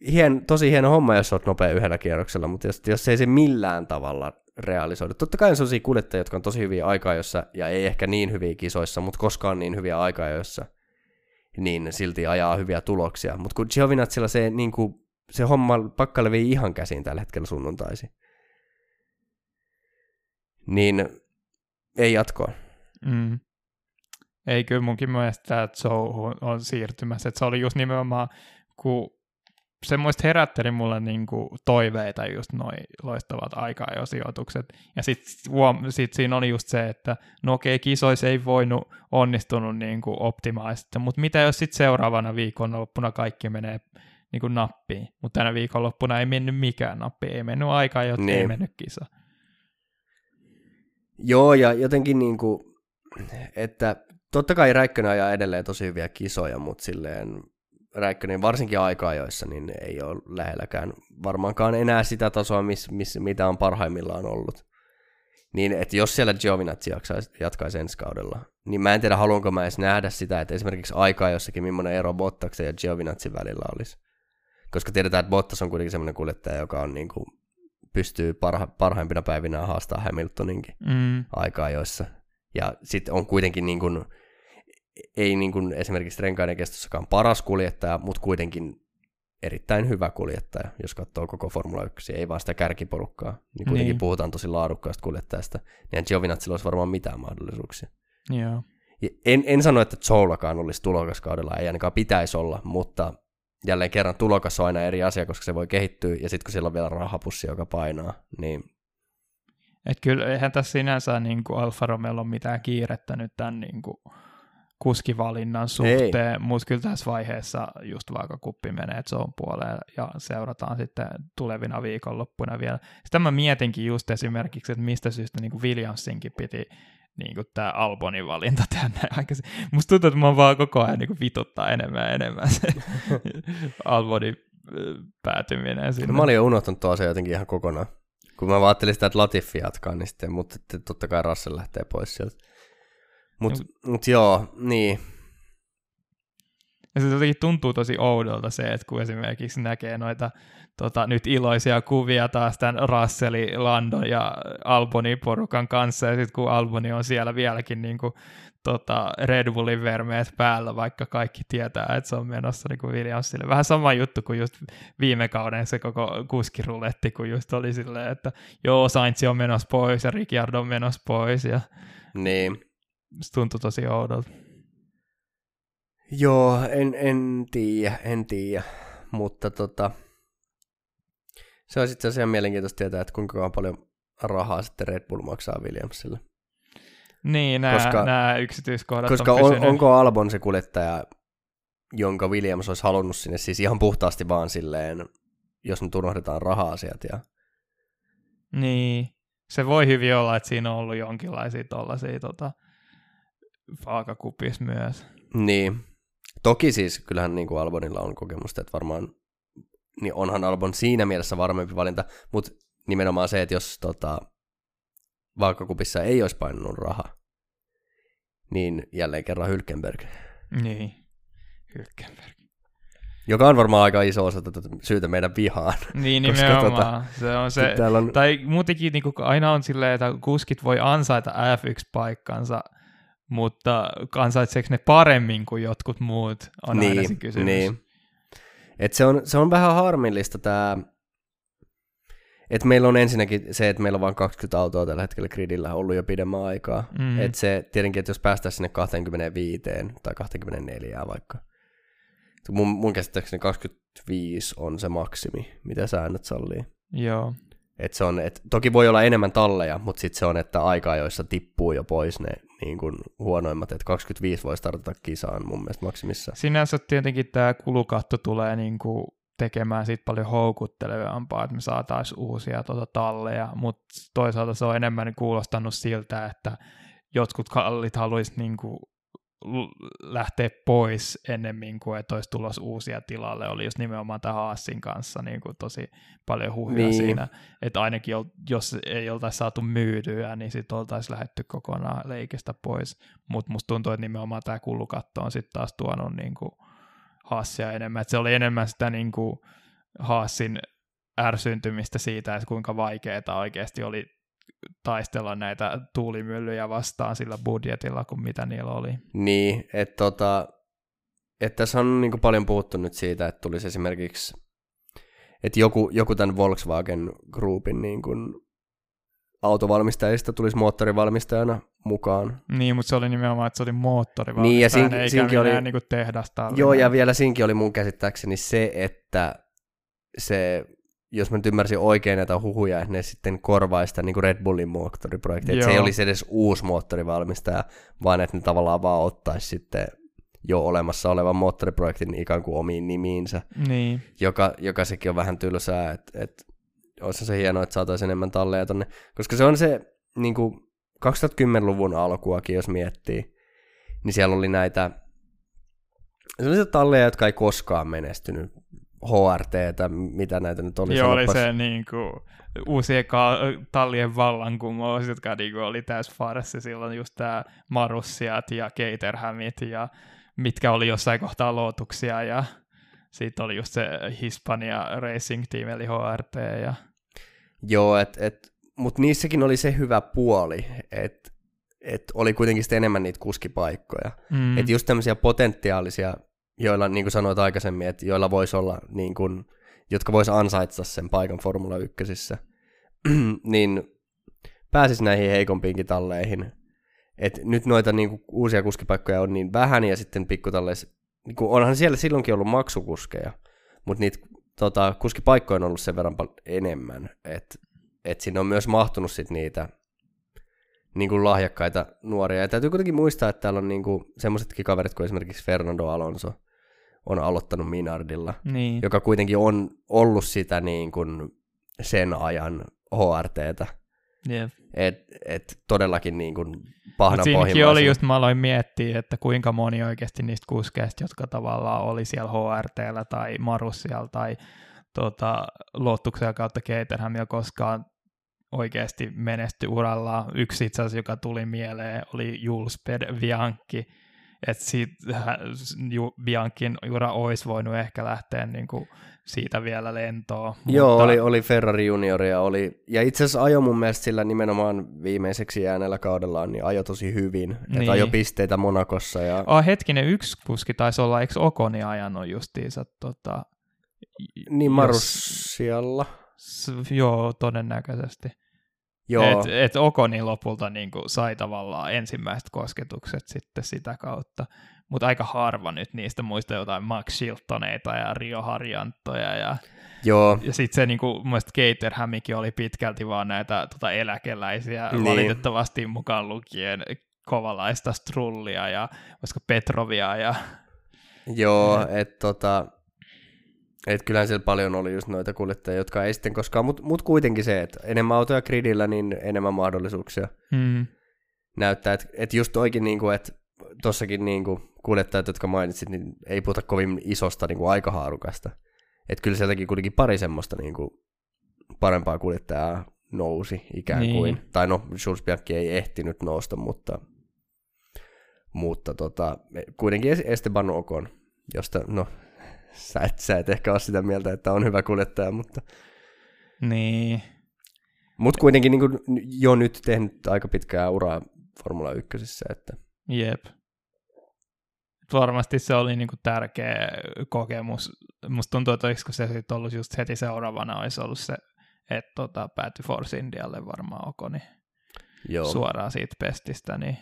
hien, tosi hieno homma, jos olet nopea yhdellä kierroksella, mutta jos, jos ei se millään tavalla realisoida. Totta kai on sellaisia kuljettajia, jotka on tosi hyviä aikajoissa ja ei ehkä niin hyviä kisoissa, mutta koskaan niin hyviä aikajoissa, niin silti ajaa hyviä tuloksia. Mutta kun Giovinazzilla se, niin kuin, se homma pakka levii ihan käsiin tällä hetkellä sunnuntaisi, niin ei jatkoa. Mm. Ei kyllä munkin mielestä tämä Joe on siirtymässä. Että se oli just nimenomaan, kun semmoista herätteli mulle niinku toiveita just noin loistavat sijoitukset. Ja sitten sit siinä oli just se, että no okei, kisoissa ei voinut onnistunut niinku optimaalisesti, mutta mitä jos sitten seuraavana viikonloppuna kaikki menee niinku nappiin, mutta tänä viikonloppuna ei mennyt mikään nappi, ei mennyt aikaa, jotta niin. ei mennyt kisa. Joo, ja jotenkin niinku, että totta kai Räikkönen ajaa edelleen tosi hyviä kisoja, mutta silleen Räikkönen varsinkin aika-ajoissa niin ei ole lähelläkään varmaankaan enää sitä tasoa, miss, miss, mitä on parhaimmillaan ollut. Niin, että jos siellä Giovinazzi jatkaisi ensi kaudella, niin mä en tiedä, haluanko mä edes nähdä sitä, että esimerkiksi aikaa jossakin millainen ero Bottaksen ja Giovinazzin välillä olisi. Koska tiedetään, että Bottas on kuitenkin sellainen kuljettaja, joka on niin kuin, pystyy parha, parhaimpina päivinä haastaa Hamiltoninkin mm. aikaa joissa. Ja sitten on kuitenkin niin kuin, ei niin kuin esimerkiksi renkaiden kestossakaan paras kuljettaja, mutta kuitenkin erittäin hyvä kuljettaja, jos katsoo koko Formula 1, ei vaan sitä kärkiporukkaa. Niin kuitenkin niin. puhutaan tosi laadukkaasta kuljettajasta, niin Giovinazzilla olisi varmaan mitään mahdollisuuksia. Joo. En, en sano, että Zoulakaan olisi tulokaskaudella, ei ainakaan pitäisi olla, mutta jälleen kerran tulokas on aina eri asia, koska se voi kehittyä, ja sitten kun siellä on vielä rahapussi, joka painaa, niin... Et kyllä eihän tässä sinänsä niin kuin Alfa Romeo ole mitään kiirettä nyt tämän niin kuin kuskivalinnan suhteen, mutta kyllä tässä vaiheessa just vaakakuppi menee on puoleen ja seurataan sitten tulevina viikonloppuna vielä. Sitä mä mietinkin just esimerkiksi, että mistä syystä niin Williamsinkin piti niin kuin tämä Albonin valinta tänne aikaisin. Musta tuntuu, että mä vaan koko ajan niin kuin vituttaa enemmän ja enemmän se *laughs* Albonin päätyminen sinne. Mä olin jo unohtanut tuo asia jotenkin ihan kokonaan. Kun mä ajattelin sitä, että Latifi jatkaa, niin sitten, mutta totta kai Russell lähtee pois sieltä. Mutta mut joo, niin. Ja se jotenkin tuntuu tosi oudolta se, että kun esimerkiksi näkee noita tota, nyt iloisia kuvia taas tämän Russellin, Landon ja Albonin porukan kanssa, ja sitten kun Alboni on siellä vieläkin niin kuin, tota, Red Bullin vermeet päällä, vaikka kaikki tietää, että se on menossa niin kuin Williamsille. Vähän sama juttu kuin just viime kauden se koko kuskiruletti, kun just oli silleen, että joo, Sainz on menossa pois ja Ricciardo on menossa pois. Ja... Niin se tuntui tosi oudolta. Joo, en, en tiedä, en tiedä, mutta tota, se on sitten asiassa mielenkiintoista tietää, että kuinka paljon rahaa sitten Red Bull maksaa Williamsille. Niin, nämä, koska, nämä yksityiskohdat Koska on, on onko Albon se kuljettaja, jonka Williams olisi halunnut sinne, siis ihan puhtaasti vaan silleen, jos nyt unohdetaan raha-asiat ja... Niin, se voi hyvin olla, että siinä on ollut jonkinlaisia tollaisia tota, vaakakupissa myös. Niin. Toki siis kyllähän niin kuin Albonilla on kokemusta, että varmaan niin onhan Albon siinä mielessä varmempi valinta, mutta nimenomaan se, että jos tota, vaakakupissa ei olisi painunut raha, niin jälleen kerran Hylkenberg. Niin, Hylkenberg. Joka on varmaan aika iso osa tätä syytä meidän vihaan. *laughs* Niin, nimenomaan. Tota, se on se. On... Tai muutenkin niin aina on silleen, että kuskit voi ansaita F1-paikkansa – mutta ansaitseeko ne paremmin kuin jotkut muut, on niin, aina se kysymys. Niin. Et se, on, se on vähän harmillista tämä, että meillä on ensinnäkin se, että meillä on vain 20 autoa tällä hetkellä gridillä ollut jo pidemmän aikaa. Mm. Että se tietenkin, että jos päästään sinne 25 tai 24 vaikka. Mun, mun käsittääkseni 25 on se maksimi, mitä säännöt sallii. Joo. Et se on, et, toki voi olla enemmän talleja, mutta sitten se on, että aika joissa tippuu jo pois ne niin kuin huonoimmat, että 25 voi startata kisaan mun mielestä maksimissa. Sinänsä tietenkin tämä kulukatto tulee niin kuin tekemään siitä paljon houkuttelevampaa, että me saataisiin uusia tuota talleja, mutta toisaalta se on enemmän kuulostanut siltä, että jotkut kallit haluaisivat niin lähteä pois ennemmin kuin että olisi tulossa uusia tilalle. Oli just nimenomaan tämä Haassin kanssa niin kuin tosi paljon huhuja niin. siinä, että ainakin jos ei oltaisi saatu myytyä, niin sitten oltaisiin lähetty kokonaan leikistä pois. Mutta musta tuntuu, että nimenomaan tämä kulukatto on sitten taas tuonut niin kuin Haassia enemmän. Et se oli enemmän sitä niin kuin Haassin ärsyntymistä siitä, että kuinka vaikeaa oikeasti oli taistella näitä tuulimyllyjä vastaan sillä budjetilla kuin mitä niillä oli. Niin, että tota, et tässä on niin paljon puhuttu nyt siitä, että tulisi esimerkiksi, että joku, joku tämän Volkswagen Groupin niin kuin autovalmistajista tulisi moottorivalmistajana mukaan. Niin, mutta se oli nimenomaan, että se oli moottorivalmistaja, Niin, ja siinä- eikä oli- niin tehdasta. Joo, ja vielä siinkin oli mun käsittääkseni se, että se, jos mä nyt ymmärsin oikein näitä huhuja, että ne sitten korvaisi sitä niin Red Bullin moottoriprojekti. Että se ei olisi edes uusi moottorivalmistaja, vaan että ne tavallaan vaan ottaisi sitten jo olemassa olevan moottoriprojektin ikään kuin omiin nimiinsä, Niin, joka, joka sekin on vähän tylsää, että et, olisi se hienoa, että saataisiin enemmän talleja tonne, koska se on se niin kuin 2010-luvun alkuakin, jos miettii, niin siellä oli näitä sellaisia talleja, jotka ei koskaan menestynyt, HRTtä, mitä näitä nyt oli. joo, oli se niin kuin, uusien ka- tallien vallankumous, jotka niin kuin, oli täys farsi silloin, just tämä Marussiat ja Caterhamit ja mitkä oli jossain kohtaa lootuksia ja sitten oli just se Hispania Racing Team eli HRT ja Joo, et, et, mutta niissäkin oli se hyvä puoli, että et oli kuitenkin sitten enemmän niitä kuskipaikkoja. Mm. Että just tämmöisiä potentiaalisia, joilla, niin kuin sanoit aikaisemmin, että joilla voisi olla, niin kuin, jotka vois ansaitsa sen paikan Formula 1, *clears throat* niin pääsisi näihin heikompiinkin talleihin. Et nyt noita niin kuin, uusia kuskipaikkoja on niin vähän, ja sitten pikkutalleissa, niin kuin, onhan siellä silloinkin ollut maksukuskeja, mutta niitä tota, kuskipaikkoja on ollut sen verran paljon enemmän, että et sinne on myös mahtunut sit niitä niin kuin lahjakkaita nuoria. Ja täytyy kuitenkin muistaa, että täällä on niin kuin semmoisetkin kaverit kuin esimerkiksi Fernando Alonso on aloittanut Minardilla, niin. joka kuitenkin on ollut sitä niin kuin sen ajan HRTtä. Jep. Et, et todellakin niin kuin Mut pahna siinäkin oli just, mä aloin miettiä, että kuinka moni oikeasti niistä kuskeista, jotka tavallaan oli siellä HRTllä tai Marussialla tai tota, Lottuksella kautta Caterhamilla koskaan oikeasti menesty uralla. Yksi itse asiassa, joka tuli mieleen, oli Jules Bianchi, että Bianchin ura olisi voinut ehkä lähteä niin kuin siitä vielä lentoon. Joo, mutta- oli, oli Ferrari junioria, oli, ja itse asiassa ajo mun mielestä sillä nimenomaan viimeiseksi jääneellä kaudellaan, niin ajo tosi hyvin. Niin. Että ajo pisteitä Monakossa ja Oh, hetkinen, yksi kuski taisi olla, eikö Okoni ajanut justiinsa tota, niin jos- Marussialla. S- joo, todennäköisesti. Joo, Et, et Okoni lopulta niin kuin, sai tavallaan ensimmäiset kosketukset sitten sitä kautta. Mutta aika harva nyt niistä muista jotain Max Shiltoneita ja Rio Harjantoja. Ja, joo, ja sitten se niin kuin, mun mielestä Caterhamikin oli pitkälti vaan näitä tota, eläkeläisiä, Niin. niin. valitettavasti mukaan lukien kovalaista Strullia ja koska Petrovia ja joo, että tota, et kyllähän siellä paljon oli just noita kuljettajia, jotka ei sitten koskaan, mutta mut kuitenkin se, että enemmän autoja gridillä, niin enemmän mahdollisuuksia mm, näyttää, että et just oikein niin kuin, että tossakin niin kuin kuljettajat, jotka mainitsit, niin ei puhuta kovin isosta niin kuin aikahaarukasta. Että kyllä sieltäkin kuitenkin pari semmoista niin kuin parempaa kuljettajaa nousi ikään Niin. kuin. Tai no, Bianchi ei ehtinyt nousta, mutta, mutta tota, kuitenkin Es- Esteban Ocon, josta, no, sä et, sä et ehkä ole sitä mieltä, että on hyvä kuljettaja, mutta, niin, mutta kuitenkin niin kuin jo nyt tehnyt aika pitkää uraa Formula 1, että Jep. Varmasti se oli niinku tärkeä kokemus. Musta tuntuu, että olisiko se sit ollut just heti seuraavana olisi ollut se, että tota, päätyi Force Indialle varmaan Okoni joo. suoraan siitä pestistä, niin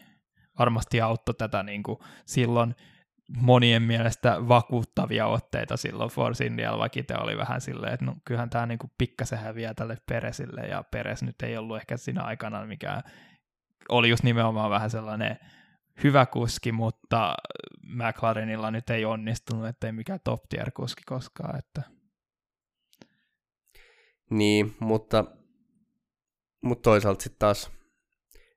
varmasti auttoi tätä niinku silloin monien mielestä vakuuttavia otteita silloin Force Indialla, vaikka itse oli vähän silleen, että no, kyllähän tämä niinku pikkasen häviää tälle Peresille, ja Peres nyt ei ollut ehkä siinä aikana mikään, oli just nimenomaan vähän sellainen hyvä kuski, mutta McLarenilla nyt ei onnistunut, ettei mikään top tier kuski koskaan, että Niin, mutta, mutta toisaalta sitten taas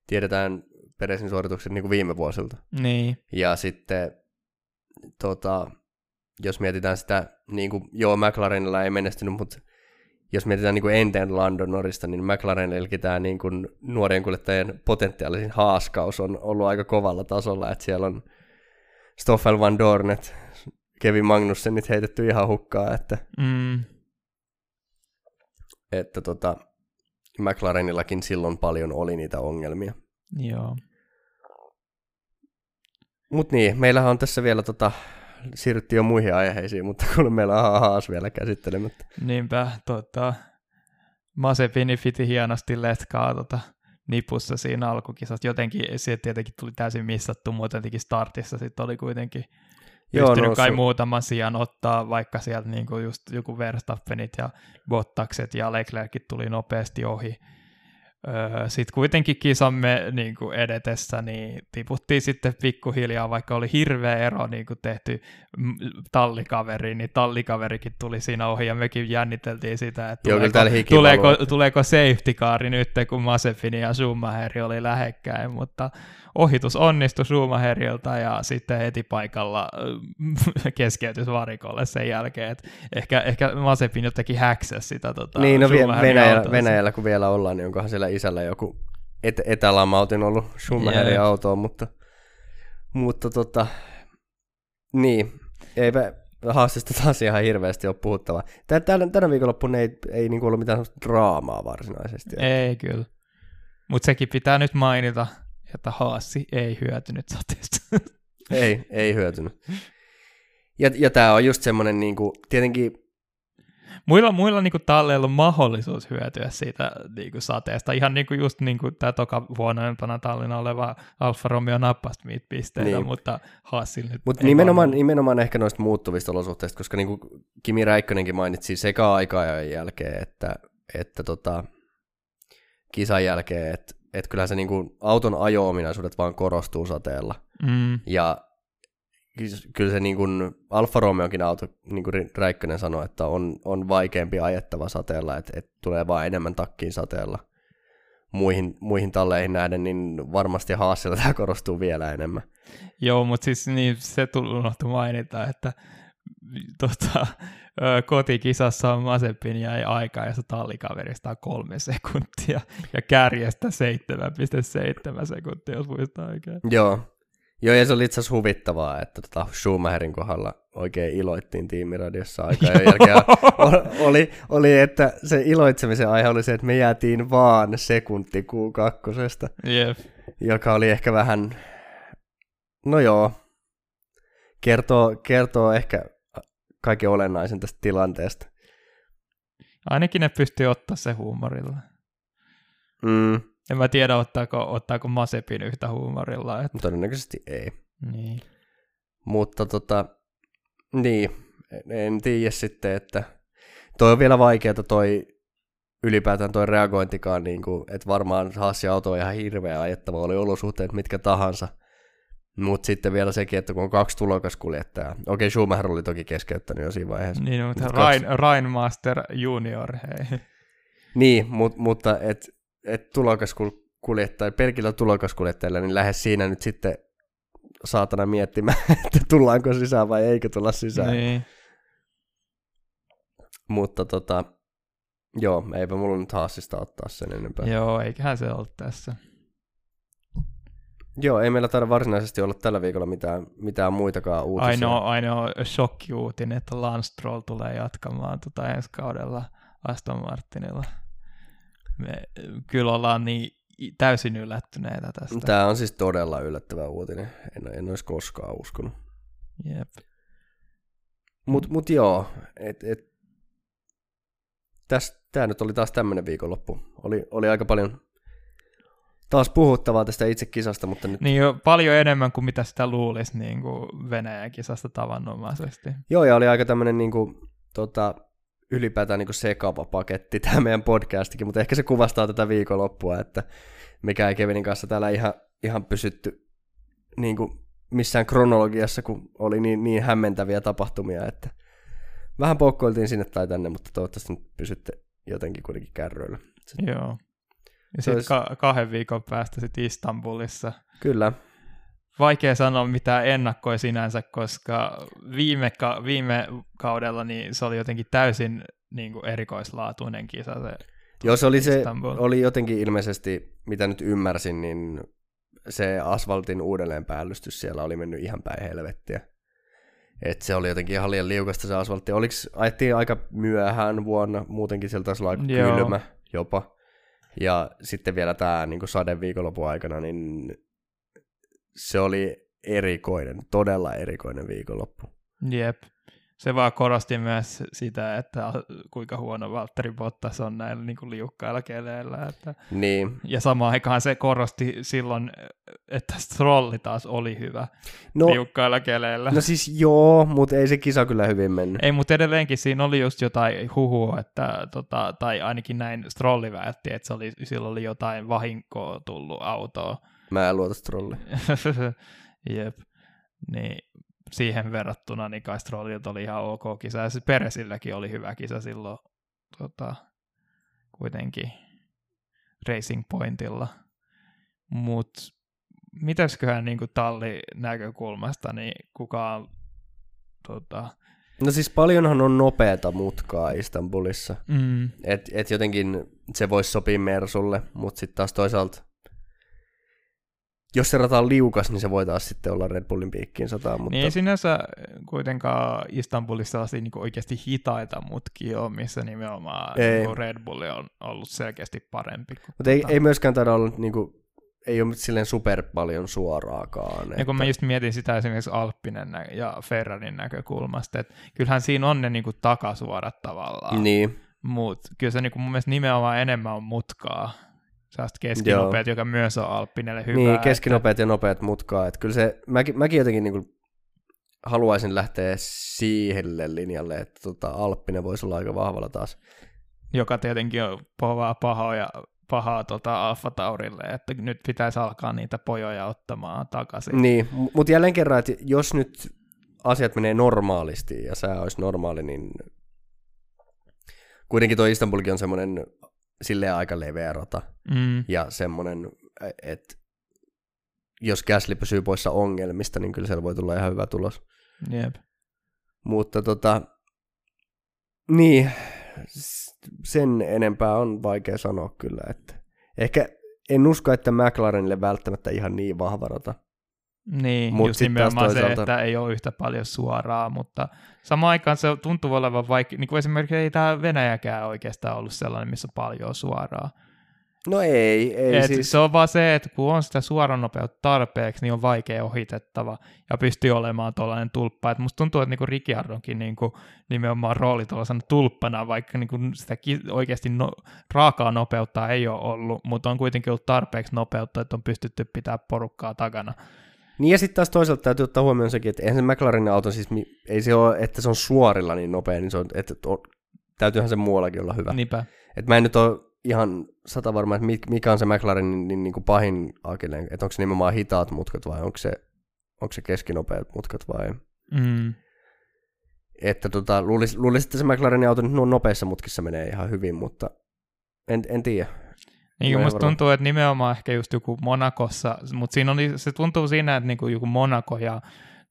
tiedetään Peresin suoritukset niin kuin viime vuosilta. niin, Ja sitten tota, jos mietitään sitä, niin kuin, joo McLarenilla ei menestynyt, mutta jos mietitään niin kuin enten Landon Norrista, niin McLarenillekin tämä niin kuin nuorien kuljettajien potentiaalisin haaskaus on ollut aika kovalla tasolla, että siellä on Stoffel Van Dornet, Kevin Magnussenit heitetty ihan hukkaa, että mm, että tota, McLarenillakin silloin paljon oli niitä ongelmia. joo. Mutta niin, meillähän on tässä vielä, tota, siirryttiin jo muihin aiheisiin, mutta *laughs* kun meillä on haas vielä käsittelemättä. Niinpä, tota, Masepini piti hienosti letkaa tota, nipussa siinä alkukisassa. Jotenkin se tietenkin tuli täysin missattu, mutta jotenkin startissa sitten oli kuitenkin Joo, pystynyt no, kai se... muutaman sijaan ottaa, vaikka sieltä niinku just joku Verstappenit ja Bottakset ja Leclercit tuli nopeasti ohi. Öö, sitten kuitenkin kisamme niin kuin edetessä, niin tiputtiin sitten pikkuhiljaa, vaikka oli hirveä ero niin kuin tehty tallikaveriin, niin tallikaverikin tuli siinä ohi, ja mekin jänniteltiin sitä, että Joo, tuleeko, tuleeko, tuleeko safety car nyt, kun Masepini ja Schumacher oli lähekkäin, mutta ohitus onnistui Schumacherilta ja sitten heti paikalla äh, *laughs* keskeytys varikolle sen jälkeen, että ehkä, ehkä Mazepin jotenkin häksäsi sitä tota, Niin, no Venäjällä, Venäjällä, kun vielä ollaan, niin onkohan siellä isällä joku et, etälamautin ollut Schumacherin yeah. autoon, mutta, mutta tota, niin, eipä haastista taas ihan hirveästi ole puhuttava. Tänä, tänä viikonloppuna ei, ei niin ollut mitään draamaa varsinaisesti. Ei kyllä. Mutta sekin pitää nyt mainita, että Haassi ei hyötynyt sateesta. *laughs* ei, ei hyötynyt. Ja, ja tämä on just semmoinen, niin kuin, tietenkin... Muilla, muilla niin talleilla on mahdollisuus hyötyä siitä niin kuin sateesta. Ihan niin kuin just niin kuin tämä toka vuonna tallina oleva Alfa Romeo nappasi pisteitä, niin. mutta Haassin nyt Mutta nimenomaan, nimenomaan ehkä noista muuttuvista olosuhteista, koska niin kuin Kimi Räikkönenkin mainitsi sekä aikaa ja jälkeen, että, että tota, kisan jälkeen, että että kyllähän se niin kuin auton ajo-ominaisuudet vaan korostuu sateella. Mm. Ja kyllä se niin kuin Alfa Romeokin auto, niin kuin Räikkönen sanoi, että on, on vaikeampi ajettava sateella, että, että tulee vaan enemmän takkiin sateella muihin, muihin talleihin nähden, niin varmasti Haasilla tämä korostuu vielä enemmän. Joo, mutta siis niin, se tuli unohtu mainita, että *laughs* tota, kotikisassa on Masepin jäi aikaa ja se tallikaverista on kolme sekuntia ja kärjestä 7,7 sekuntia, jos muistaa oikein. Joo. Joo, ja se oli itse asiassa huvittavaa, että tota Schumacherin kohdalla oikein iloittiin tiimiradiossa aikaa ja jälkeen oli, oli, että se iloitsemisen aihe oli se, että me jäätiin vaan sekunti Q2, yep. joka oli ehkä vähän, no joo, kertoo, kertoo ehkä kaiken olennaisen tästä tilanteesta. Ainakin ne pystyy ottaa se huumorilla. Mm. En mä tiedä, ottaako, ottaako Masepin yhtä huumorilla. Että... Todennäköisesti ei. Niin. Mutta tota, niin, en tiedä sitten, että toi on vielä vaikeaa toi ylipäätään toi reagointikaan, niin kuin, että varmaan Hassi auto on ihan hirveä ajettava, oli olosuhteet mitkä tahansa – mutta sitten vielä sekin, että kun on kaksi tulokaskuljettajaa. Okei, Schumacher oli toki keskeyttänyt jo siinä vaiheessa. Niin, mutta Mut Rain, kaksi... Rainmaster Junior, hei. Niin, mut, mutta et, et tulokaskuljettaja, pelkillä tulokaskuljettajilla, niin lähes siinä nyt sitten saatana miettimään, *laughs* että tullaanko sisään vai eikö tulla sisään. Niin. Mutta tota, joo, eipä mulla nyt haasista ottaa sen enempää. Joo, eiköhän se ollut tässä. Joo, ei meillä taida varsinaisesti olla tällä viikolla mitään, mitään muitakaan uutisia. Ainoa, ainoa shokkiuutinen, että Lance Stroll tulee jatkamaan tota ensi kaudella Aston Martinilla. Me kyllä ollaan niin täysin yllättyneitä tästä. Tämä on siis todella yllättävä uutinen. En, en olisi koskaan uskonut. Jep. Mut, mut joo, et, et, tämä nyt oli taas tämmöinen viikonloppu. Oli, oli aika paljon taas puhuttavaa tästä itse kisasta, mutta nyt... Niin jo paljon enemmän kuin mitä sitä luulisi niin kuin Venäjän kisasta tavanomaisesti. Joo, ja oli aika tämmöinen niin kuin, tota, ylipäätään niin kuin sekava paketti tämä meidän podcastikin, mutta ehkä se kuvastaa tätä viikonloppua, että mikä ei Kevinin kanssa täällä ihan, ihan pysytty niin kuin missään kronologiassa, kun oli niin, niin hämmentäviä tapahtumia, että vähän poukkoiltiin sinne tai tänne, mutta toivottavasti nyt pysytte jotenkin kuitenkin kärryillä. Joo. Ja sitten olisi... ka- kahden viikon päästä sitten Istanbulissa. Kyllä. Vaikea sanoa mitään ennakkoja sinänsä, koska viime, ka- viime kaudella niin se oli jotenkin täysin niin kuin erikoislaatuinen kisa se Joo, se oli, se oli jotenkin ilmeisesti, mitä nyt ymmärsin, niin se asfaltin uudelleenpäällystys siellä oli mennyt ihan päin helvettiä. Et se oli jotenkin ihan liian liukasta se asfaltti. Oliko, ajettiin aika myöhään vuonna, muutenkin sieltä taisi olla aika Joo. kylmä jopa. Ja sitten vielä tämä niin sade viikonlopun aikana, niin se oli erikoinen, todella erikoinen viikonloppu. Jep. Se vaan korosti myös sitä, että kuinka huono Valtteri Bottas on näillä niin kuin liukkailla keleillä. Että... Niin. Ja samaan aikaan se korosti silloin, että Strolli taas oli hyvä no, liukkailla keleillä. No siis joo, mutta ei se kisa kyllä hyvin mennyt. Ei, mutta edelleenkin siinä oli just jotain huhua, että, tota, tai ainakin näin Strolli väitti, että se oli, silloin oli jotain vahinkoa tullut autoa. Mä en luota Strolli. *laughs* Jep. Niin siihen verrattuna niin kai Strollilta oli ihan ok kisa, ja Peresilläkin oli hyvä kisa silloin tota, kuitenkin Racing Pointilla. Mutta mitäsköhän niin talli näkökulmasta, niin kukaan tota... No siis paljonhan on nopeata mutkaa Istanbulissa. Mm. Et, et jotenkin se voisi sopia Mersulle, mutta sitten taas toisaalta jos se rata on liukas, niin se voi taas sitten olla Red Bullin piikkiin sataa. Mutta... Niin ei sinänsä kuitenkaan Istanbulissa sellaisia niin oikeasti hitaita mutkia ole, missä nimenomaan ei. Niin Red Bull on ollut selkeästi parempi. Mutta ei, tota- ei myöskään taida olla niin kuin, ei ole silleen super paljon suoraakaan. Ja kun mä just mietin sitä esimerkiksi Alppinen ja Ferrarin näkökulmasta, että kyllähän siinä on ne niin kuin takasuorat tavallaan. Niin. Mutta kyllä se niin kuin mun mielestä nimenomaan enemmän on mutkaa sellaista keskinopeat, Joo. joka myös on Alppinelle hyvä. Niin, keskinopeat että... ja nopeat mutkaa. Että kyllä se, mäkin, mäkin jotenkin niin kuin haluaisin lähteä siihen linjalle, että tota, Alppinen voisi olla aika vahvalla taas. Joka tietenkin on pahaa, pahaa ja pahaa tota Alfa Taurille, että nyt pitäisi alkaa niitä pojoja ottamaan takaisin. Niin, mutta jälleen kerran, että jos nyt asiat menee normaalisti ja sä olisi normaali, niin kuitenkin tuo Istanbulkin on semmoinen silleen aika leveä rata. Mm. Ja semmoinen, että jos Gasly pysyy poissa ongelmista, niin kyllä siellä voi tulla ihan hyvä tulos. Jep. Mutta tota, niin, sen enempää on vaikea sanoa kyllä, että ehkä en usko, että McLarenille välttämättä ihan niin vahva rata. Niin, Mut just nimenomaan toisaalta... se, että ei ole yhtä paljon suoraa, mutta samaan aikaan se tuntuu olevan vaikka, niin kuin esimerkiksi ei tämä Venäjäkään oikeastaan ollut sellainen, missä on paljon suoraa. No ei, ei Et siis. Se on vaan se, että kun on sitä suoranopeutta tarpeeksi, niin on vaikea ohitettava ja pystyy olemaan tuollainen tulppa. Et musta tuntuu, että niinku Ricciardonkin niinku nimenomaan rooli tuollaisena tulppana, vaikka niinku sitä oikeasti no, raakaa nopeutta ei ole ollut, mutta on kuitenkin ollut tarpeeksi nopeutta, että on pystytty pitää porukkaa takana. Niin ja sitten taas toisaalta täytyy ottaa huomioon sekin, että eihän se McLarenin auto siis, ei se ole, että se on suorilla niin nopea, niin se on, että on, täytyyhän se muuallakin olla hyvä. Niinpä. Et mä en nyt ole ihan sata varma, että mikä on se McLarenin niin, niin kuin pahin akilleen, että onko se nimenomaan hitaat mutkat vai onko se, onko se keskinopeat mutkat vai... Mm. Että tota, luulisin, luulis, että se McLarenin auto nyt nopeissa mutkissa menee ihan hyvin, mutta en, en tiedä. Niin kuin musta tuntuu, että nimenomaan ehkä just joku Monakossa, mutta siinä oli, se tuntuu siinä, että niin kuin joku Monako ja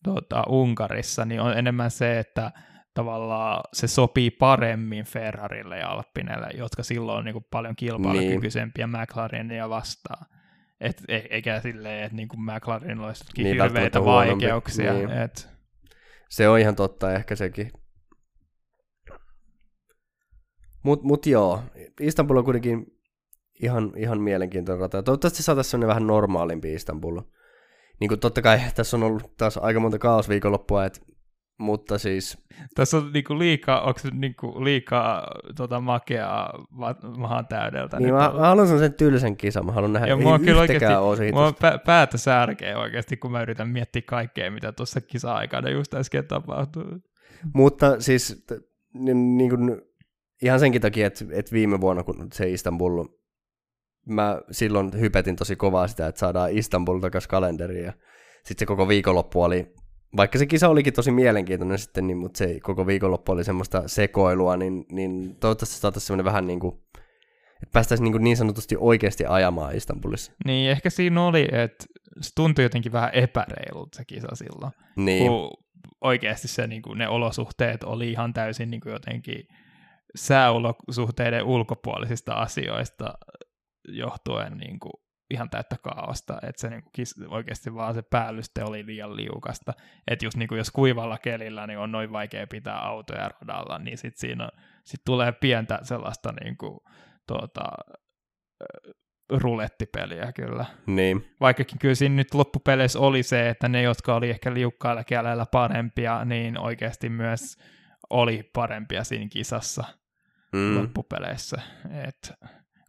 tuota, Unkarissa, niin on enemmän se, että tavallaan se sopii paremmin Ferrarille ja Alppinelle, jotka silloin on niin kuin paljon kilpailukykyisempiä niin. McLarenia vastaan. Et, e, eikä silleen, että niin McLaren olisi niin, hirveitä vaikeuksia. Niin. Et... Se on ihan totta ehkä sekin. Mutta mut joo, Istanbul on kuitenkin ihan, ihan mielenkiintoinen rata. Toivottavasti saataisiin sellainen vähän normaalimpi Istanbul. Niin kuin totta kai *laughs* tässä on ollut taas aika monta kaosviikonloppua, et, mutta siis... Tässä on niinku liikaa, onko niinku liikaa tota, makeaa mahan täydeltä? Niin, mä, mä, haluan sen tylsän kisan, mä haluan nähdä, ja ei mua kyllä oikeasti, mua pä- päätä särkee oikeasti, kun mä yritän miettiä kaikkea, mitä tuossa kisa-aikana just äsken tapahtuu. Mutta siis niin, niin kuin, ihan senkin takia, että, että viime vuonna, kun se Istanbul mä silloin hypetin tosi kovaa sitä, että saadaan Istanbul takaisin kalenderiin ja sitten se koko viikonloppu oli, vaikka se kisa olikin tosi mielenkiintoinen sitten, niin, mutta se koko viikonloppu oli semmoista sekoilua, niin, niin toivottavasti saataisiin semmoinen vähän niin kuin, että päästäisiin niin, kuin niin sanotusti oikeasti ajamaan Istanbulissa. Niin, ehkä siinä oli, että se tuntui jotenkin vähän epäreilulta se kisa silloin. Niin. Kun oikeasti se, niin kuin, ne olosuhteet oli ihan täysin niin kuin jotenkin sääolosuhteiden ulkopuolisista asioista johtuen niin kuin ihan täyttä kaaosta, että se niin kuin oikeasti vaan se päällyste oli liian liukasta. Että just niin kuin jos kuivalla kelillä niin on noin vaikea pitää autoja radalla, niin sitten siinä sit tulee pientä sellaista niin kuin, tuota, rulettipeliä kyllä. Niin. Vaikkakin kyllä siinä nyt loppupeleissä oli se, että ne, jotka oli ehkä liukkailla kielellä parempia, niin oikeasti myös oli parempia siinä kisassa mm. loppupeleissä. Et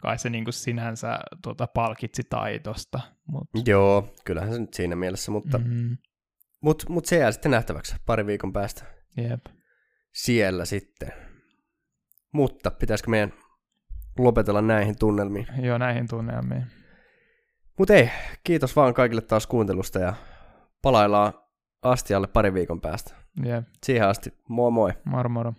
kai se niinku sinänsä tuota, palkitsi taitosta. Mut... Joo, kyllähän se nyt siinä mielessä, mutta mm-hmm. mut, mut se jää sitten nähtäväksi pari viikon päästä. Jep. Siellä sitten. Mutta pitäisikö meidän lopetella näihin tunnelmiin? Joo, näihin tunnelmiin. Mutta ei, kiitos vaan kaikille taas kuuntelusta ja palaillaan astialle pari viikon päästä. Jep. Siihen asti, moi moi. Moro moro.